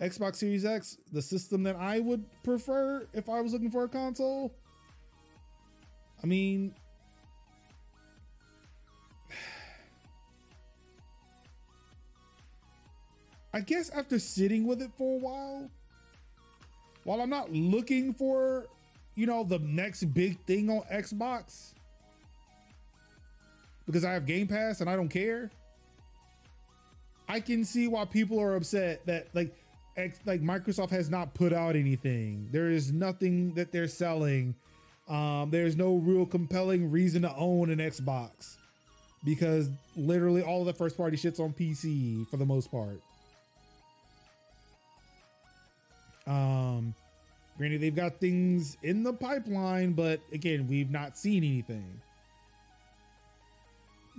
Xbox Series X, the system that I would prefer if I was looking for a console. I mean, I guess after sitting with it for a while, while I'm not looking for, you know, the next big thing on Xbox, because I have Game Pass and I don't care. I can see why people are upset that like X, like Microsoft has not put out anything. There is nothing that they're selling. Um, there's no real compelling reason to own an Xbox because literally all of the first party shit's on PC for the most part. Um, Granted, they've got things in the pipeline, but again, we've not seen anything.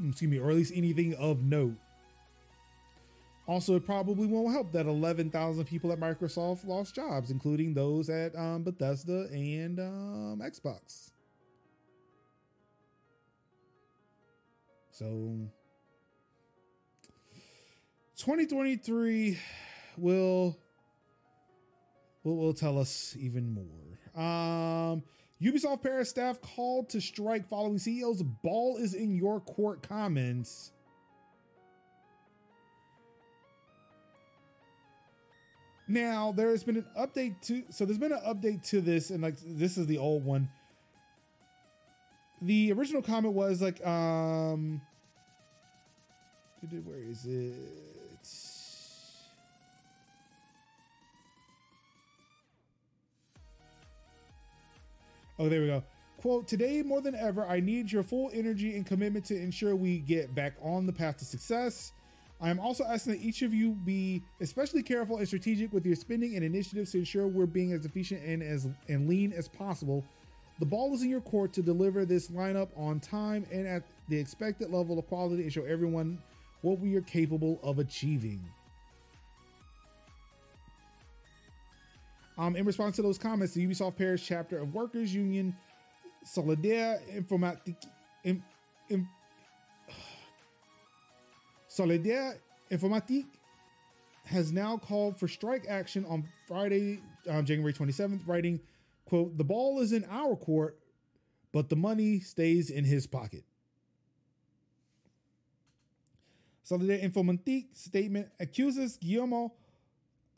Excuse me, or at least anything of note. Also, it probably won't help that 11,000 people at Microsoft lost jobs, including those at um, Bethesda and um, Xbox. So, 2023 will will, will tell us even more. Um, Ubisoft Paris staff called to strike following CEO's ball is in your court comments. Now there has been an update to so there's been an update to this, and like this is the old one. The original comment was like, um, where is it? Oh, there we go. Quote, today more than ever, I need your full energy and commitment to ensure we get back on the path to success. I am also asking that each of you be especially careful and strategic with your spending and initiatives to ensure we're being as efficient and as and lean as possible. The ball is in your court to deliver this lineup on time and at the expected level of quality and show everyone what we are capable of achieving. Um, in response to those comments, the Ubisoft Paris chapter of Workers Union Solidaire Informatique, in, in, *sighs* Solidaire Informatique has now called for strike action on Friday, um, January 27th, writing, quote, the ball is in our court, but the money stays in his pocket. Solidaire Informatique statement accuses Guillemot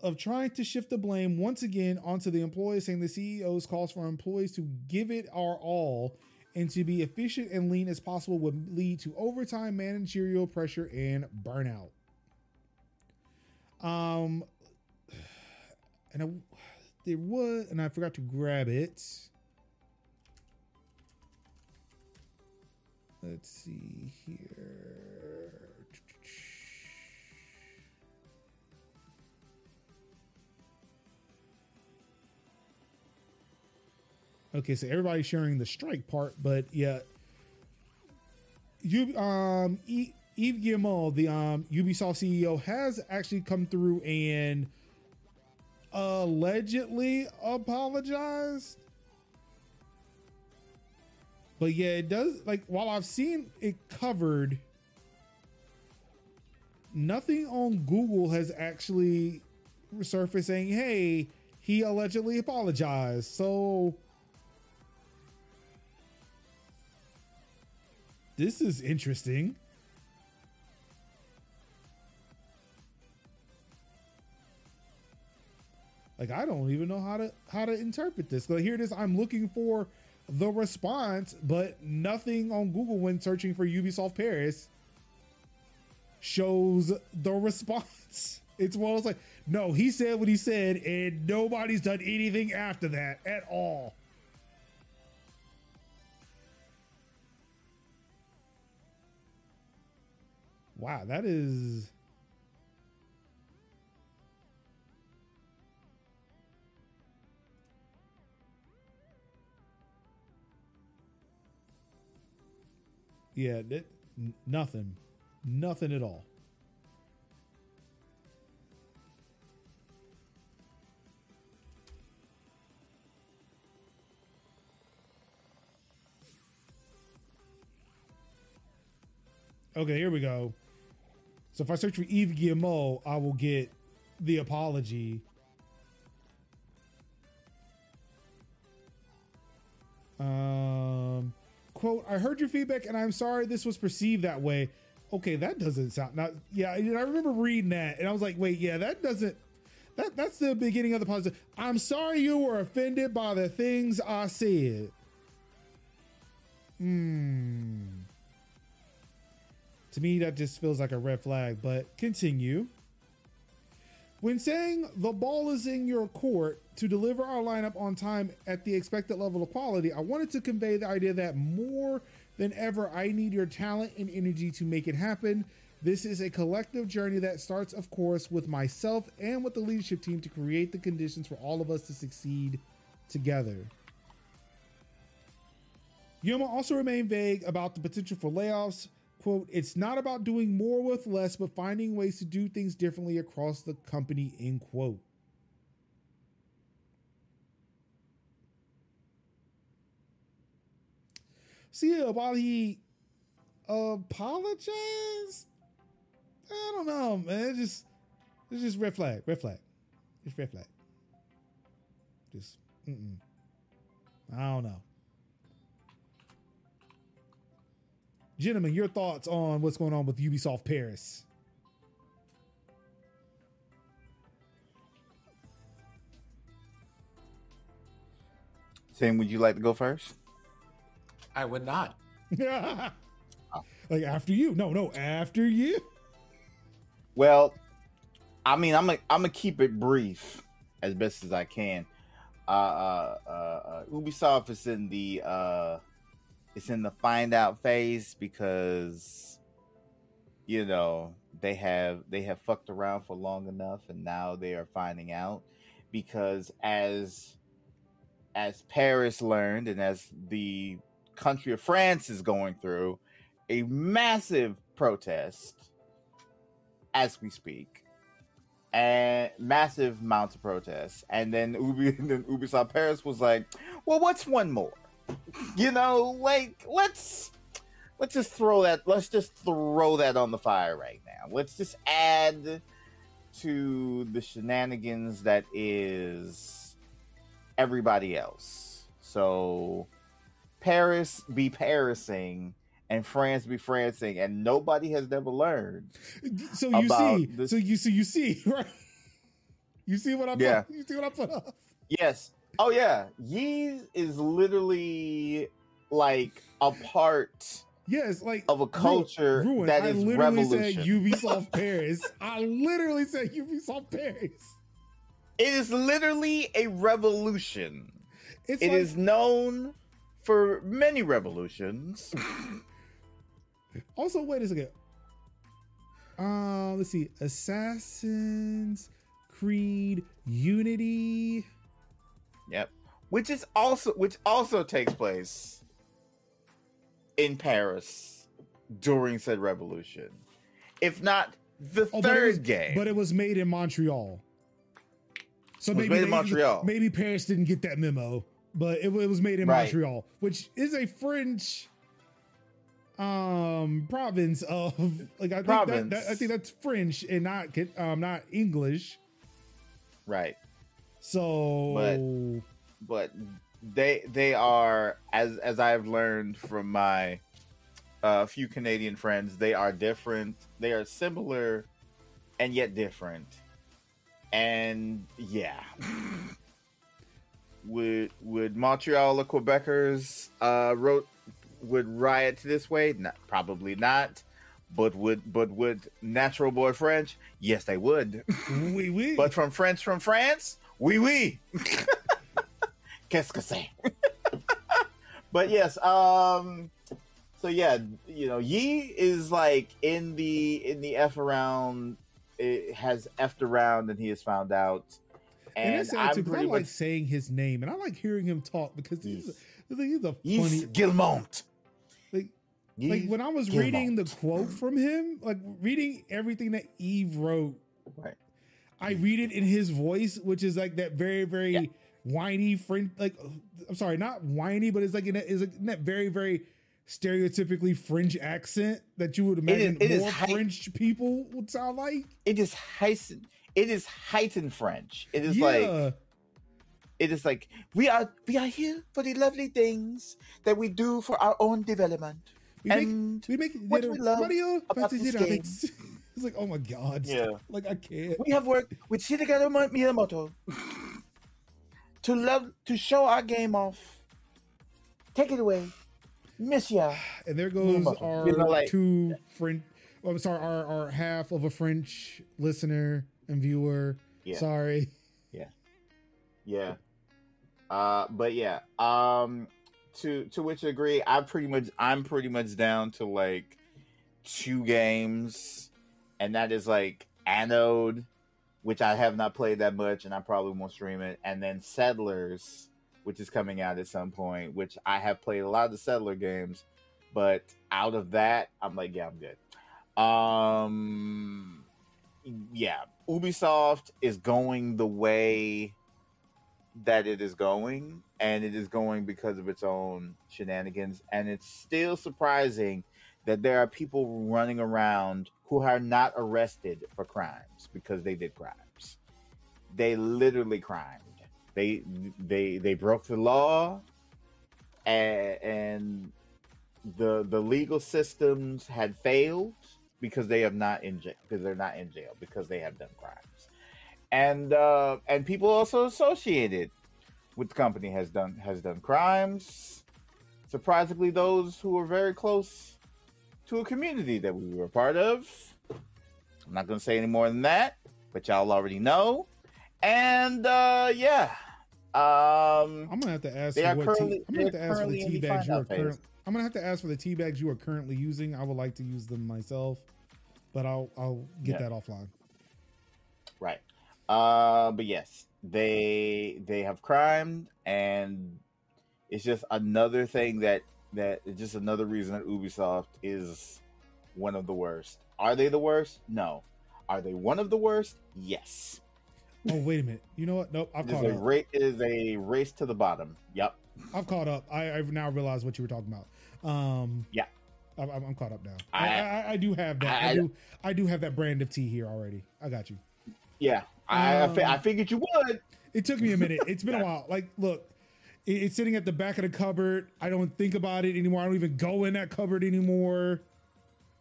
of trying to shift the blame once again onto the employees, saying the CEO's calls for employees to give it our all and to be efficient and lean as possible would lead to overtime, managerial pressure, and burnout. Um, *sighs* and I, there was, and I forgot to grab it. Let's see here. Okay, so everybody's sharing the strike part, but yeah, you um Yves Guillemot, the um Ubisoft CEO, has actually come through and allegedly apologized. But yeah, it does like while I've seen it covered, nothing on Google has actually resurfaced saying, hey, he allegedly apologized. So This is interesting. Like I don't even know how to how to interpret this. But here it is. I'm looking for the response, but nothing on Google when searching for Ubisoft Paris shows the response. *laughs* It's those like, no, he said what he said, and nobody's done anything after that at all. Wow, that is. Yeah, that, nothing. Nothing at all. Okay, here we go. So if I search for Yves Guillemot, I will get the apology. Um, quote, I heard your feedback and I'm sorry this was perceived that way. Okay, that doesn't sound not yeah, I remember reading that and I was like, wait, yeah, that doesn't that that's the beginning of the positive. I'm sorry you were offended by the things I said. Hmm. To me, that just feels like a red flag, but continue. When saying the ball is in your court to deliver our lineup on time at the expected level of quality, I wanted to convey the idea that more than ever, I need your talent and energy to make it happen. This is a collective journey that starts, of course, with myself and with the leadership team to create the conditions for all of us to succeed together. Yuma also remained vague about the potential for layoffs. Quote, it's not about doing more with less, but finding ways to do things differently across the company, end quote. See, yeah, while he apologized, I don't know, man. It's just, it's just red flag, red flag. It's red flag. Just, mm-mm. I don't know. Gentlemen, your thoughts on what's going on with Ubisoft Paris? Sam, would you like to go first? I would not. *laughs* like after you? No, no, after you. Well, I mean, I'm gonna I'm gonna keep it brief as best as I can. Uh, uh, uh, uh, Ubisoft is in the uh, it's in the find out phase because you know they have they have fucked around for long enough, and now they are finding out because as as Paris learned, and as the country of France is going through a massive protest as we speak and massive amounts of protests. And then Ubi and *laughs* then Ubisoft Paris was like, well, what's one more? You know, like let's let's just throw that let's just throw that on the fire right now. Let's just add to the shenanigans that is everybody else. So Paris be Parising and France be Francing, and nobody has never learned. So you see, this. so you see, you see, *laughs* right? You see what I put, yeah. You see what I put up? Yes. Oh yeah. Yeez is literally like a part. Yes, like of a culture ruin. that I is literally revolution. said Ubisoft *laughs* Paris. I literally said Ubisoft Paris. It is literally a revolution. It's it like, is known for many revolutions. *laughs* also, wait a second. Uh, let's see. Assassin's Creed Unity. Yep. Which is also which also takes place in Paris during said revolution. If not the oh, third but was, game. But it was made in Montreal. So maybe made in Montreal. Maybe Paris didn't get that memo but it, it was made in right. Montreal, which is a French um province of like I province. think that, that, I think that's French and not um not English. Right. So but but they they are as as I've learned from my uh, few Canadian friends, they are different. They are similar and yet different. And yeah. *laughs* would would Montreal or Quebecers uh, wrote would riot this way? Not probably not. But would but would natural boy French? Yes, they would. *laughs* Oui, oui. but from French from France? Oui, oui. Qu'est-ce que c'est? but yes, um so yeah, you know, Yi is like in the in the F around it has effed around and he has found out and, and it's sad too because I like saying his name and I like hearing him talk because he's a, he's a funny Guillemot. Like, like when I was reading the quote from him, like reading everything that Yves wrote, right? I read it in his voice, which is like that very very yeah. whiny French. Like I'm sorry, not whiny, but it's like in that is in that very very stereotypically French accent that you would imagine it is, it more French people would sound like. It is heightened it is heightened French. It is yeah. like it is like we are we are here for the lovely things that we do for our own development. We and make, we make what we love about this game. It's like, oh my god. Yeah. Like I can't. We have worked with Shigeru Miyamoto to love to show our game off. Take it away. Miss ya. And there goes Miyamoto. our you know, like, two French oh, I'm sorry, our, our half of a French listener and viewer. Yeah. Sorry. Yeah. Yeah. Uh, but yeah. Um, to to which degree, I pretty much I'm pretty much down to like two games, and that is like Anode, which I have not played that much, and I probably won't stream it, and then Settlers, which is coming out at some point. Which I have played a lot of the Settler games, but out of that, I'm like, yeah, I'm good. Um, yeah, Ubisoft is going the way that it is going, and it is going because of its own shenanigans. And it's still surprising that there are people running around who are not arrested for crimes because they did crimes. They literally crimed. They they they broke the law, and, and the the legal systems had failed because they have not in jail because they're not in jail because they have done crimes and uh and people also associated with the company has done has done crimes surprisingly those who are very close to a community that we were a part of i'm not going to say any more than that but y'all already know and uh yeah um I'm gonna have to ask for what currently- tea, I'm gonna have to ask for the currently tea bags you are find-out phase. current, I'm gonna have to ask for the tea bags you are currently using. I would like to use them myself, but I'll I'll get Yeah. that offline. Right. Uh, but yes, they they have crime, and it's just another thing that that it's just another reason that Ubisoft is one of the worst. Are they the worst? No. Are they one of the worst? Yes. Oh wait a minute. You know what? Nope. I've caught a up. ra- is a race to the bottom. Yep. I've caught up. I, I've now realized what you were talking about. Um, Yeah. I'm, I'm caught up now. I, I- I, do have that. I, I- do. I do have that brand of tea here already. I got you. Yeah. I I, fi- I Um, figured you would. It took me a minute. It's been a *laughs* while. Like, look, it's sitting at the back of the cupboard. I don't think about it anymore. I don't even go in that cupboard anymore.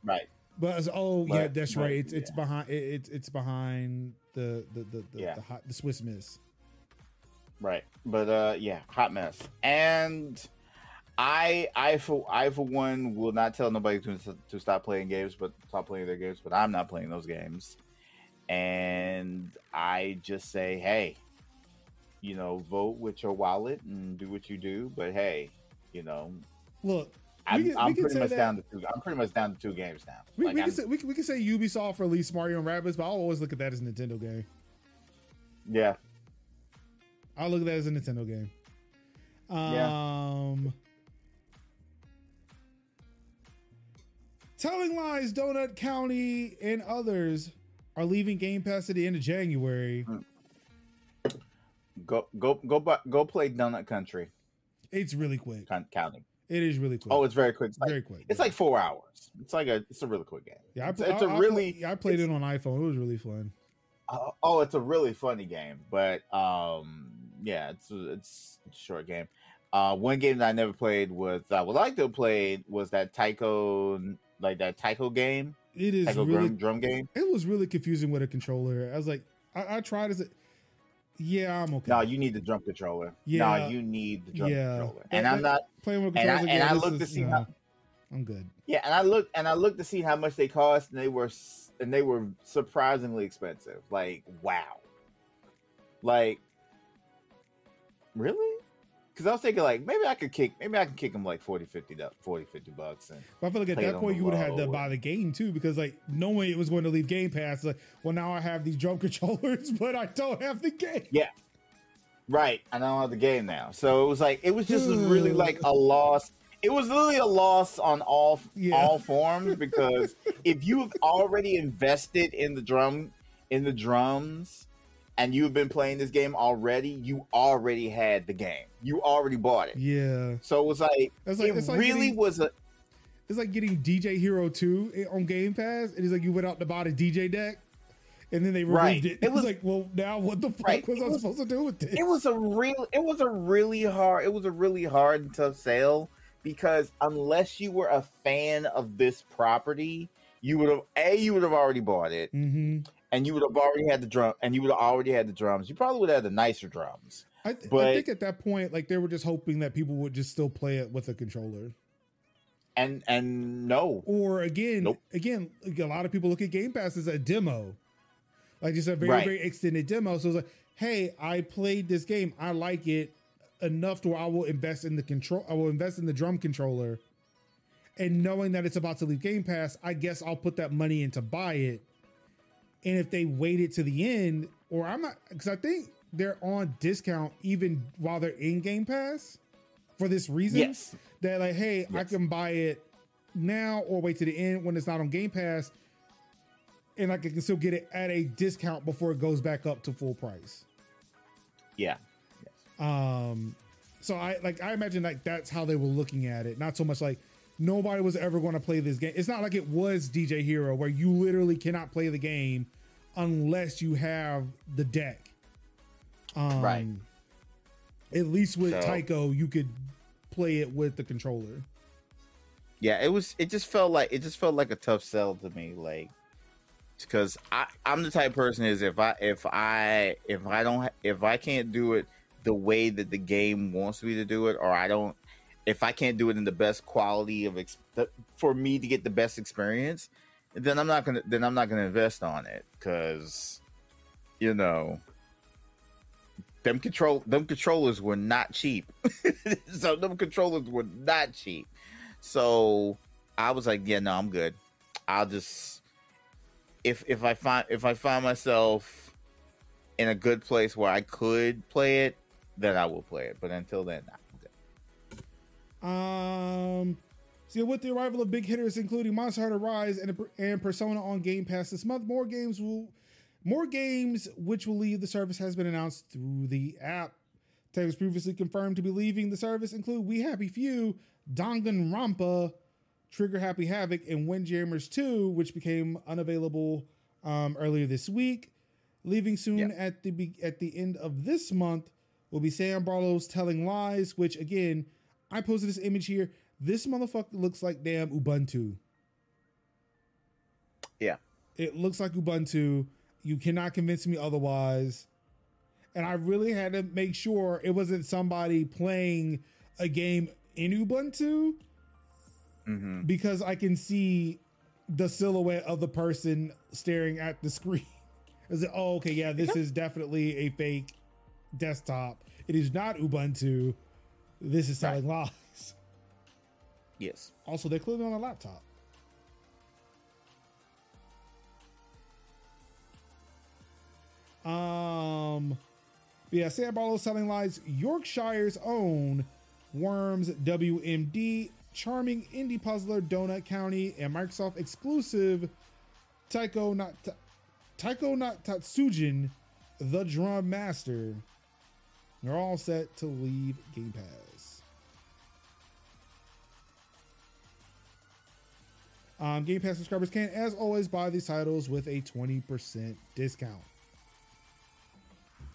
Right. But it's, oh yeah, that's right, right. It's it's behind. It, it's it's behind the the the the, Yeah. the, hot, the Swiss Miss. Right. But uh yeah, hot mess. And I I for I for one will not tell nobody to to stop playing games, but stop playing their games, but I'm not playing those games. And I just say, hey, you know, vote with your wallet and do what you do, but hey, you know, Look, I'm, can- I'm pretty much that- down to two. I'm pretty much down to two games now. we, Like, we can I'm- say we can, we can say Ubisoft released Mario and Rabbids, but I'll always look at that as a Nintendo game. yeah, I'll look at that as a Nintendo game. Um, Telling Lies, Donut County, and others are leaving Game Pass at the end of January. Go go go bu- go play Donut Country It's really quick. County. It is really quick. Oh, it's very quick. It's like, very quick. it's like four hours. It's like a it's a really quick game. yeah, I, it's, pl- it's I- a I- really yeah, I played it on iPhone. It was really fun. Uh, oh, it's a really funny game, but um, yeah, it's a, it's a short game. Uh, one game that I never played was I would like to have played was that Taiko like that Taiko game, It is Taiko really drum, drum game. it was really confusing with a controller. I was like, I, I tried as a yeah, I'm okay. No, you need the drum controller. Yeah. no, you need the drum Yeah. controller. And I'm not. playing with And I, controllers and I looked to see no, how I'm good. yeah, and I looked and I looked to see how much they cost, and they were and they were surprisingly expensive. Like wow, like really? Because I was thinking like maybe I could kick maybe I can kick them like 40, 50, du- 40, 50 bucks. And But I feel like at that point you would have had to buy the game too, because like knowing it was going to leave Game Pass, like, well now I have these drum *laughs* controllers, but I don't have the game. Yeah, right, I don't have the game now, so it was like it was just really like a loss. It was literally a loss on all Yeah. all forms *laughs* because if you've already invested in the drum in the drums and you've been playing this game already, you already had the game. You already bought it. Yeah, So it was like it's like it it's like really getting, was a it's like getting DJ Hero Two on Game Pass, and it's like you went out to buy the DJ deck, and then they removed Right. it. It It was was- like, well, now what the fuck Right. was It I was- supposed to do with this? it was a real it was a really hard it was a really hard and tough sale because unless you were a fan of this property, you would have a you would have already bought it hmm and you would have already had the drum and you would have already had the drums. You probably would have had the nicer drums. I, th- I think at that point, like they were just hoping that people would just still play it with a controller. And and no. Or again, Nope. again, a lot of people look at Game Pass as a demo, like just a very Right. very extended demo. So it's like, hey, I played this game, I like it enough to where I will invest in the control. I will invest in the drum controller, and knowing that it's about to leave Game Pass, I guess I'll put that money in to buy it. And if they waited to the end, or I'm not, because I think they're on discount even while they're in Game Pass for this reason. Yes. That like, hey, I can buy it now or wait to the end when it's not on Game Pass, and I can still get it at a discount before it goes back up to full price. Yeah. Um, so I like I imagine like that's how they were looking at it. Not so much like nobody was ever going to play this game. It's not like it was DJ Hero where you literally cannot play the game unless you have the deck. Um, Right. At least with So- Taiko, you could play it with the controller. yeah it was it just felt like it just felt like a tough sell to me like because i i'm the type of person is if i if i if i don't if i can't do it the way that the game wants me to do it or i don't if i can't do it in the best quality of ex- for me to get the best experience then i'm not gonna then i'm not gonna invest on it because you know them control them controllers were not cheap *laughs* so them controllers were not cheap so I was like, yeah, no, I'm good. I'll just if if I find if I find myself in a good place where I could play it, then I will play it. But until then. Um, so with the arrival of big hitters including Monster Hunter Rise and, and Persona on Game Pass this month, more games will more games which will leave the service has been announced through the app. Titles previously confirmed to be leaving the service include We Happy Few, Danganronpa, Trigger Happy Havoc, and Windjammers 2, which became unavailable um, earlier this week. Leaving soon Yeah. at the be- at the end of this month will be Sam Barlow's Telling Lies, which again, I posted this image here. This motherfucker looks like damn Ubuntu. Yeah. It looks like Ubuntu. You cannot convince me otherwise. And I really had to make sure it wasn't somebody playing a game in Ubuntu hmm because I can see the silhouette of the person staring at the screen. *laughs* Is it? Oh, okay, yeah, this is definitely a fake desktop. It is not Ubuntu. This is telling lies. Yes. Also, they're clearly on a laptop. Um, but yeah, Sam Barlow's Telling Lies. Yorkshire's own Worms WMD, charming indie puzzler Donut County, and Microsoft exclusive Taiko not Taiko not Tatsujin, the Drum Master. They're all set to leave Game Pass. Um, Game Pass subscribers can, as always, buy these titles with a 20% discount.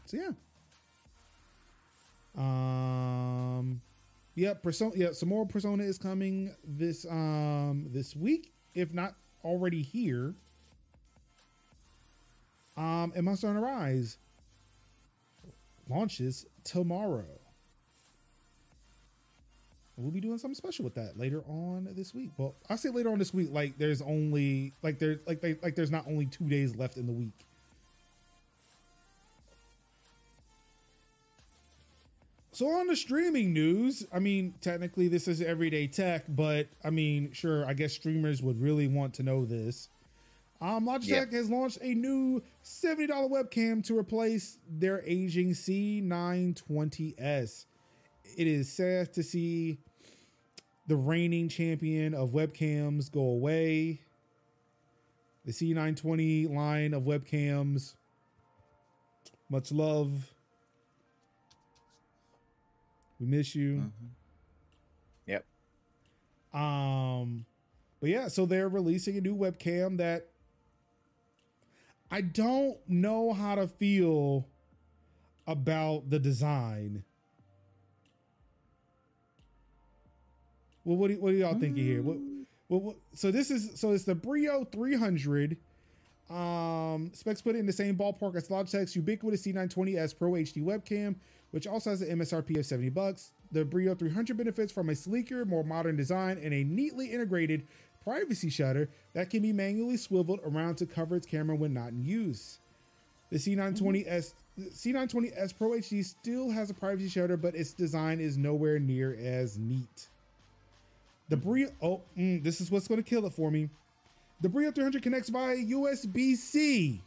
So yeah. Um yeah, Persona yeah, some more Persona is coming this um this week, if not already here. Um and Monster Hunter Rise launches tomorrow. We'll be doing something special with that later on this week. Well, I say later on this week, like there's only like there's like they, like there's not only two days left in the week. So on the streaming news, I mean, technically this is everyday tech, but I mean, sure, I guess streamers would really want to know this. Um, Logitech has launched a new $70 webcam to replace their aging C920S. It is sad to see the reigning champion of webcams go away. The C920 line of webcams. Much love. We miss you. Yep. Um, but yeah, so they're releasing a new webcam that I don't know how to feel about the design. Well, what do, what are y'all thinking here? What, what, what, so this is so it's the Brio 300. Um, specs put it in the same ballpark as Logitech's ubiquitous C920S Pro HD webcam, which also has an MSRP of 70 bucks. The Brio 300 benefits from a sleeker, more modern design and a neatly integrated privacy shutter that can be manually swiveled around to cover its camera when not in use. The C920S the C920S Pro HD still has a privacy shutter, but its design is nowhere near as neat. The Brio, oh, mm, this is what's going to kill it for me. The Brio 300 connects via USB C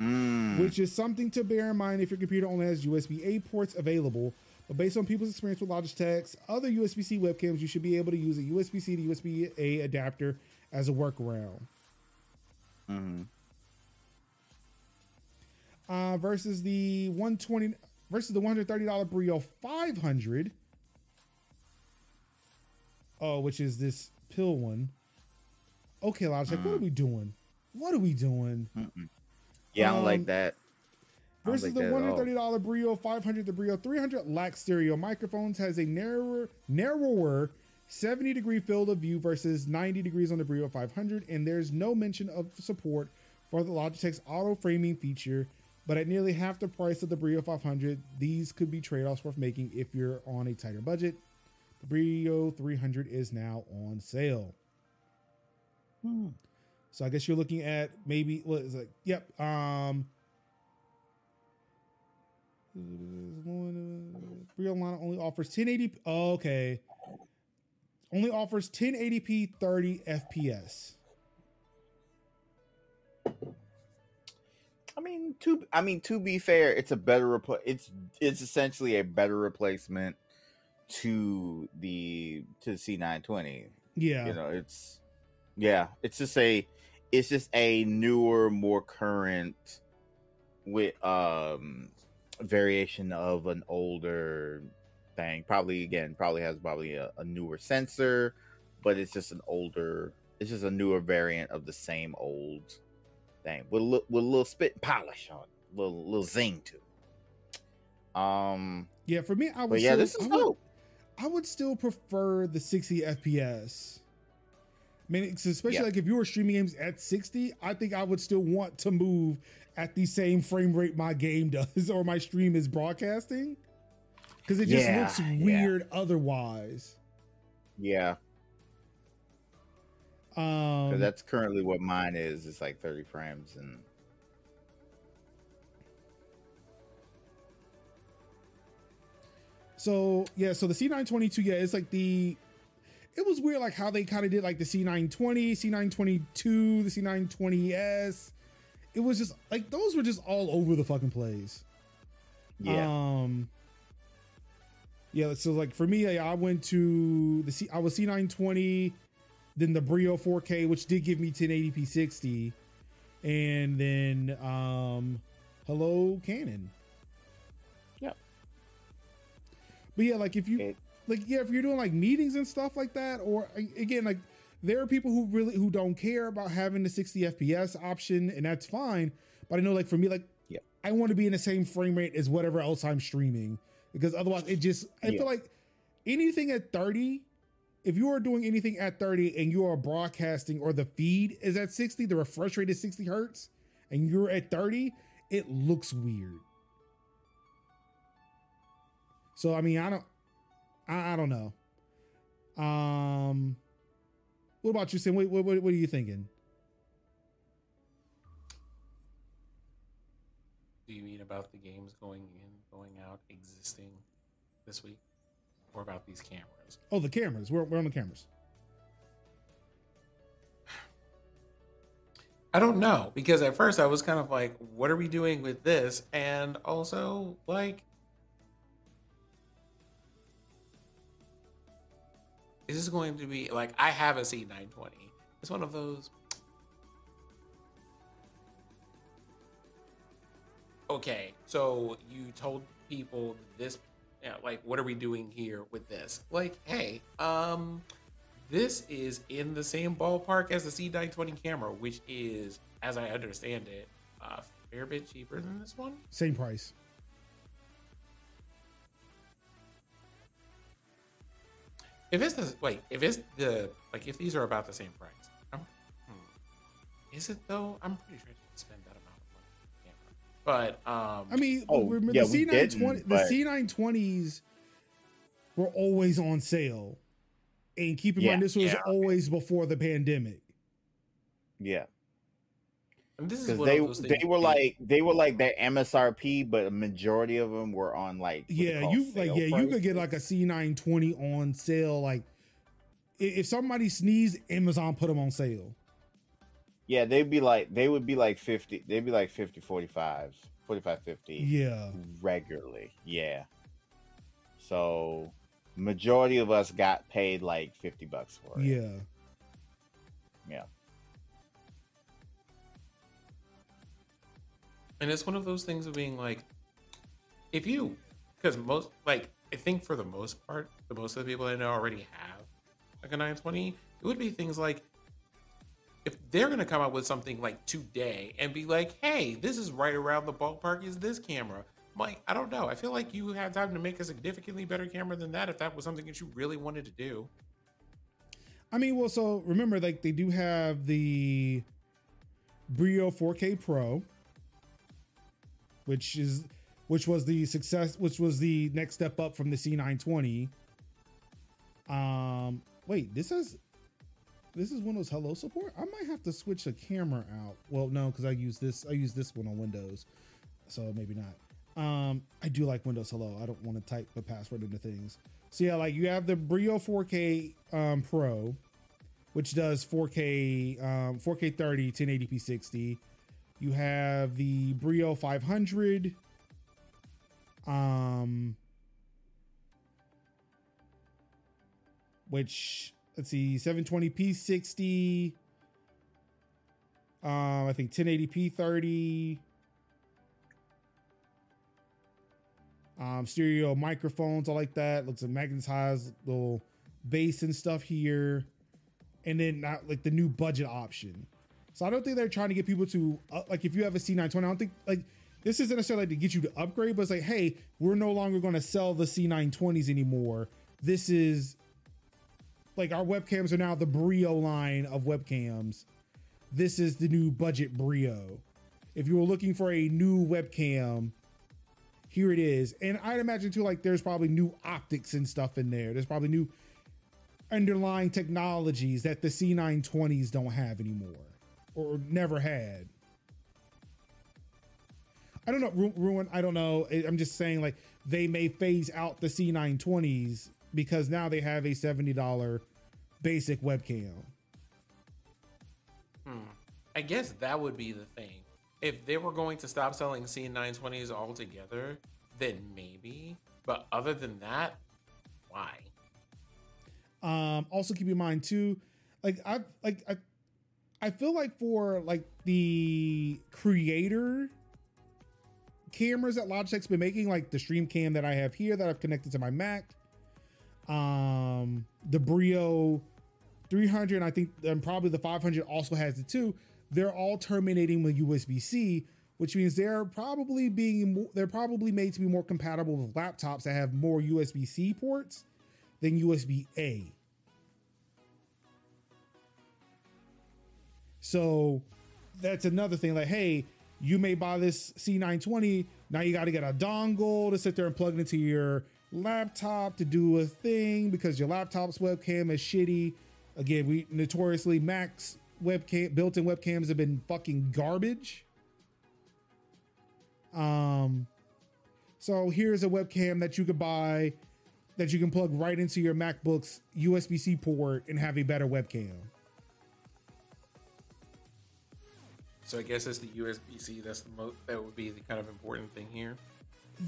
Mm. which is something to bear in mind if your computer only has USB A ports available. But based on people's experience with Logitech's other USB C webcams, you should be able to use a USB C to USB A adapter as a workaround. Mhm. Uh, versus the 120 versus the $130 Brio 500. Oh, which is this pill one. Okay, Logitech, what are we doing? What are we doing? Yeah, I don't Um, like that. Don't Versus like the that one hundred thirty dollar Brio five hundred, the Brio three hundred lack stereo microphones, has a narrower, narrower seventy degree field of view versus ninety degrees on the Brio five hundred, and there's no mention of support for the Logitech's auto framing feature. But at nearly half the price of the Brio 500, these could be trade offs worth making if you're on a tighter budget. The Brio 300 is now on sale. Hmm. So I guess you're looking at maybe what is it? Yep. Um Brio Lana only offers 1080p. Oh, okay. Only offers 1080p 30 FPS. I mean, to I mean to be fair, it's a better repl- It's it's essentially a better replacement to the to the C920. Yeah. You know, it's yeah, it's just a it's just a newer, more current with um variation of an older thing. Probably again, probably has probably a, a newer sensor, but it's just an older. It's just a newer variant of the same old thing with a little, with a little spit and polish on it, little little zing to it. Um, Yeah, for me, I would yeah, this is I would, dope. I would still prefer the 60 FPS. I mean, especially Yeah. like if you were streaming games at 60, I think I would still want to move at the same frame rate my game *laughs* does or my stream is broadcasting. Because it just Yeah, looks yeah. weird otherwise. Yeah, Um, that's currently what mine is. It's like thirty frames, and So yeah, so the C922, yeah, it's like the it was weird like how they kind of did like the C920, C922, the C920S. It was just like those were just all over the fucking place. yeah, Um Yeah, so like for me, I I went to the C I was C920, then the Brio 4K, which did give me 1080p 60, and then um hello Canon. But yeah, like if you like yeah, if you're doing like meetings and stuff like that, or again, like there are people who really who don't care about having the 60 FPS option, and that's fine. But I know like for me, like Yeah. I want to be in the same frame rate as whatever else I'm streaming because otherwise it just I Yeah. feel like anything at 30, if you are doing anything at 30 and you are broadcasting or the feed is at 60, the refresh rate is 60 hertz, and you're at 30, it looks weird. So I mean, I don't, I, I don't know. Um, what about you, Sam? What, what, what are you thinking? Do you mean about the games going in, going out, existing this week, or about these cameras? Oh, the cameras. We're, we're on the cameras. I don't know because at first I was kind of like, "What are we doing with this?" And also, like, is this going to be like I have a C920? It's one of those. Okay, so you told people this, yeah, like, what are we doing here with this? Like, hey, um, this is in the same ballpark as the C920 camera, which is, as I understand it, a fair bit cheaper than this one. Same price. If it's the wait, if it's the like, if these are about the same price, I'm, hmm, is it though? I'm pretty sure I didn't spend that amount of money on a camera. But um, I mean, Oh, remember yeah, the C920, didn't, the but- C920s were always on sale. And keep in Yeah, mind, this was yeah. always before the pandemic. yeah. And this is Because they they were like they were like their MSRP, but a majority of them were on like Yeah, you like sale yeah, you could get like a prices. C920 on sale. Like if somebody sneezed, Amazon put them on sale. Yeah, they'd be like they would be like 50. They'd be like 50 45, 45 50 Yeah. regularly. Yeah. So majority of us got paid like 50 bucks for it. Yeah. Yeah. And it's one of those things of being like, if you, because most, like, I think for the most part, the most of the people I know already have like a 920. It would be things like, if they're going to come out with something like today and be like, hey, this is right around the ballpark is this camera. I'm like, I don't know. I feel like you had time to make a significantly better camera than that if that was something that you really wanted to do. I mean, well, so remember, like they do have the Brio 4K Pro, which is which was the success, which was the next step up from the C920. Um, wait, this is this is Windows Hello support. I might have to switch the camera out. Well, no, because I use this. I use this one on Windows, so maybe not. Um, I do like Windows Hello. I don't want to type the password into things. So yeah, like you have the Brio 4K um, Pro, which does 4K, um, 4K 30, 1080p 60. You have the Brio 500. Um, which let's see, 720p 60. Um, I think 1080p 30. Um, stereo microphones, I like that. Looks like magnetized little bass and stuff here, and then not like the new budget option. So I don't think they're trying to get people to uh, like if you have a C920. I don't think like this isn't necessarily to get you to upgrade, but it's like, hey, we're no longer going to sell the C920s anymore. This is like our webcams are now the Brio line of webcams. This is the new budget Brio. If you were looking for a new webcam, here it is. And I'd imagine too, like there's probably new optics and stuff in there. There's probably new underlying technologies that the C920s don't have anymore or never had. I don't know, Ru- Ruin. I don't know. I'm just saying, like, they may phase out the C920s because now they have a $70 basic webcam. Hmm. I guess that would be the thing. If they were going to stop selling C920s altogether, then maybe. But other than that, why? Um, also keep in mind too, like I've like I, I feel like for like the creator cameras that Logitech's been making, like the Stream Cam that I have here that I've connected to my Mac, um, the Brio 300, and I think and probably the 500 also has it too. They're all terminating with USB C, which means they're probably being they're probably made to be more compatible with laptops that have more USB C ports than USB A. So that's another thing. Like, hey, you may buy this C920. Now you got to get a dongle to sit there and plug it into your laptop to do a thing because your laptop's webcam is shitty. Again, we notoriously Macs webcam built-in webcams have been fucking garbage. Um, so here's a webcam that you could buy that you can plug right into your MacBook's USB C port and have a better webcam. So I guess it's the USB C. That's the most. That would be the kind of important thing here.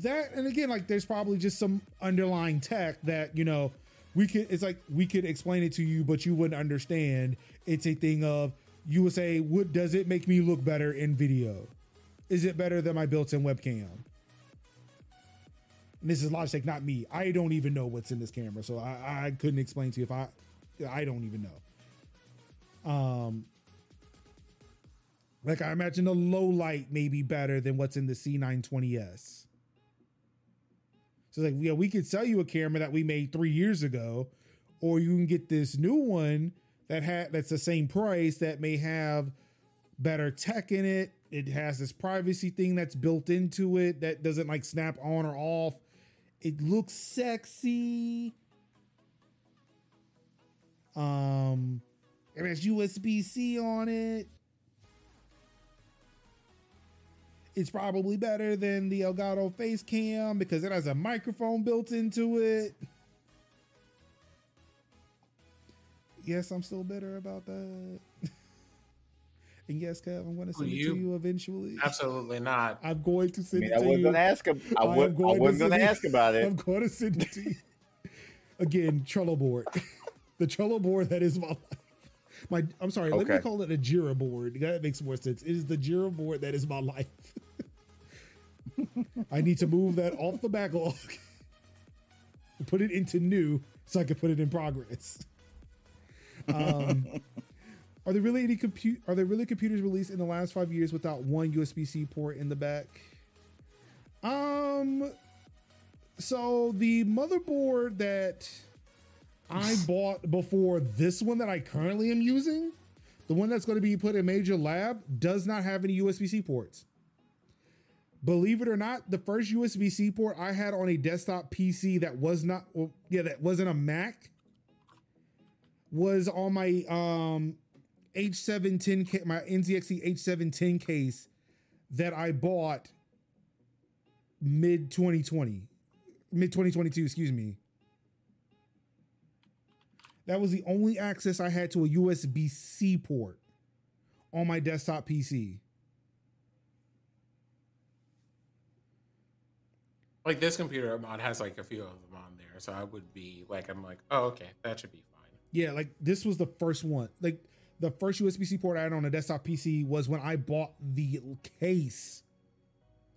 That and again, like there's probably just some underlying tech that you know we could. It's like we could explain it to you, but you wouldn't understand. It's a thing of you would say, "What does it make me look better in video? Is it better than my built-in webcam?" And this is Logitech, not me. I don't even know what's in this camera, so I, I couldn't explain to you if I. I don't even know. Um, like I imagine the low light may be better than what's in the C920S. So like, yeah, we could sell you a camera that we made three years ago, or you can get this new one that had that's the same price that may have better tech in it. It has this privacy thing that's built into it that doesn't like snap on or off. It looks sexy. Um, it has USB C on it. It's probably better than the Elgato Face Cam because it has a microphone built into it. Yes, I'm still bitter about that. *laughs* And yes, Kev, I'm going to Who, send it you? to you eventually. Absolutely not. I'm going to I send mean, it I to wasn't you. gonna ask him. I, I wa- am going I to wasn't gonna send it- ask about it. I'm going to send it to you. Again, Trello board. *laughs* the Trello board that is my life. My, I'm sorry, okay. let me call it a Jira board. That makes more sense. It is the Jira board that is my life. I need to move that off the backlog, *laughs* put it into new, so I can put it in progress. Um, are there really any compute? Are there really computers released in the last five years without one USB C port in the back? Um, so the motherboard that I *laughs* bought before this one that I currently am using, the one that's going to be put in Major Lab, does not have any USB C ports. Believe it or not, the first USB C port I had on a desktop PC that was not, well, yeah, that wasn't a Mac, was on my um H710 ca- my NZXT H710 case that I bought mid 2020, mid 2022, excuse me. That was the only access I had to a USB C port on my desktop PC. Like this computer mod has like a few of them on there, so I would be like, I'm like, oh okay, that should be fine. Yeah, like this was the first one. Like the first USB C port I had on a desktop PC was when I bought the case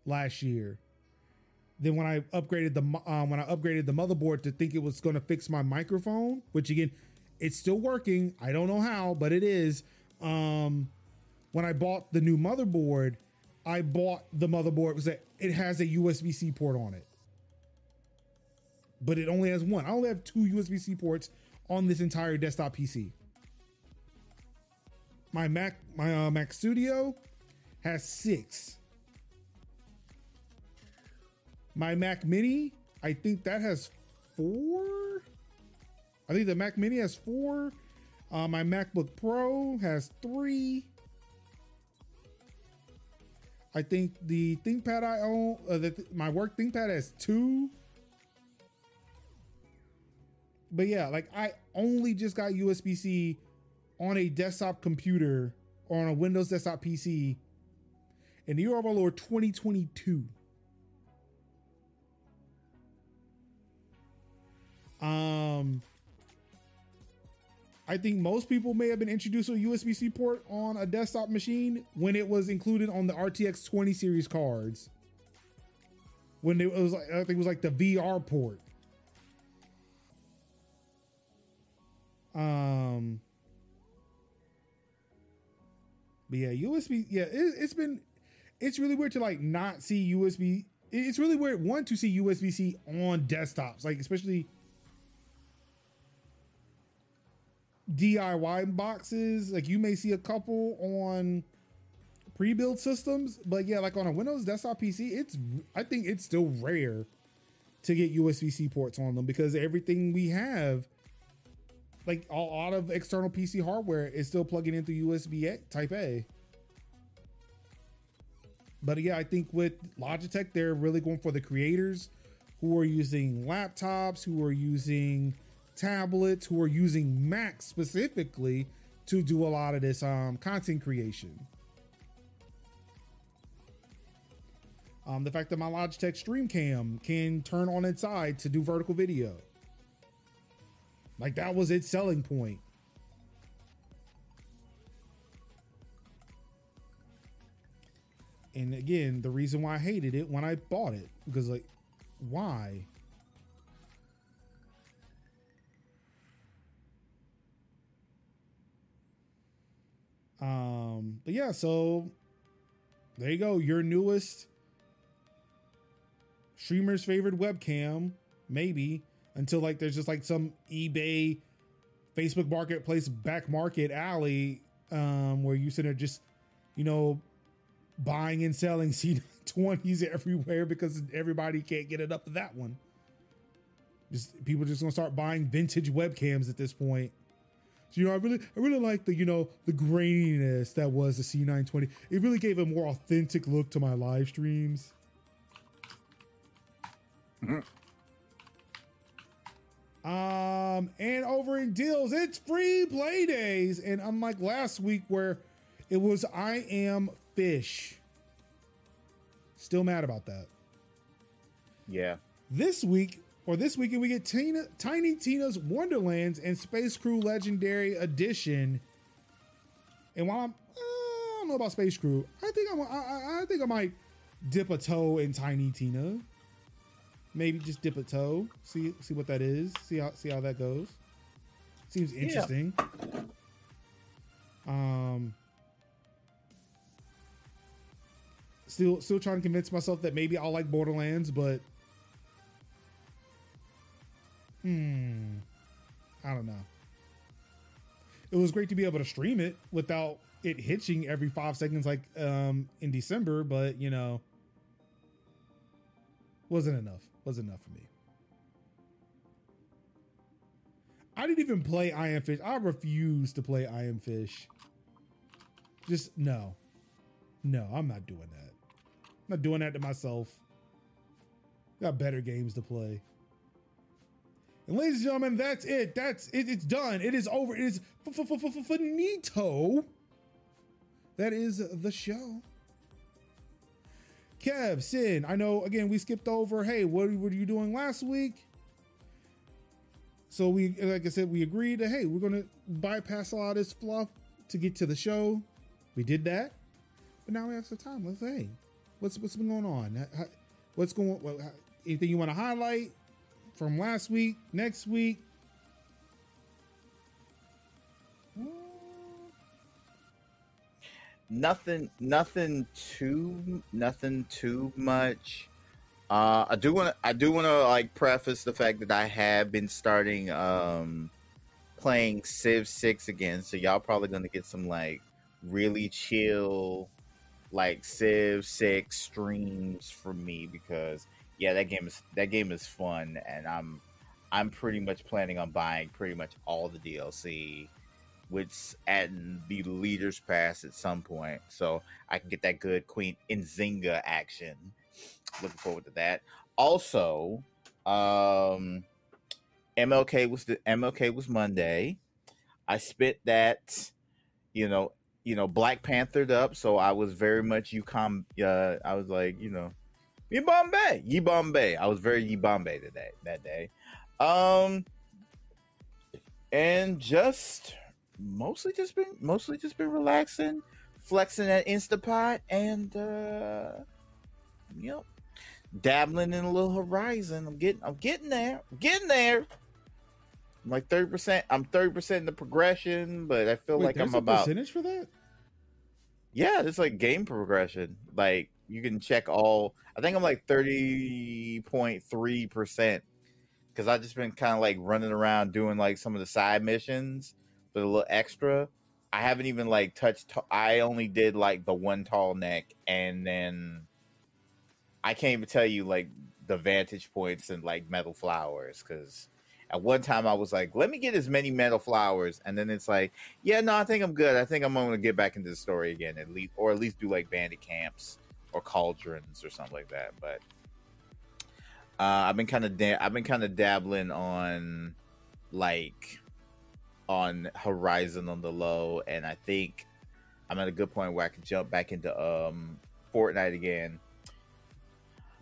last year. Then when I upgraded the um, when I upgraded the motherboard to think it was going to fix my microphone, which again, it's still working. I don't know how, but it is. Um, when I bought the new motherboard, I bought the motherboard because it has a USB C port on it, but it only has one. I only have two USB C ports on this entire desktop PC. My Mac, my uh, Mac Studio has six. My Mac Mini, I think that has four. I think the Mac Mini has four. Uh, my MacBook Pro has three. I think the ThinkPad I own, uh, the, my work ThinkPad has two. But yeah, like I only just got USB C on a desktop computer or on a Windows desktop PC in the year of our Lord 2022. Um, I think most people may have been introduced to a USB C port on a desktop machine when it was included on the RTX 20 series cards. When it was, like, I think it was like the VR port. Um, but yeah, USB. Yeah, it, it's been, it's really weird to like not see USB. It's really weird one to see USB C on desktops, like especially DIY boxes. Like you may see a couple on pre-built systems, but yeah, like on a Windows desktop PC, it's I think it's still rare to get USB C ports on them because everything we have, like a lot of external PC hardware, is still plugging into USB A- Type A. But yeah, I think with Logitech, they're really going for the creators who are using laptops, who are using tablets, who are using Macs specifically to do a lot of this um, content creation. Um, the fact that my Logitech Stream Cam can turn on its side to do vertical video. Like that was its selling point. And again, the reason why I hated it when I bought it because like why? Um, but yeah, so there you go. Your newest streamer's favorite webcam, maybe until like there's just like some eBay, Facebook Marketplace back market alley um, where you sit there just, you know, buying and selling *laughs* C20s everywhere because everybody can't get it up to that one. Just people just gonna start buying vintage webcams at this point. So, you know, I really, I really like the, you know, the graininess that was the C920. It really gave a more authentic look to my live streams. Um, and over in deals, it's free play days. And unlike last week where It was I Am Fish. Still mad about that. Yeah. This week, or this weekend, we get Tina, Tiny Tina's Wonderlands and Space Crew Legendary Edition. And while I'm, uh, I don't know about Space Crew, I think I'm, I, I think I might dip a toe in Tiny Tina. Maybe just dip a toe, see see what that is, see how see how that goes. Seems interesting. Yeah. Um, still still trying to convince myself that maybe I'll like Borderlands, but hmm, I don't know. It was great to be able to stream it without it hitching every five seconds like um in December, but you know, wasn't enough. Wasn't enough for me. I didn't even play I Am Fish. I refuse to play I Am Fish. Just no. No, I'm not doing that. I'm not doing that to myself. Got better games to play. And ladies and gentlemen, that's it. That's it. It's done. It is over. It is finito. That is the show. Kev, Sin, I know again we skipped over. Hey, what were you doing last week? So we, like I said, we agreed that hey, we're gonna bypass a lot of this fluff to get to the show. We did that, but now we have some time. Let's hey, what's what's been going on? What's going? What, anything you want to highlight from last week, next week? Nothing, nothing too, nothing too much. Uh, I do want to, I do want to like preface the fact that I have been starting um playing Civ Six again, so y'all probably gonna get some like really chill like Civ Six streams from me because yeah, that game is that game is fun, and I'm I'm pretty much planning on buying pretty much all the DLC, which adding the leaders pass at some point, so I can get that good Queen Nzinga action. Looking forward to that. Also, um, MLK was the MLK was Monday. I spit that, you know, you know, Black Panthered up, so I was very much UConn. Uh, I was like, you know, Yibambe, Ye Bombay. I was very Yibambe today that day. Um, and just mostly just been mostly just been relaxing, flexing at Instapot, and uh, yep, dabbling in a little Horizon. I'm getting, I'm getting there, I'm getting there. I'm like thirty percent. I'm thirty percent in the progression, but I feel Wait, like I'm a about percentage for that. yeah, it's like game progression. Like you can check all. I think I'm like thirty point three percent because I just been kind of like running around doing like some of the side missions with a little extra. I haven't even like touched. I only did like the one tall neck, and then I can't even tell you like the vantage points and like metal flowers because at one time I was like, let me get as many metal flowers, and then it's like, yeah, no, I think I'm good. I think I'm to get back into the story again at least, or at least do like bandit camps or cauldrons or something like that. But uh, I've been kind of da- I've been kind of dabbling on like on Horizon on the low, and I think I'm at a good point where I can jump back into um Fortnite again.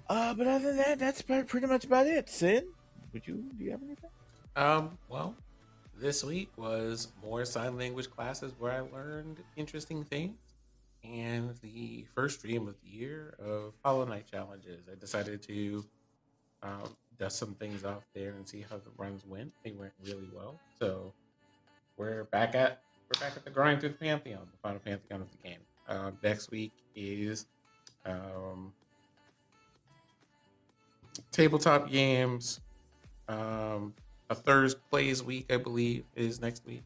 Uh, but other than that, that's pretty much about it. Sin, would you do you have anything? Um, well, this week was more sign language classes where I learned interesting things. And the first stream of the year of Hollow Knight challenges. I decided to um, dust some things off there and see how the runs went. They went really well. So we're back at we're back at the grind through the Pantheon, the final Pantheon of the game. Um, next week is um, tabletop games. Um, a Thursday plays week, I believe, is next week.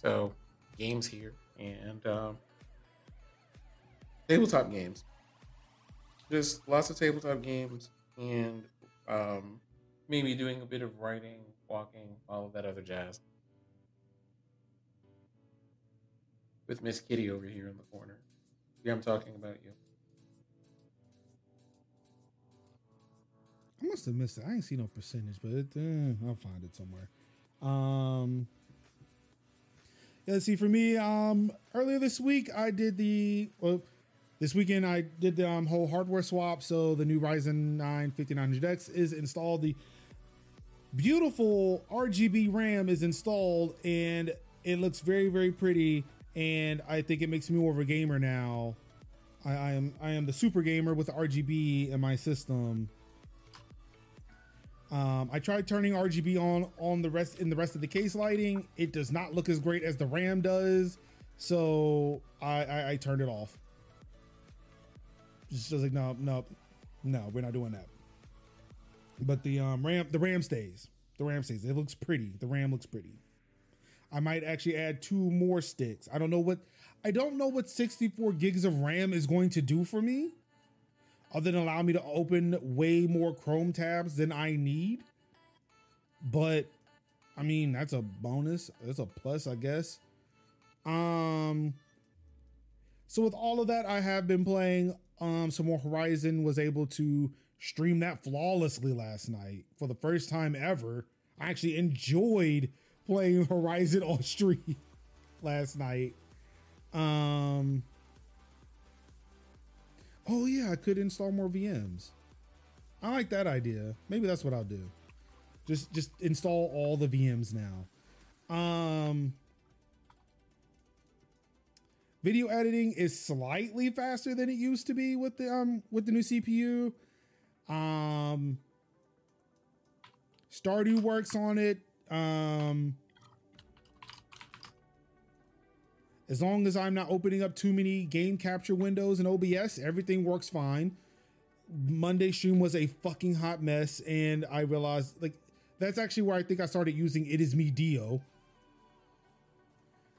So games here and um, tabletop games. Just lots of tabletop games and um, maybe doing a bit of writing, walking, all of that other jazz. With Miss Kitty over here in the corner. Yeah, I'm talking about you. I must have missed it. I ain't see no percentage, but it, eh, I'll find it somewhere. Um, let's see. For me, um, earlier this week I did the well, this weekend I did the um, whole hardware swap. So the new Ryzen 9 5900X is installed. The beautiful RGB RAM is installed, and it looks very very pretty. And I think it makes me more of a gamer now. I, I am I am the super gamer with RGB in my system. Um, I tried turning RGB on on the rest in the rest of the case lighting. It does not look as great as the RAM does, so I I, I turned it off. Just, like no no no, we're not doing that. But the um, RAM the RAM stays. The RAM stays. It looks pretty. The RAM looks pretty. I might actually add two more sticks. I don't know what I don't know what 64 gigs of RAM is going to do for me other than allow me to open way more Chrome tabs than I need. But I mean, that's a bonus. That's a plus, I guess. Um so with all of that, I have been playing um some more Horizon, was able to stream that flawlessly last night for the first time ever. I actually enjoyed playing *laughs* Horizon on stream *laughs* last night. Um Oh yeah, I could install more VMs. I like that idea. Maybe that's what I'll do. Just just install all the VMs now. Um Video editing is slightly faster than it used to be with the um with the new CPU. Um Stardew works on it. Um As long as I'm not opening up too many game capture windows in OBS, everything works fine. Monday stream was a fucking hot mess, and I realized like that's actually where I think I started using it is me Dio.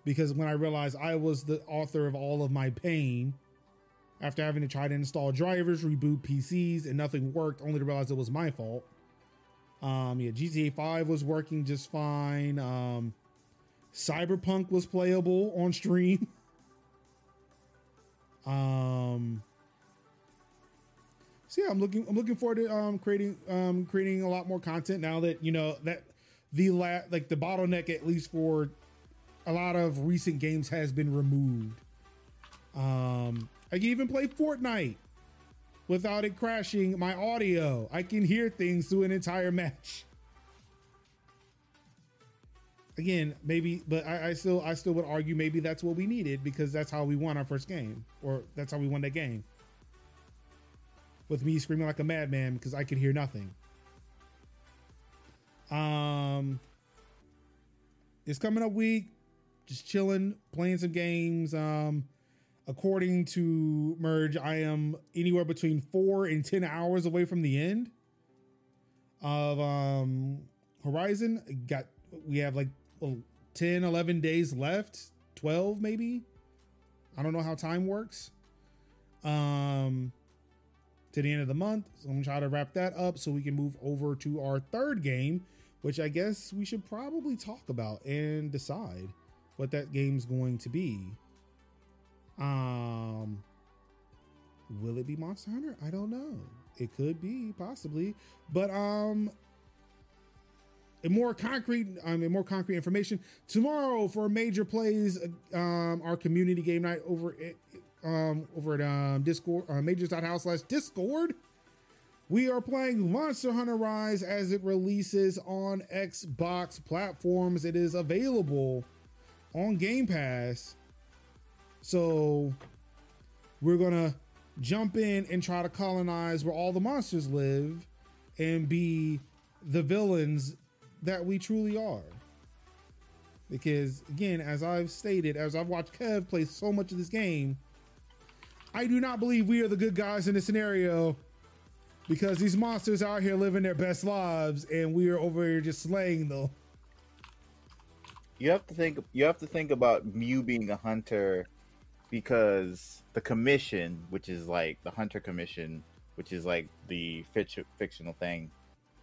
Because when I realized I was the author of all of my pain, after having to try to install drivers, reboot PCs, and nothing worked, only to realize it was my fault. Um, yeah, GTA 5 was working just fine. Um, Cyberpunk was playable on stream. *laughs* Um so yeah, I'm looking I'm looking forward to um creating um creating a lot more content now that you know that the la- like the bottleneck at least for a lot of recent games has been removed. Um I can even play Fortnite without it crashing my audio. I can hear things through an entire match again, maybe, but I, I, still, I still would argue maybe that's what we needed because that's how we won our first game, or that's how we won that game. With me screaming like a madman because I could hear nothing. Um, it's coming up week, just chilling, playing some games. Um, according to Merge, I am anywhere between four and ten hours away from the end of um Horizon. Got we have like 10, 11 days left, 12 maybe. I don't know how time works. Um, to the end of the month. So I'm gonna try to wrap that up so we can move over to our third game, which I guess we should probably talk about and decide what that game's going to be. Um, will it be Monster Hunter? I don't know. It could be possibly, but um, more concrete, I mean, more concrete information tomorrow for major plays. Um, our community game night over at um, over at um, Discord, uh, majors.house slash Discord. We are playing Monster Hunter Rise as it releases on Xbox platforms. It is available on Game Pass. So we're gonna jump in and try to colonize where all the monsters live and be the villains that we truly are. Because again, as I've stated, as I've watched Kev play so much of this game, I do not believe we are the good guys in this scenario because these monsters out here living their best lives and we are over here just slaying them. You have to think you have to think about you being a hunter because the commission, which is like the hunter commission, which is like the fictional thing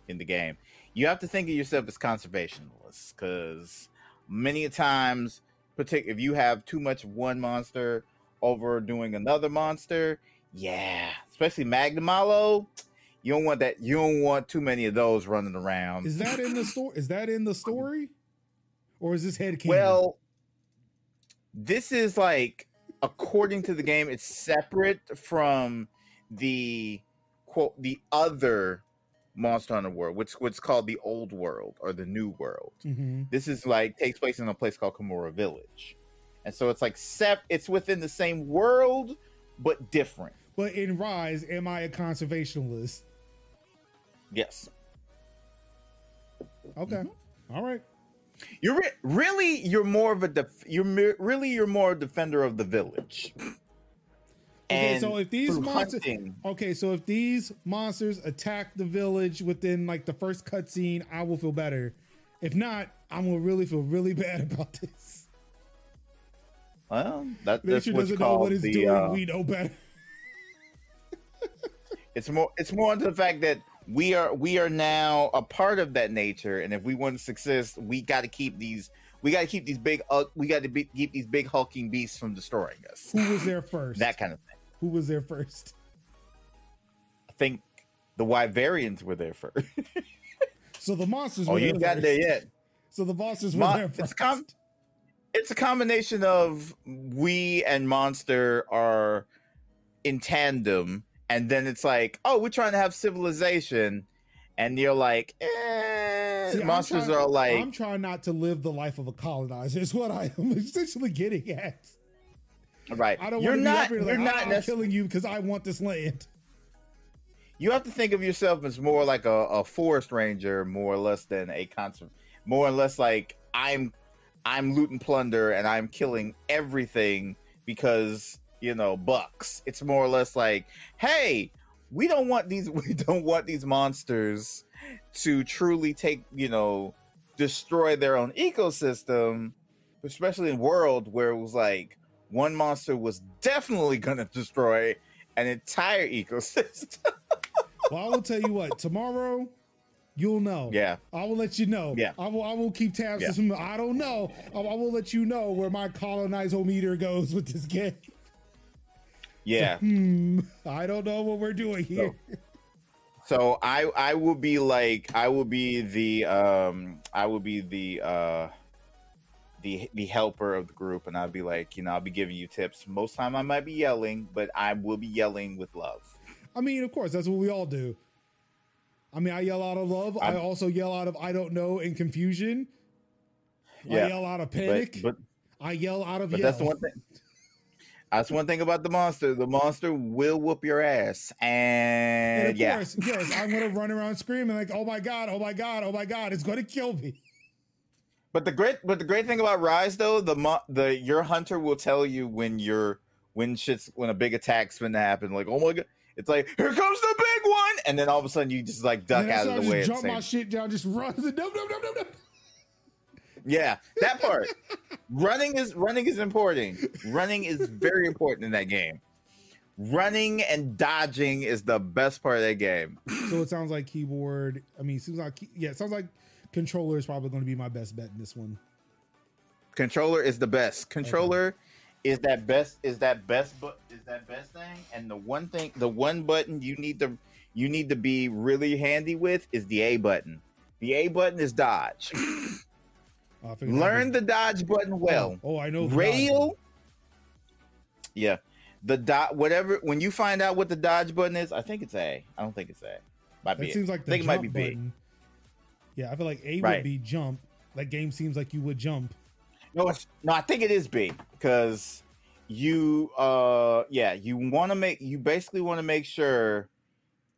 in the game, you have to think of yourself as conservationists because many times, particularly if you have too much one monster over doing another monster, yeah, especially Magnamalo, you don't want that. You don't want too many of those running around. Is that in the *laughs* story? Is that in the story, or is this head Well, this is like according to the game, it's separate from the quote the other Monster Hunter world, which what's called the old world or the new world. Mhm. This is like takes place in a place called Kamura Village. And so it's like sep it's within the same world, but different. But in Rise, am I a conservationist? Yes. Okay. Mm-hmm. All right. You're re- really you're more of a def- you're me- really you're more a defender of the village. Okay, so if these monsters- hunting- Okay, so if these monsters attack the village within like the first cutscene, I will feel better. If not, I'm gonna really feel really *laughs* bad about this. well, that, that's Nature what's doesn't know called what it's the, doing. uh, we know better. *laughs* It's more it's more into the fact that we are we are now a part of that nature, and if we want to success, we got to keep these we got to keep these big uh, we got to be, keep these big hulking beasts from destroying us. Who was there first? That kind of thing. Who was there first? I think the Wyverians were there first. *laughs* So the monsters oh, were you there got first. there yet. So the monsters were Mon- there it's first. com- It's a combination of we and Monster are in tandem, and then it's like, oh, we're trying to have civilization, and you're like, eh. See, monsters trying- are like, I'm trying not to live the life of a colonizer. Is what I am *laughs* essentially getting at. right. I don't you're not. You're like, not I'm necessarily. killing you because I want this land. You have to think of yourself as more like a, a forest ranger, more or less than a concert. More or less like I'm, I'm loot and plunder, and I'm killing everything because you know bucks. It's more or less like, hey, we don't want these. *laughs* We don't want these monsters to truly take you know destroy their own ecosystem, especially in world where it was like one monster was definitely *laughs* gonna destroy an entire ecosystem. *laughs* Well, I will tell you what. Tomorrow, you'll know. yeah. I will let you know. Yeah. I will. I will keep tabs. Yeah. to some- I don't know. I, I will let you know where my colonizometer goes with this game. Yeah. Hmm. I don't know what we're doing here. So I I will be like I will be the um I will be the uh the the helper of the group and I'll be like, you know, I'll be giving you tips. Most time I might be yelling, but I will be yelling with love. I mean, of course, that's what we all do. I mean, I yell out of love. i I'm- also yell out of I don't know and confusion. I yell out of But panic. but I yell out of but yell. that's the one thing. That's one thing about the monster. The monster will whoop your ass. And, And of yeah. course, yes, I'm gonna run around screaming like, "Oh my god! Oh my god! Oh my god! It's gonna kill me!" But the great, but the great thing about Rise though, the mo- the your hunter will tell you when you're when shit's when a big attack's gonna happen. Like, oh my god, it's like here comes the big one, and then all of a sudden you just like duck out of the way. Drop my shit down, just run. No, no, no, no, no. Yeah, that part. *laughs* running is running is important. Running is very important in that game. Running and dodging is the best part of that game. So it sounds like keyboard. I mean, it seems like yeah, it sounds like controller is probably going to be my best bet in this one. Controller is the best. Controller is that best is that best but is that best thing. And the one thing the one button you need to you need to be really handy with is the A button. The A button is dodge. *laughs* I that Learn the dodge button well. Oh, I know. dodge. yeah the dot whatever when you find out what the dodge button is i think it's a i don't think it's a might be That A. seems like I the think it might be B. button. Yeah, I feel like A Right. would be jump. That game seems like you would jump. no it's, no i think it is b because you uh yeah you want to make you basically want to make sure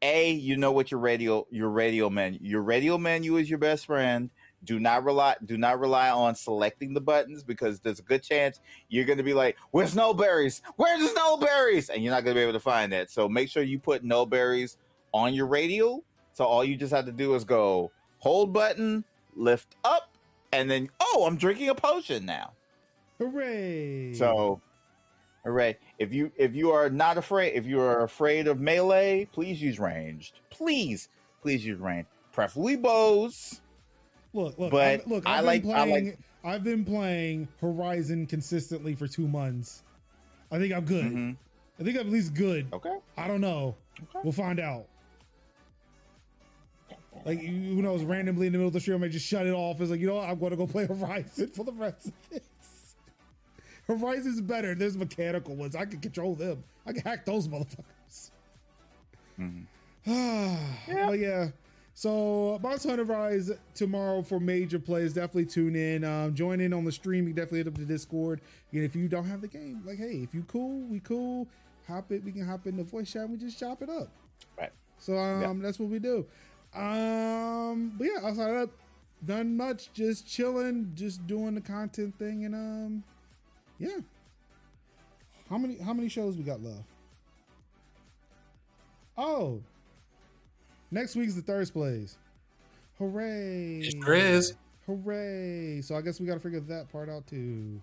a you know what your radio your radial menu your radial menu is your best friend do not rely do not rely on selecting the buttons because there's a good chance you're going to be like where's no berries where's the snow berries and you're not going to be able to find that. So make sure you put no berries on your radio so all you just have to do is go hold button lift up and then oh i'm drinking a potion now. Hooray! so hooray. If you if you are not afraid if you are afraid of melee please use ranged. Please please use ranged. Preferably bows look, look, but I, look. I I've like- been I playing. like- I've been playing Horizon consistently for two months. I think I'm good. Mhm. I think I'm at least good. okay I don't know. Okay. We'll find out. Like you- who knows? Randomly in the middle of the stream, I just shut it off. It's like you know what? I'm going to go play *laughs* Horizon for the rest of this. Horizon's better. There's mechanical ones. I can control them. I can hack those motherfuckers. *sighs* Mhm. yeah. Yeah. So Monster Hunter Rise tomorrow for major players. Definitely tune in. Um, join in on the stream. You definitely hit up the Discord. And if you don't have the game, like hey, if you cool, we cool. Hop it. We can hop in the voice chat. And we just chop it up. Right. So um, that's what we do. Um, but yeah, outside of that, done much. Just chilling, just doing the content thing, and um, yeah. How many how many shows we got left? Oh, next week's the Thirst Plays. Hooray! It sure is. Hooray! So I guess we got to figure that part out too.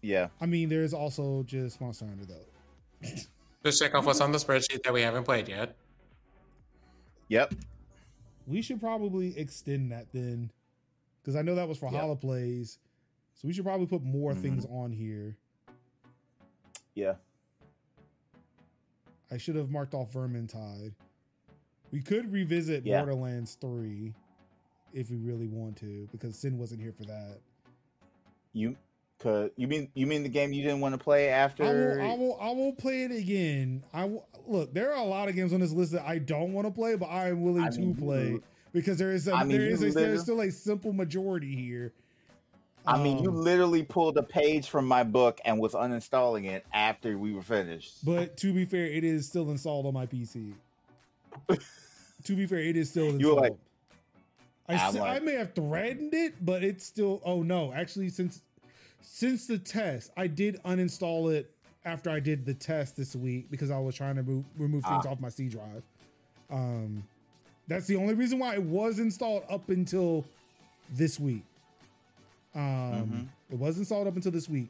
Yeah. I mean, there's also just Monster Hunter though. *laughs* Just check off what's on the spreadsheet that we haven't played yet. Yep. We should probably extend that then, because I know that was for Yeah. Halo Plays. So we should probably put more Mhm. things on here. Yeah. I should have marked off Vermintide. We could revisit Yeah. Borderlands 3 if we really want to, because Sin wasn't here for that. You cause you mean you mean the game you didn't want to play I after will, I won't, I won't play it again. I will, look. There are a lot of games on this list that I don't want to play, but I am willing I to mean, play because there is a, I mean, there is a, there's still a simple majority here. I mean, you Um, literally pulled a page from my book and was uninstalling it after we were finished. But to be fair, it is still installed on my PC. To be fair, it is still installed. You were like- I, s- I like- may have threatened it, but it's still. Oh no! Actually, since since the test, I did uninstall it after I did the test this week because I was trying to move, remove things Ah. off my C drive. Um, that's the only reason why it was installed up until this week. Um, Mhm. it was installed up until this week.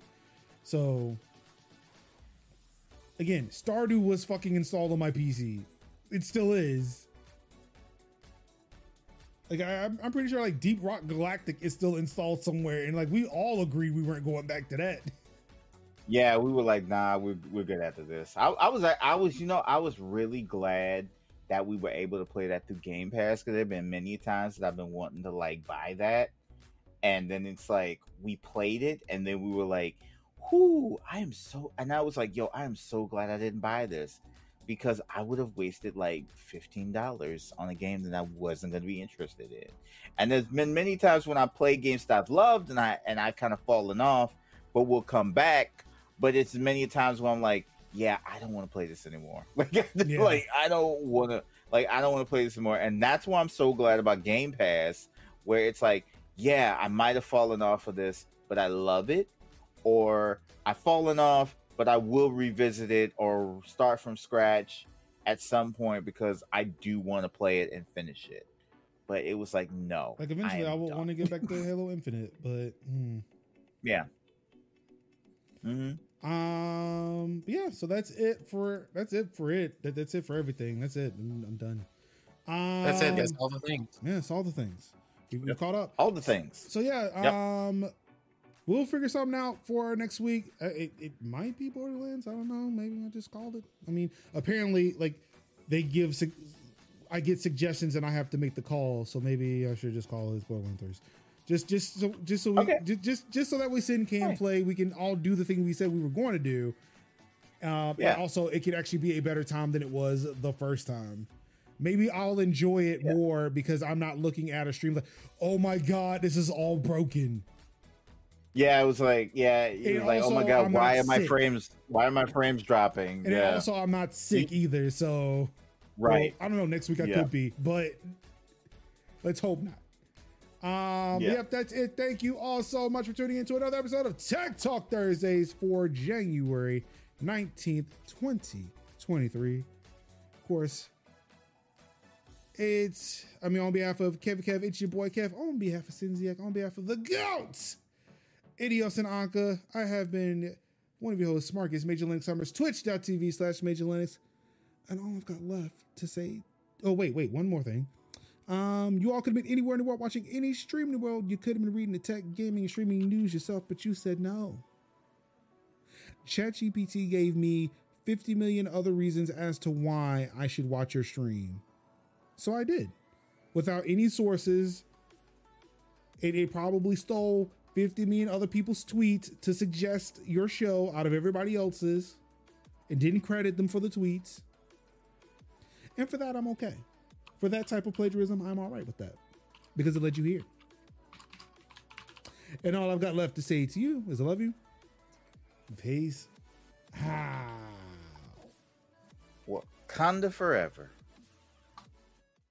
So again, Stardew was fucking installed on my PC. It still is. Like I, I'm I'm pretty sure like Deep Rock Galactic is still installed somewhere, and like we all agreed we weren't going back to that. *laughs* Yeah, we were like, nah, we're we're good after this. I, I was I was you know I was really glad that we were able to play that through Game Pass because there've been many times that I've been wanting to like buy that, and then it's like we played it, and then we were like, whoo, I am so, and I was like, yo, I am so glad I didn't buy this because I would have wasted like fifteen dollars on a game that I wasn't going to be interested in. And there's been many times when I play games that I've loved and I and I've kind of fallen off, but will come back. But it's many times when I'm like, yeah, I don't want to play this anymore. *laughs* Like, Yeah. like I don't want to, like I don't want to play this anymore. And that's why I'm so glad about Game Pass, where it's like, yeah, I might have fallen off of this, but I love it, or I've fallen off, but I will revisit it or start from scratch at some point because I do want to play it and finish it. But it was like, no. Like eventually, I, am will done. want to get back to *laughs* Halo Infinite, but hmm. Yeah. hmm um, yeah. So that's it for that's it for it. That, that's it for everything. That's it. I'm, I'm done. Um, That's it. That's all the things. Yeah, it's all the things. We, we Yep. caught up. All the things. So yeah, Yep. um, we'll figure something out for next week. Uh, It, it might be Borderlands. I don't know. Maybe I just called it. I mean, apparently, like they give. Sug- I get suggestions and I have to make the call. So maybe I should just call it Borderlands Thursday. Just, just so, just so we, Okay. just, just, just so that we sit and can Right. play. We can all do the thing we said we were going to do. Um, Yeah. And also, it could actually be a better time than it was the first time. Maybe I'll enjoy it Yeah. more because I'm not looking at a stream like, oh my god, this is all broken. Yeah, it was like, yeah, it was like, oh my god, I'm why are my sick. frames? Why are my frames dropping? And yeah, also, I'm not sick either, so right. well, I don't know. Next week I Yeah. could be, but let's hope not. Um, Yeah. Yep, that's it. Thank you all so much for tuning in to another episode of Tech Talk Thursdays for January 19th, 2023. Of course, it's, I mean, on behalf of Kev Kev, it's your boy Kev, on behalf of Sinziak, on behalf of the GOAT, Idios and Anka, I have been one of your hosts, Marcus Major Linux Summers, twitch.tv slash Major Linux. And all I've got left to say, oh, wait, wait, one more thing. Um, you all could have been anywhere in the world watching any stream in the world. You could have been reading the tech, gaming, and streaming news yourself, but you said no. ChatGPT gave me 50 million other reasons as to why I should watch your stream. So I did. Without any sources, it, it probably stole 50 million other people's tweets to suggest your show out of everybody else's and didn't credit them for the tweets. And for that, I'm okay. For that type of plagiarism, I'm all right with that because it led you here. And all I've got left to say to you is I love you. Peace. How? Wakanda forever.